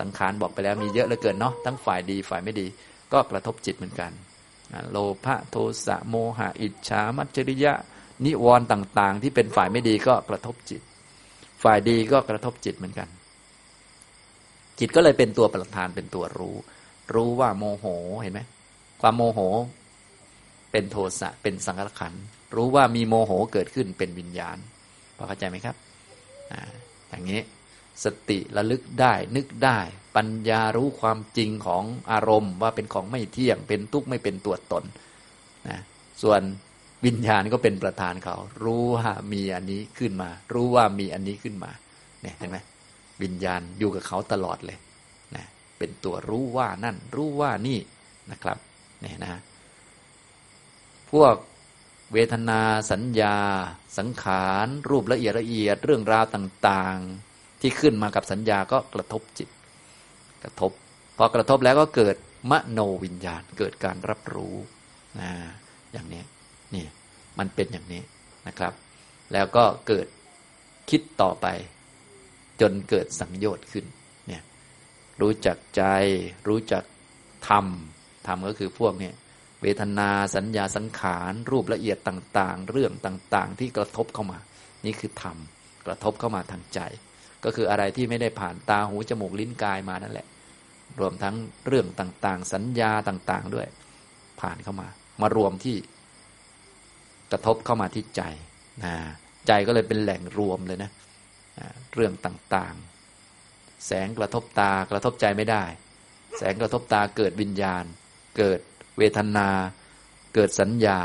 สังขารบอกไปแล้วมีเยอะเหลือเกินเนาะ ทั้งฝ่ายดีฝ่ายไม่ดี ก็กระทบจิตเหมือนกันโลภะโทสะโมหะอิจฉามัจจริยะ นิวรณ์ต่าง ๆ ที่เป็นฝ่ายไม่ดีก็กระทบจิต ฝ่ายดีก็กระทบจิตเหมือนกัน จิตก็เลยเป็นตัวประธานเป็นตัวรู้ รู้ว่าโมโหเห็นไหมความโมโห เป็นโทสะเป็นสังขารขันรู้ว่ามีโมโหเกิดขึ้นเป็นวิญญาณพอเข้าใจไหมครับอ่าอย่างนี้สติระลึกได้นึกได้ ปัญญารู้ความจริงของอารมณ์ ว่าเป็นของไม่เที่ยง เป็นทุกข์ไม่เป็นตัวตนนะส่วนวิญญาณก็เป็นประธานเขา รู้ว่ามีอันนี้ขึ้นมา รู้ว่ามีอันนี้ขึ้นมา เนี่ยเห็นไหม วิญญาณอยู่กับเขาตลอดเลยนะเป็นตัวรู้ว่านั่น รู้ว่านี่นะครับเนี่ยนะ พวกเวทนาสัญญา สังขารรูปละเอียดละเอียดเรื่องราวต่างๆ ที่ขึ้นมากับสัญญาก็กระทบจิต กระทบ พอกระทบแล้วก็เกิดมโนวิญญาณเกิดการรับรู้นะอย่างนี้นี่มันเป็นอย่างนี้นะครับ แล้วก็เกิดคิดต่อไป จนเกิดสังโยชน์ขึ้นเนี่ยรู้จักใจ รู้จักธรรมธรรมก็คือพวกเนี่ยเวทนาสัญญาสังขารรูปละเอียดต่างๆ เรื่องต่างๆ ที่กระทบเข้ามา นี่คือธรรมกระทบเข้ามาทางใจ ก็คืออะไรที่ไม่ได้ผ่านตาหูจมูกลิ้นกายมานั่นแหละ รวมทั้งเรื่องต่างๆ สัญญาต่างๆด้วย ผ่านเข้ามา มารวมที่กระทบเข้ามาที่ใจนะใจก็เลยเป็นแหล่งรวมเลยนะ เรื่องต่างๆ แสงกระทบตากระทบใจไม่ได้ แสงกระทบตาเกิดวิญญาณ เกิดเวทนา เกิดสัญญา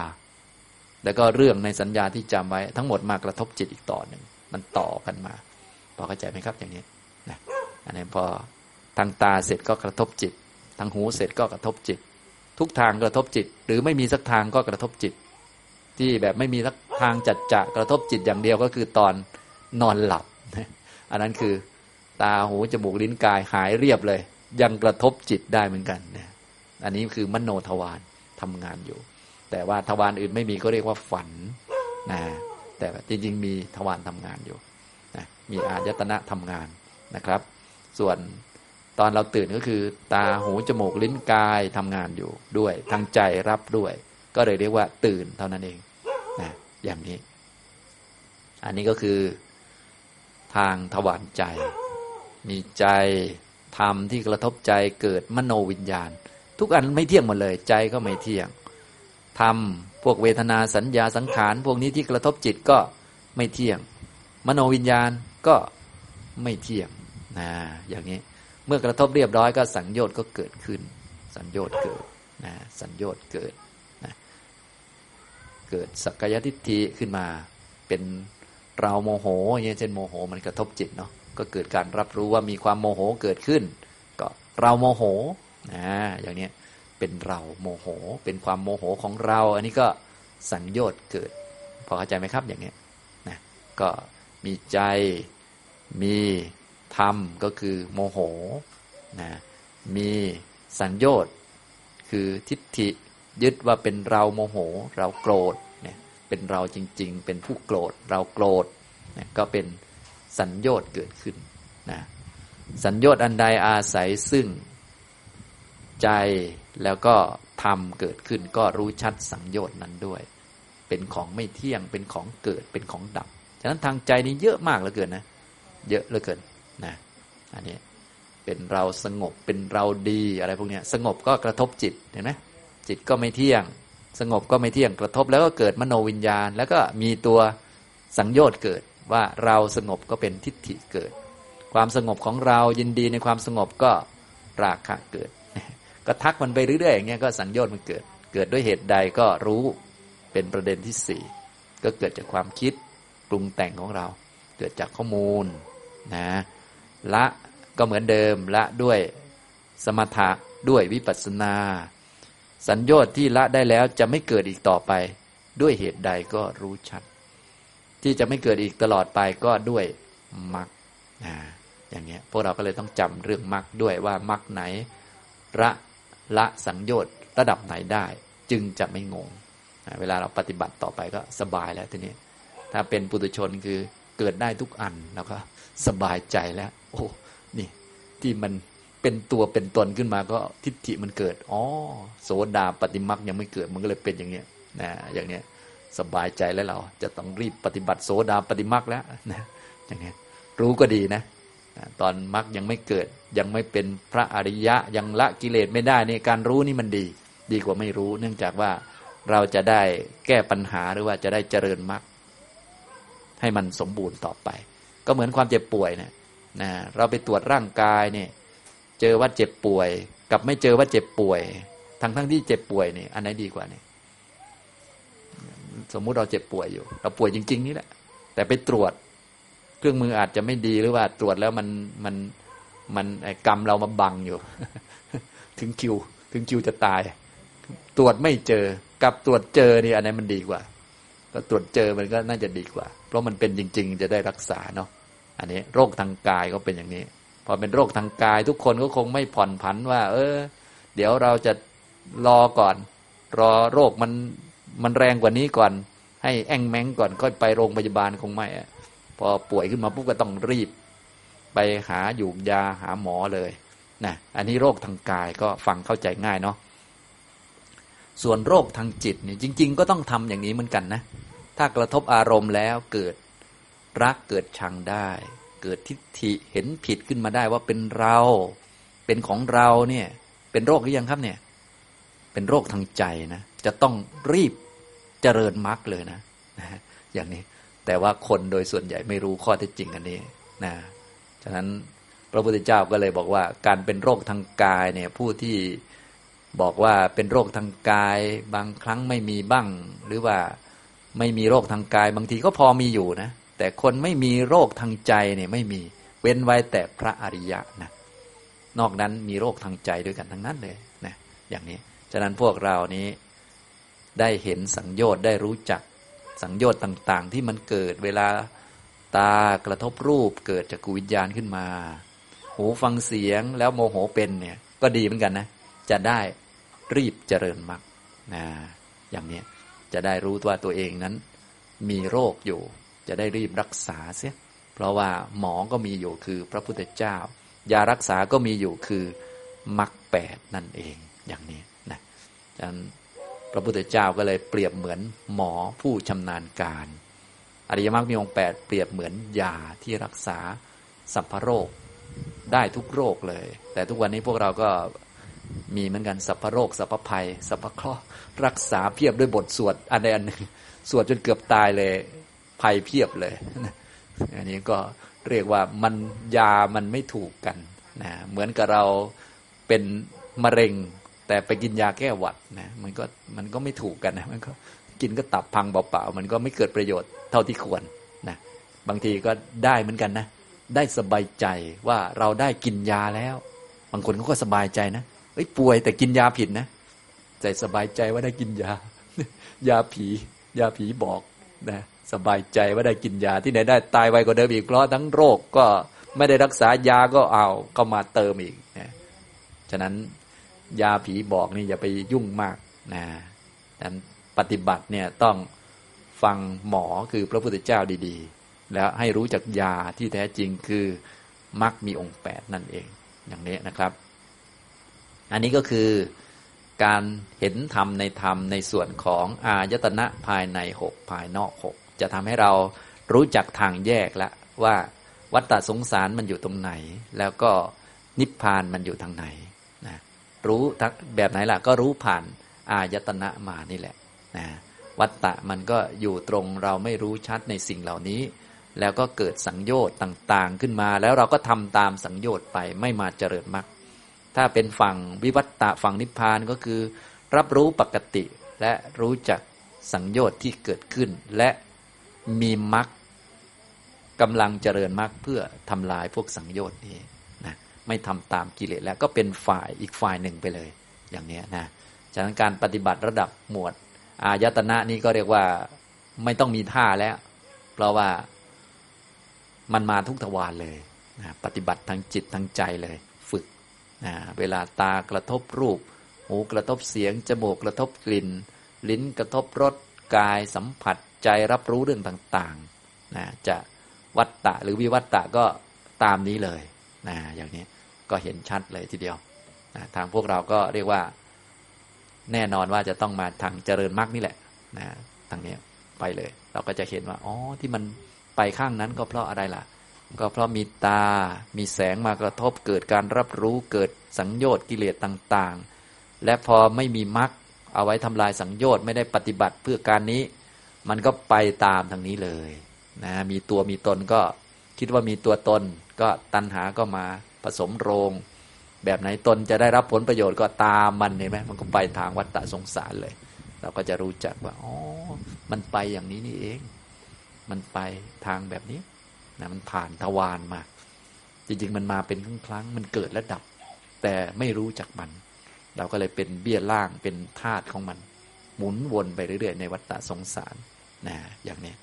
แล้วก็เรื่องในสัญญาที่จำไว้ ทั้งหมดมากระทบจิตอีกต่อหนึ่งมันต่อกันมาพอเข้าใจไหมครับอย่างนี้นะอันนี้พอทางตาเสร็จก็กระทบจิต ทางหูเสร็จก็กระทบจิต ทุกทางกระทบจิต หรือไม่มีสักทางก็กระทบจิต ที่แบบไม่มีสักทางจัดจะกระทบจิตอย่างเดียวก็คือตอนนอนหลับ อันนั้นคือ ตาหูจมูกลิ้นกายหายเรียบเลย ยังกระทบจิตได้เหมือนกันนอันนี้คือมโนทวารทำงานอยู่ แต่ว่าทวารอื่นไม่มีก็เรียกว่าฝันนะแต่จริง ๆ มีทวารทำงานอยู่มีอายตนะทำงานนะครับ ส่วนตอนเราตื่นก็คือ ตาหูจมูกลิ้นกายทำงานอยู่ด้วย ทางใจรับด้วย ก็เลยเรียกว่าตื่นเท่านั้นเองนะอย่างนี้ อันนี้ก็คือ ทางทวารใจ มีใจธรรมที่กระทบใจเกิดมโนวิญญาณ ทุกอันไม่เที่ยงหมดเลย ใจก็ไม่เที่ยงธรรมพวกเวทนาสัญญาสังขาร พวกนี้ที่กระทบจิตก็ไม่เที่ยง มโนวิญญาณก็ไม่เที่ยงนะอย่างนี้เมื่อกระทบเรียบร้อยก็สังโยชน์ก็เกิดขึ้น สังโยชน์เกิดนะสังโยชน์เกิดนะเกิดสักกายทิฏฐิขึ้นมาเป็น เราโมโหอย่างเงี้ยเช่นโมโหมันกระทบจิตเนาะก็เกิดการรับรู้ว่ามีความโมโหเกิดขึ้น ก็เราโมโหนะอย่างนี้เป็นเราโมโห เป็นความโมโหของเรา อันนี้ก็สัญญอดเกิด พอเข้าใจไหมครับอย่างนี้นะก็มีใจมีธรรมก็คือโมโหนะมีสัญญอดคือทิฏฐิยึดว่าเป็นเราโมโห เราโกรธ เป็นเราจริง ๆ เป็นผู้โกรธ เราโกรธนี่ยก็เป็นสัญญอดเกิดขึ้นนะสัญญอดอันใดอาศัยซึ่งใจแล้วก็ธรรมเกิดขึ้นก็รู้ชัดสัญญอดนั้นด้วย เป็นของไม่เที่ยงเป็นของเกิดเป็นของดับ ฉะนั้นทางใจนี้เยอะมากเหลือเกินนะ เยอะเหลือเกินนะอันนี้เป็นเราสงบเป็นเราดีอะไรพวกนี้สงบก็กระทบจิตเห็นไหมจิตก็ไม่เที่ยง สงบก็ไม่เที่ยงกระทบแล้วก็เกิดมโนวิญญาณ แล้วก็มีตัวสังโยชน์เกิดว่าเราสงบก็เป็นทิฏฐิเกิด ความสงบของเรายินดีในความสงบก็ราคะเกิด ก็ทักมันไปเรื่อยๆอย่างเงี้ยก็สังโยชน์มันเกิด เกิดด้วยเหตุใดก็รู้เป็นประเด็นที่สี่ก็เกิดจากความคิดปรุงแต่งของเรา เกิดจากข้อมูลนะละก็เหมือนเดิมละด้วยสมถะด้วยวิปัสสนา สัญญอดที่ละได้แล้วจะไม่เกิดอีกต่อไป ด้วยเหตุใดก็รู้ชัด ที่จะไม่เกิดอีกตลอดไปก็ด้วยมรรคอย่างเงี้ยพวกเราก็เลยต้องจำเรื่องมรรคด้วยว่ามรรคไหนละละสัญญอดระดับไหนได้ จึงจะไม่งงเวลาเราปฏิบัติต่อไปก็สบายแล้วทีนี้ ถ้าเป็นปุถุชนคือเกิดได้ทุกอันแล้วก็สบายใจแล้ว โอ้นี่ที่มัน เป็นตัวเป็นตนขึ้นมาก็ทิฏฐิมันเกิด อ๋อ โสดาปฏิมักยังไม่เกิด มันก็เลยเป็นอย่างเนี้ยนะอย่างเนี้ยสบายใจแล้วเราจะต้องรีบปฏิบัติโสดาปฏิมักแล้วนะอย่างเนี้ยรู้ก็ดีนะตอนมักยังไม่เกิด ยังไม่เป็นพระอริยะยังละกิเลสไม่ได้นี่การรู้นี่มันดี ดีกว่าไม่รู้ เนื่องจากว่าเราจะได้แก้ปัญหาหรือว่าจะได้เจริญมรรคให้มันสมบูรณ์ต่อไป ก็เหมือนความเจ็บป่วยเนี่ยนะเราไปตรวจร่างกายเนี่ย เจอว่าเจ็บป่วย กับไม่เจอว่าเจ็บป่วย ทั้งทั้งที่เจ็บป่วยเนี่ยอันไหนดีกว่าเนี่ยสมมุติเราเจ็บป่วยอยู่ เราป่วยจริง ๆ นี่แหละ แต่ไปตรวจ เครื่องมืออาจจะไม่ดีหรือว่าตรวจแล้วมันมันมันกรรมเรามาบังอยู่ ถึงคิว ถึงคิวจะตาย ตรวจไม่เจอ กับตรวจเจอนี่อันไหนมันดีกว่าก็ตรวจเจอมันก็น่าจะดีกว่า เพราะมันเป็นจริง ๆ จะได้รักษาเนาะอันนี้โรคทางกายก็เป็นอย่างนี้ พอเป็นโรคทางกาย ทุกคนก็คงไม่ผ่อนผันว่า เออ เดี๋ยวเราจะรอก่อน รอโรคมันมันแรงกว่านี้ก่อน ให้แองแมงก่อนค่อยไปโรงพยาบาลคงไม่อะพอป่วยขึ้นมาปุ๊บก็ต้องรีบ ไปหาอยู่ยาหาหมอเลยนะอันนี้โรคทางกายก็ฟังเข้าใจง่ายเนาะส่วนโรคทางจิตเนี่ยจริง ๆ ก็ต้องทำอย่างนี้เหมือนกันนะ ถ้ากระทบอารมณ์แล้วเกิดรักเกิดชังได้ เกิดทิฏฐิเห็นผิดขึ้นมาได้ว่าเป็นเรา เป็นของเราเนี่ย เป็นโรคหรือยังครับเนี่ย เป็นโรคทางใจนะ จะต้องรีบเจริญมรรคเลยนะนะอย่างนี้ แต่ว่าคนโดยส่วนใหญ่ไม่รู้ข้อเท็จจริงอันนี้นะฉะนั้นพระพุทธเจ้าก็เลยบอกว่า การเป็นโรคทางกายเนี่ย ผู้ที่บอกว่าเป็นโรคทางกาย บางครั้งไม่มีบ้าง หรือว่าไม่มีโรคทางกาย บางทีก็พอมีอยู่นะ แต่คนไม่มีโรคทางใจเนี่ยไม่มีเว้นไว้แต่พระอริยะนะนอกนั้นมีโรคทางใจด้วยกันทั้งนั้นเลยนะอย่างนี้ฉะนั้นพวกเรานี้ได้เห็นสังโยชน์ได้รู้จักสังโยชน์ต่าง ๆ ที่มันเกิดเวลาตากระทบรูปเกิดจากกุวิญญาณขึ้นมา หูฟังเสียงแล้วโมโหเป็นเนี่ยก็ดีเหมือนกันนะ จะได้รีบเจริญมรรคนะอย่างนี้จะได้รู้ว่าตัวเองนั้น มีโรคอยู่ จะได้รีบรักษาเสีย เพราะว่าหมอก็มีอยู่คือพระพุทธเจ้า ยารักษาก็มีอยู่คือมรรคแปดนั่นเองอย่างนี้นะดันั้นพระพุทธเจ้าก็เลยเปรียบเหมือนหมอผู้ชำนาญการ อริยมรรคมีองค์แปดเปรียบเหมือนยาที่รักษาสัพพโรคได้ทุกโรคเลย แต่ทุกวันนี้พวกเราก็มีเหมือนกันสัพพโรคสัพพภัยสัพพเคราะห์รักษาเพียบด้วยบทสวดอันใดอันหนึ่งสวดจนเกือบตายเลย ภัยเพียบเลยอันนี้ก็เรียกว่ามันยามันไม่ถูกกันนะเหมือนกับเราเป็นมะเร็ง แต่ไปกินยาแก้หวัดนะมันก็มันก็ไม่ถูกกันนะมันก็กินก็ตับพังเปล่าๆมันก็ไม่เกิดประโยชน์เท่าที่ควรนะบางทีก็ได้เหมือนกันนะได้สบายใจว่าเราได้กินยาแล้ว บางคนเขาก็สบายใจนะเอ้ยป่วยแต่กินยาผิดนะใจสบายใจว่าได้กินยา ยาผี ยาผีบอกนะ สบายใจว่าได้กินยาที่ไหนได้ตายไวกว่าเดิมอีกเพราะทั้งโรคก็ไม่ได้รักษายาก็เอาก็มาเติมอีกนะฉะนั้นยาผีบอกนี่อย่าไปยุ่งมากนะนั้นปฏิบัติเนี่ยต้องฟังหมอคือพระพุทธเจ้าดีๆ แล้วให้รู้จักยาที่แท้จริงคือมักมีองค์แปดนั่นเองอย่างนี้นะครับ อันนี้ก็คือการเห็นธรรมในธรรมในส่วนของอายตนะภายในหกภายนอกหก จะทำให้เรารู้จักทางแยกแล้วว่าวัฏฏสงสารมันอยู่ตรงไหน แล้วก็นิพพานมันอยู่ทางไหนนะรู้แบบไหนล่ะ ก็รู้ผ่านอายตนะมานี่แหละนะวัฏฏะมันก็อยู่ตรงเราไม่รู้ชัดในสิ่งเหล่านี้ แล้วก็เกิดสังโยชน์ต่าง ๆ ขึ้นมา แล้วเราก็ทำตามสังโยชน์ไปไม่มาเจริญมรรคถ้าเป็นฝั่งวิวัตตะฝั่งนิพพานก็คือ รับรู้ปกติและรู้จักสังโยชน์ที่เกิดขึ้นและ มีมรรคกำลังเจริญมรรคเพื่อทำลายพวกสังโยชน์นี้นะไม่ทำตามกิเลสแล้วก็เป็นฝ่ายอีกฝ่ายหนึ่งไปเลย อย่างนี้นะฉะนั้นการปฏิบัติระดับหมวด อายตนะนี้ก็เรียกว่าไม่ต้องมีท่าแล้ว เพราะว่ามันมาทุกทวารเลยนะปฏิบัติทางจิตทางใจเลยนะเวลาตากระทบรูป หูกระทบเสียง จมูกกระทบกลิ่น ลิ้นกระทบรสกายสัมผัส ใจรับรู้เรื่องต่างๆนะจะวัตตะหรือวิวัตตะก็ตามนี้เลยนะอย่างนี้ก็เห็นชัดเลยทีเดียวนะทางพวกเราก็เรียกว่า แน่นอนว่าจะต้องมาทางเจริญมรรคนี่แหละนะทางนี้ไปเลย เราก็จะเห็นว่าอ๋อที่มันไปข้างนั้นก็เพราะอะไรล่ะ ก็เพราะมีตา มีแสงมากระทบเกิดการรับรู้เกิดสังโยชน์กิเลสต่าง ๆ และพอไม่มีมรรคเอาไว้ทำลายสังโยชน์ไม่ได้ปฏิบัติเพื่อการนี้ มันก็ไปตามทางนี้เลยนะมีตัวมีตนก็คิดว่ามีตัวตน ก็ตัณหาก็มาผสมโรง แบบไหนตนจะได้รับผลประโยชน์ก็ตามมันเห็นไหมมันก็ไปทางวัฏฏะสงสารเลย เราก็จะรู้จักว่าอ๋อมันไปอย่างนี้นี่เอง มันไปทางแบบนี้นะมันผ่านทวารมา จริงๆ มันมาเป็นครั้งครั้งมันเกิดและดับ แต่ไม่รู้จักมัน เราก็เลยเป็นเบี้ยล่างเป็นธาตุของมัน หมุนวนไปเรื่อยๆ ในวัฏฏะสงสาร นะอย่างนี้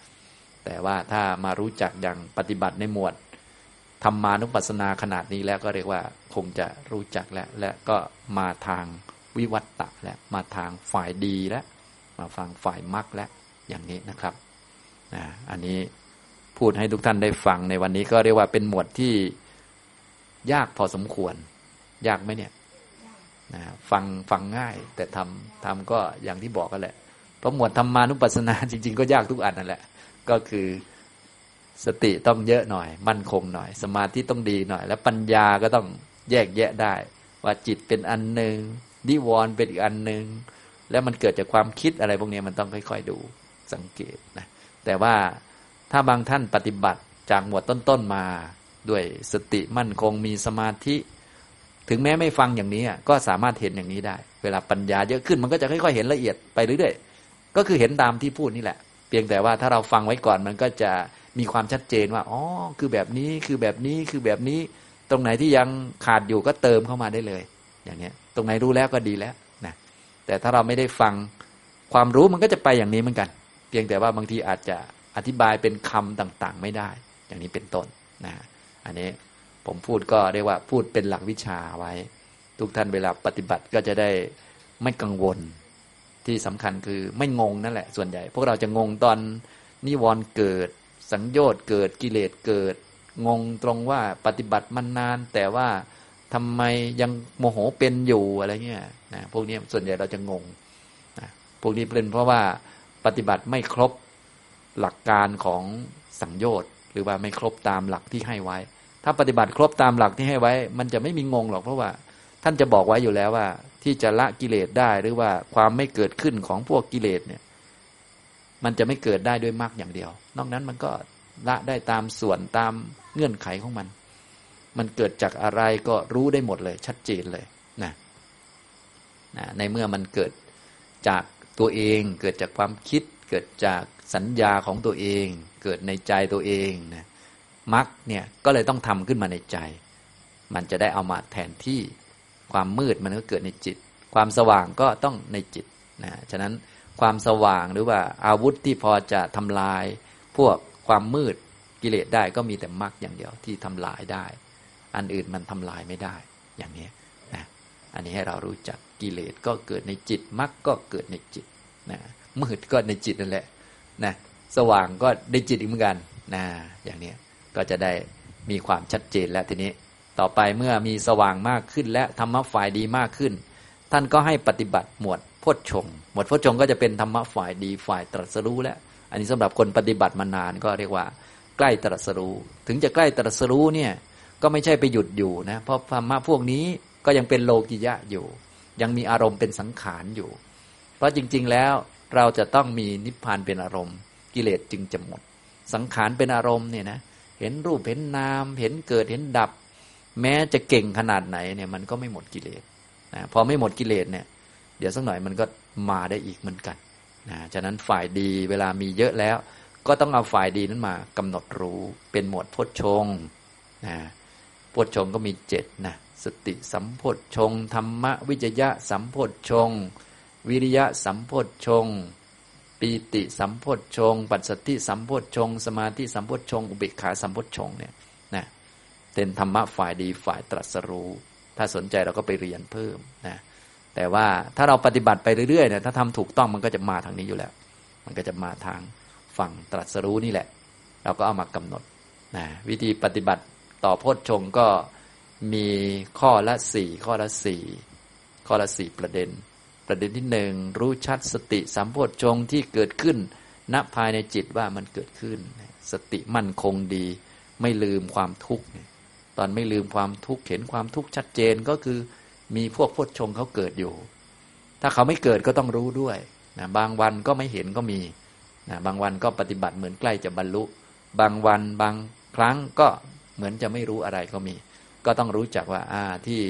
แต่ว่าถ้ามารู้จักอย่างปฏิบัติในหมวดธรรมานุปัสสนาขนาดนี้แล้วก็เรียกว่าคงจะรู้จักแล้ว และก็มาทางวิวัตตะแล้วมาทางฝ่ายดีแล้วมาฟังฝ่ายมรรคแล้วอย่างนี้นะครับนะอันนี้พูดให้ทุกท่านได้ฟังในวันนี้ก็เรียกว่าเป็นหมวดที่ยากพอสมควร ยากไหมเนี่ยนะฟังฟังง่ายแต่ทำทำก็อย่างที่บอกกันแหละ เพราะหมวดธรรมานุปัสสนาจริง ๆ ก็ยากทุกอันนั่นแหละ ก็คือสติต้องเยอะหน่อย มั่นคงหน่อย สมาธิต้องดีหน่อย แล้วปัญญาก็ต้องแยกแยะได้ ว่าจิตเป็นอันหนึ่งนิวรณ์เป็นอีกอันหนึ่งแล้วมันเกิดจากความคิดอะไรพวกนี้มันต้องค่อยๆดูสังเกตนะแต่ว่าถ้าบางท่านปฏิบัติจากหมวดต้นๆมาด้วยสติมั่นคงมีสมาธิ ถึงแม้ไม่ฟังอย่างนี้ก็สามารถเห็นอย่างนี้ได้ เวลาปัญญาเยอะขึ้นมันก็จะค่อยๆเห็นละเอียดไปเรื่อยๆ ก็คือเห็นตามที่พูดนี่แหละ เพียงแต่ว่าถ้าเราฟังไว้ก่อนมันก็จะมีความชัดเจนว่าอ๋อคือแบบนี้คือแบบนี้คือแบบนี้ ตรงไหนที่ยังขาดอยู่ก็เติมเข้ามาได้เลย อย่างนี้ตรงไหนรู้แล้วก็ดีแล้วนะแต่ถ้าเราไม่ได้ฟังความรู้มันก็จะไปอย่างนี้เหมือนกัน เพียงแต่ว่าบางทีอาจจะอธิบายเป็นคำต่างๆ ไม่ได้ อย่างนี้เป็นต้นนะอันนี้ผมพูดก็เรียกว่าพูดเป็นหลักวิชาไว้ ทุกท่านเวลาปฏิบัติก็จะได้ไม่กังวล ที่สำคัญคือไม่งงนั่นแหละ ส่วนใหญ่ พวกเราจะงงตอนนิวรณ์เกิด สังโยชน์เกิดกิเลสเกิด งงตรงว่าปฏิบัติมันนาน แต่ว่าทำไมยังโมโหเป็นอยู่อะไรเงี้ยนะพวกนี้ส่วนใหญ่เราจะงงนะพวกนี้เป็นเพราะว่าปฏิบัติไม่ครบหลักการของสังโยชน์หรือว่าไม่ครบตามหลักที่ให้ไว้ ถ้าปฏิบัติครบตามหลักที่ให้ไว้ มันจะไม่มีงงหรอกเพราะว่า ท่านจะบอกไว้อยู่แล้วว่า ที่จะละกิเลสได้หรือว่าความไม่เกิดขึ้นของพวกกิเลสเนี่ย มันจะไม่เกิดได้ด้วยมรรคอย่างเดียว นอกนั้นมันก็ละได้ตามส่วนตามเงื่อนไขของมัน มันเกิดจากอะไรก็รู้ได้หมดเลย ชัดเจนเลยนะนะในเมื่อมันเกิดจากตัวเอง เกิดจากความคิด เกิดจากสัญญาของตัวเอง เกิดในใจตัวเองนะมรรคเนี่ยก็เลยต้องทำขึ้นมาในใจ มันจะได้เอามาแทนที่ ความมืดมันก็เกิดในจิต ความสว่างก็ต้องในจิตนะฉะนั้นความสว่างหรือว่าอาวุธที่พอจะทำลาย พวกความมืดกิเลสได้ก็มีแต่มรรคอย่างเดียวที่ทำลายได้ อันอื่นมันทำลายไม่ได้ อย่างนี้นะอันนี้ให้เรารู้จักกิเลสก็เกิดในจิตมรรคก็เกิดในจิตนะมืดก็ในจิตนั่นแหละนะสว่างก็ในจิตอีกเหมือนกันนะอย่างนี้ก็จะได้มีความชัดเจนแล้วทีนี้ ต่อไปเมื่อมีสว่างมากขึ้น และธรรมะฝ่ายดีมากขึ้น ท่านก็ให้ปฏิบัติหมวดพจชงหมวดพจชงก็จะเป็นธรรมะฝ่ายดีฝ่ายตรัสรู้แล้ว อันนี้สำหรับคนปฏิบัติมานานก็เรียกว่า ใกล้ตรัสรู้ ถึงจะใกล้ตรัสรู้เนี่ยก็ไม่ใช่ไปหยุดอยู่นะ เพราะธรรมะพวกนี้ก็ยังเป็นโลกิยะอยู่ ยังมีอารมณ์เป็นสังขารอยู่ เพราะจริง ๆแล้วเราจะต้องมีนิพพานเป็นอารมณ์ กิเลสจึงจะหมด สังขารเป็นอารมณ์เนี่ยนะเห็นรูปเห็นนาม เห็นเกิดเห็นดับ แม้จะเก่งขนาดไหนเนี่ยมันก็ไม่หมดกิเลสนะพอไม่หมดกิเลสเนี่ย เดี๋ยวสักหน่อยมันก็มาได้อีกเหมือนกันนะฉะนั้นฝ่ายดีเวลามีเยอะแล้ว ก็ต้องเอาฝ่ายดีนั้นมากำหนดรู้เป็นหมวดพจชงนะพจชงก็มีเจ็ดนะสติสัมพจชงธรรมวิจยะสัมพจชง วิริยะสัมพจชงปีติสัมพจชง ปัสสติสัมพจชง สมาธิสัมพจชง อุเบกขาสัมพจชงเนี่ย เป็นธรรมะฝ่ายดีฝ่ายตรัสรู้ ถ้าสนใจเราก็ไปเรียนเพิ่มนะแต่ว่าถ้าเราปฏิบัติไปเรื่อยๆเนี่ยถ้าทำถูกต้องมันก็จะมาทางนี้อยู่แล้ว มันก็จะมาทางฝั่งตรัสรู้นี่แหละ เราก็เอามากำหนดนะวิธีปฏิบัติต่อโพชฌงก็มีข้อละสี่ข้อละสี่ข้อละสี่ประเด็น ประเด็นที่หนึ่งรู้ชัดสติสัมโพชฌงที่เกิดขึ้นณภายในจิตว่ามันเกิดขึ้น สติมั่นคงดี ไม่ลืมความทุกข์ อนไม่ลืมความทุกข์เห็นความทุกข์ชัดเจนก็คือ มีพวกพจชงเขาเกิดอยู่ ถ้าเขาไม่เกิดก็ต้องรู้ด้วยนะบางวันก็ไม่เห็นก็มีนะบางวันก็ปฏิบัติเหมือนใกล้จะบรรลุ บางวันบางครั้งก็เหมือนจะไม่รู้อะไรก็มี ก็ต้องรู้จักว่าอ่าที่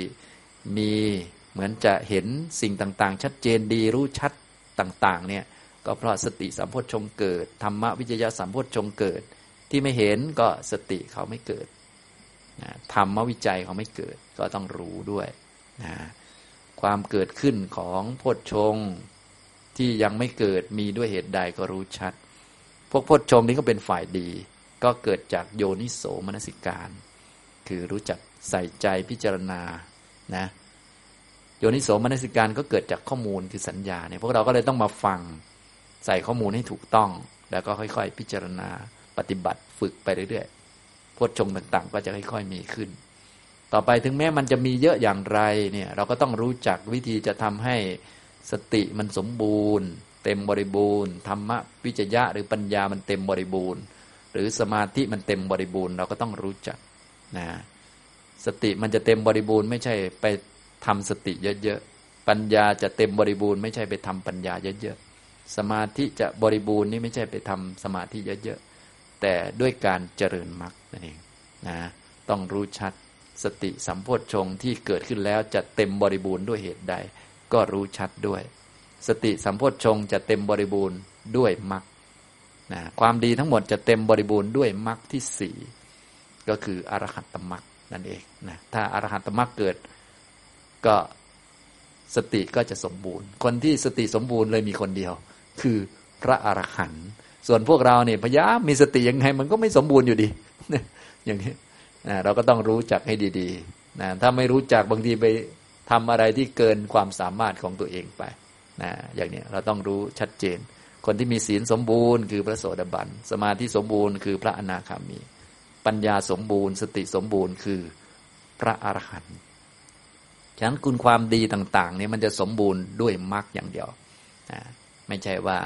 มีเหมือนจะเห็นสิ่งต่างๆ ชัดเจนดีรู้ชัดต่างๆเนี่ยก็เพราะสติสัมโพชฌงเกิดธรรมวิจยะสัมโพชฌงเกิด ที่ไม่เห็นก็สติเขาไม่เกิด ธรรมวิจัยเขาไม่เกิดก็ต้องรู้ด้วยนะความเกิดขึ้นของโพชฌงที่ยังไม่เกิดมีด้วยเหตุใดก็รู้ชัด พวกโพชฌงนี้ก็เป็นฝ่ายดี ก็เกิดจากโยนิโสมนสิการ คือรู้จักใส่ใจพิจารณานะโยนิโสมนสิการก็เกิดจากข้อมูลคือสัญญาเนี่ยพวกเราก็เลยต้องมาฟังใส่ข้อมูลให้ถูกต้อง แล้วก็ค่อย ๆ พิจารณาปฏิบัติฝึกไปเรื่อยๆ พชฌงต่างๆ ก็จะค่อยๆมีขึ้น ต่อไปถึงแม้มันจะมีเยอะอย่างไรเนี่ยเราก็ต้องรู้จักวิธีจะทำให้สติมันสมบูรณ์ เต็มบริบูรณ์ธรรมะวิจยะหรือปัญญามันเต็มบริบูรณ์ หรือสมาธิมันเต็มบริบูรณ์ เราก็ต้องรู้จักนะสติมันจะเต็มบริบูรณ์ไม่ใช่ไปทำสติเยอะๆปัญญาจะเต็มบริบูรณ์ไม่ใช่ไปทำปัญญาเยอะๆสมาธิจะบริบูรณ์นี่ไม่ใช่ไปทำสมาธิเยอะๆแต่ด้วยการเจริญมรรค นั่นเองนะต้องรู้ชัดสติสัมโพชฌงที่เกิดขึ้นแล้วจะเต็มบริบูรณ์ด้วยเหตุใด ก็รู้ชัดด้วย สติสัมโพชฌงจะเต็มบริบูรณ์ด้วยมรรคนะความดีทั้งหมดจะเต็มบริบูรณ์ด้วยมรรคที่สี่ก็คืออรหัตตมรรคนั่นเองนะถ้าอรหัตตมรรคเกิดก็สติก็จะสมบูรณ์ คนที่สติสมบูรณ์เลยมีคนเดียว คือพระอรหันต์ส่วนพวกเราเนี่ยพยายามมีสติยังไงมันก็ไม่สมบูรณ์อยู่ดี อย่างนี้นะเราก็ต้องรู้จักให้ดีๆนะถ้าไม่รู้จักบางทีไปทำอะไรที่เกินความสามารถของตัวเองไปนะอย่างนี้เราต้องรู้ชัดเจน คนที่มีศีลสมบูรณ์คือพระโสดาบัน สมาธิสมบูรณ์คือพระอนาคามี ปัญญาสมบูรณ์ สติสมบูรณ์คือพระอรหันต์ฉะนั้นคุณความดีต่างๆเนี่ยมันจะสมบูรณ์ด้วยมรรคอย่างเดียวนะไม่ใช่ว่า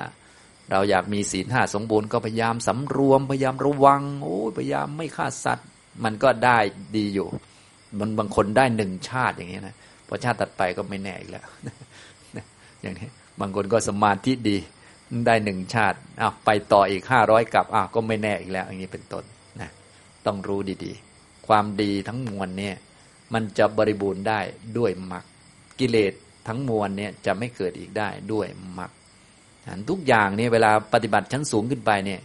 เราอยากมีศีลห้าสมบูรณ์ก็พยายามสำรวม พยายามระวังโอ้พยายามไม่ฆ่าสัตว์ มันก็ได้ดีอยู่ มันบางคนได้หนึ่งชาติอย่างนี้นะพอชาติตัดไปก็ไม่แน่อีกแล้วอย่างนี้บางคนก็สมาธิดีได้หนึ่งชาติอ้าวไปต่ออีกห้าร้อยกับอ้าวก็ไม่แน่อีกแล้ว อย่างนี้เป็นต้นนะต้องรู้ดีๆ ความดีทั้งมวลเนี่ย มันจะบริบูรณ์ได้ด้วยมรรคกิเลสทั้งมวลเนี่ยจะไม่เกิดอีกได้ด้วยมรรค ทุกอย่างเนี่ยเวลาปฏิบัติชั้นสูงขึ้นไปเนี่ย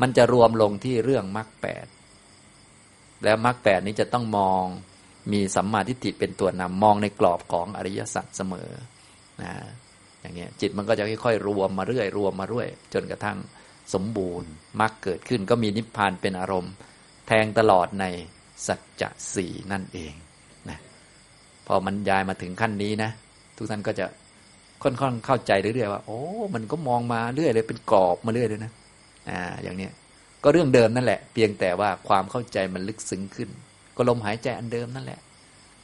มันจะรวมลงที่เรื่องมรรคแปดแล้วมรรคแปดนี้จะต้องมองมีสัมมาทิฏฐิเป็นตัวนำมองในกรอบของอริยสัจเสมอนะอย่างเงี้ยจิตมันก็จะค่อยๆรวมมาเรื่อยรวมมาเรื่อยจนกระทั่งสมบูรณ์มรรคเกิดขึ้นก็มีนิพพานเป็นอารมณ์ แทงตลอดในสัจจะสี่นั่นเองนะพอมันยายมาถึงขั้นนี้นะ ทุกท่านก็จะ ค่อนข้างเข้าใจเรื่อยๆว่า โอ้ มันก็มองมาเรื่อยเลยเป็นกรอบมาเรื่อยเลยนะอ่า อย่างเนี้ยก็เรื่องเดิมนั่นแหละ เพียงแต่ว่าความเข้าใจมันลึกซึ้งขึ้น ก็ลมหายใจอันเดิมนั่นแหละ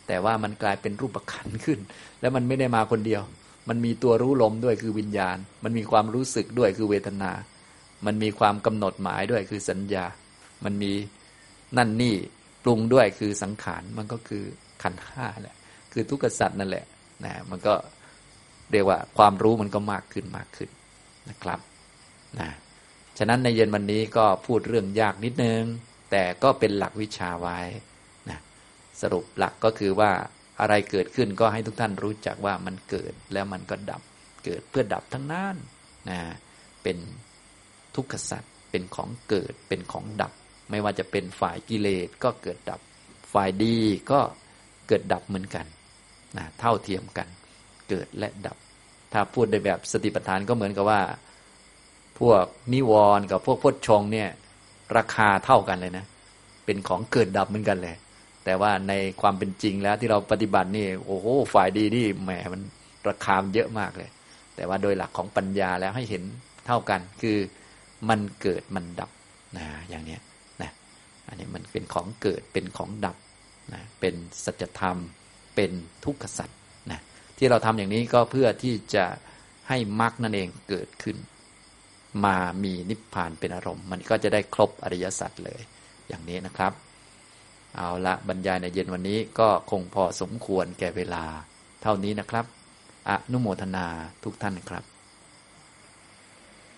แต่ว่ามันกลายเป็นรูปขันขึ้น แล้วมันไม่ได้มาคนเดียว มันมีตัวรู้ลมด้วยคือวิญญาณ มันมีความรู้สึกด้วยคือเวทนา มันมีความกำหนดหมายด้วยคือสัญญา มันมีนั่นนี่ปรุงด้วยคือสังขาร มันก็คือขันห้าแหละ คือทุกขสัตว์นั่นแหละ นะ มันก็ เรียกว่าความรู้มันก็มากขึ้นมากขึ้นนะครับนะฉะนั้นในเย็นวันนี้ก็พูดเรื่องยากนิดนึง แต่ก็เป็นหลักวิชาไว้นะสรุปหลักก็คือว่าอะไรเกิดขึ้นก็ให้ทุกท่านรู้จักว่ามันเกิดแล้วมันก็ดับ เกิดเพื่อดับทั้งนั้นนะเป็นทุกขสัตว์เป็นของเกิดเป็นของดับ ไม่ว่าจะเป็นฝ่ายกิเลสก็เกิดดับ ฝ่ายดีก็เกิดดับเหมือนกันนะเท่าเทียมกัน เกิดและดับ ถ้าพูดในแบบสติปัฏฐานก็เหมือนกับว่า พวกนิวรณ์กับพวกพจชงเนี่ยราคาเท่ากันเลยนะ เป็นของเกิดดับเหมือนกันเลย แต่ว่าในความเป็นจริงแล้วที่เราปฏิบัตินี่โอ้โหฝ่ายดีนี่แหมมันราคาเยอะมากเลย แต่ว่าโดยหลักของปัญญาแล้วให้เห็นเท่ากันคือมันเกิดมันดับนะอย่างเนี้ยนะอันนี้มันเป็นของเกิดเป็นของดับนะเป็นสัจธรรมเป็นทุกขสัจ ที่เราทำอย่างนี้ก็เพื่อที่จะให้มรรคนั่นเองเกิดขึ้น มามีนิพพานเป็นอารมณ์ มันก็จะได้ครบอริยสัจเลย อย่างนี้นะครับ เอาละบรรยายในเย็นวันนี้ก็คงพอสมควรแก่เวลา เท่านี้นะครับ อนุโมทนาทุกท่านครับ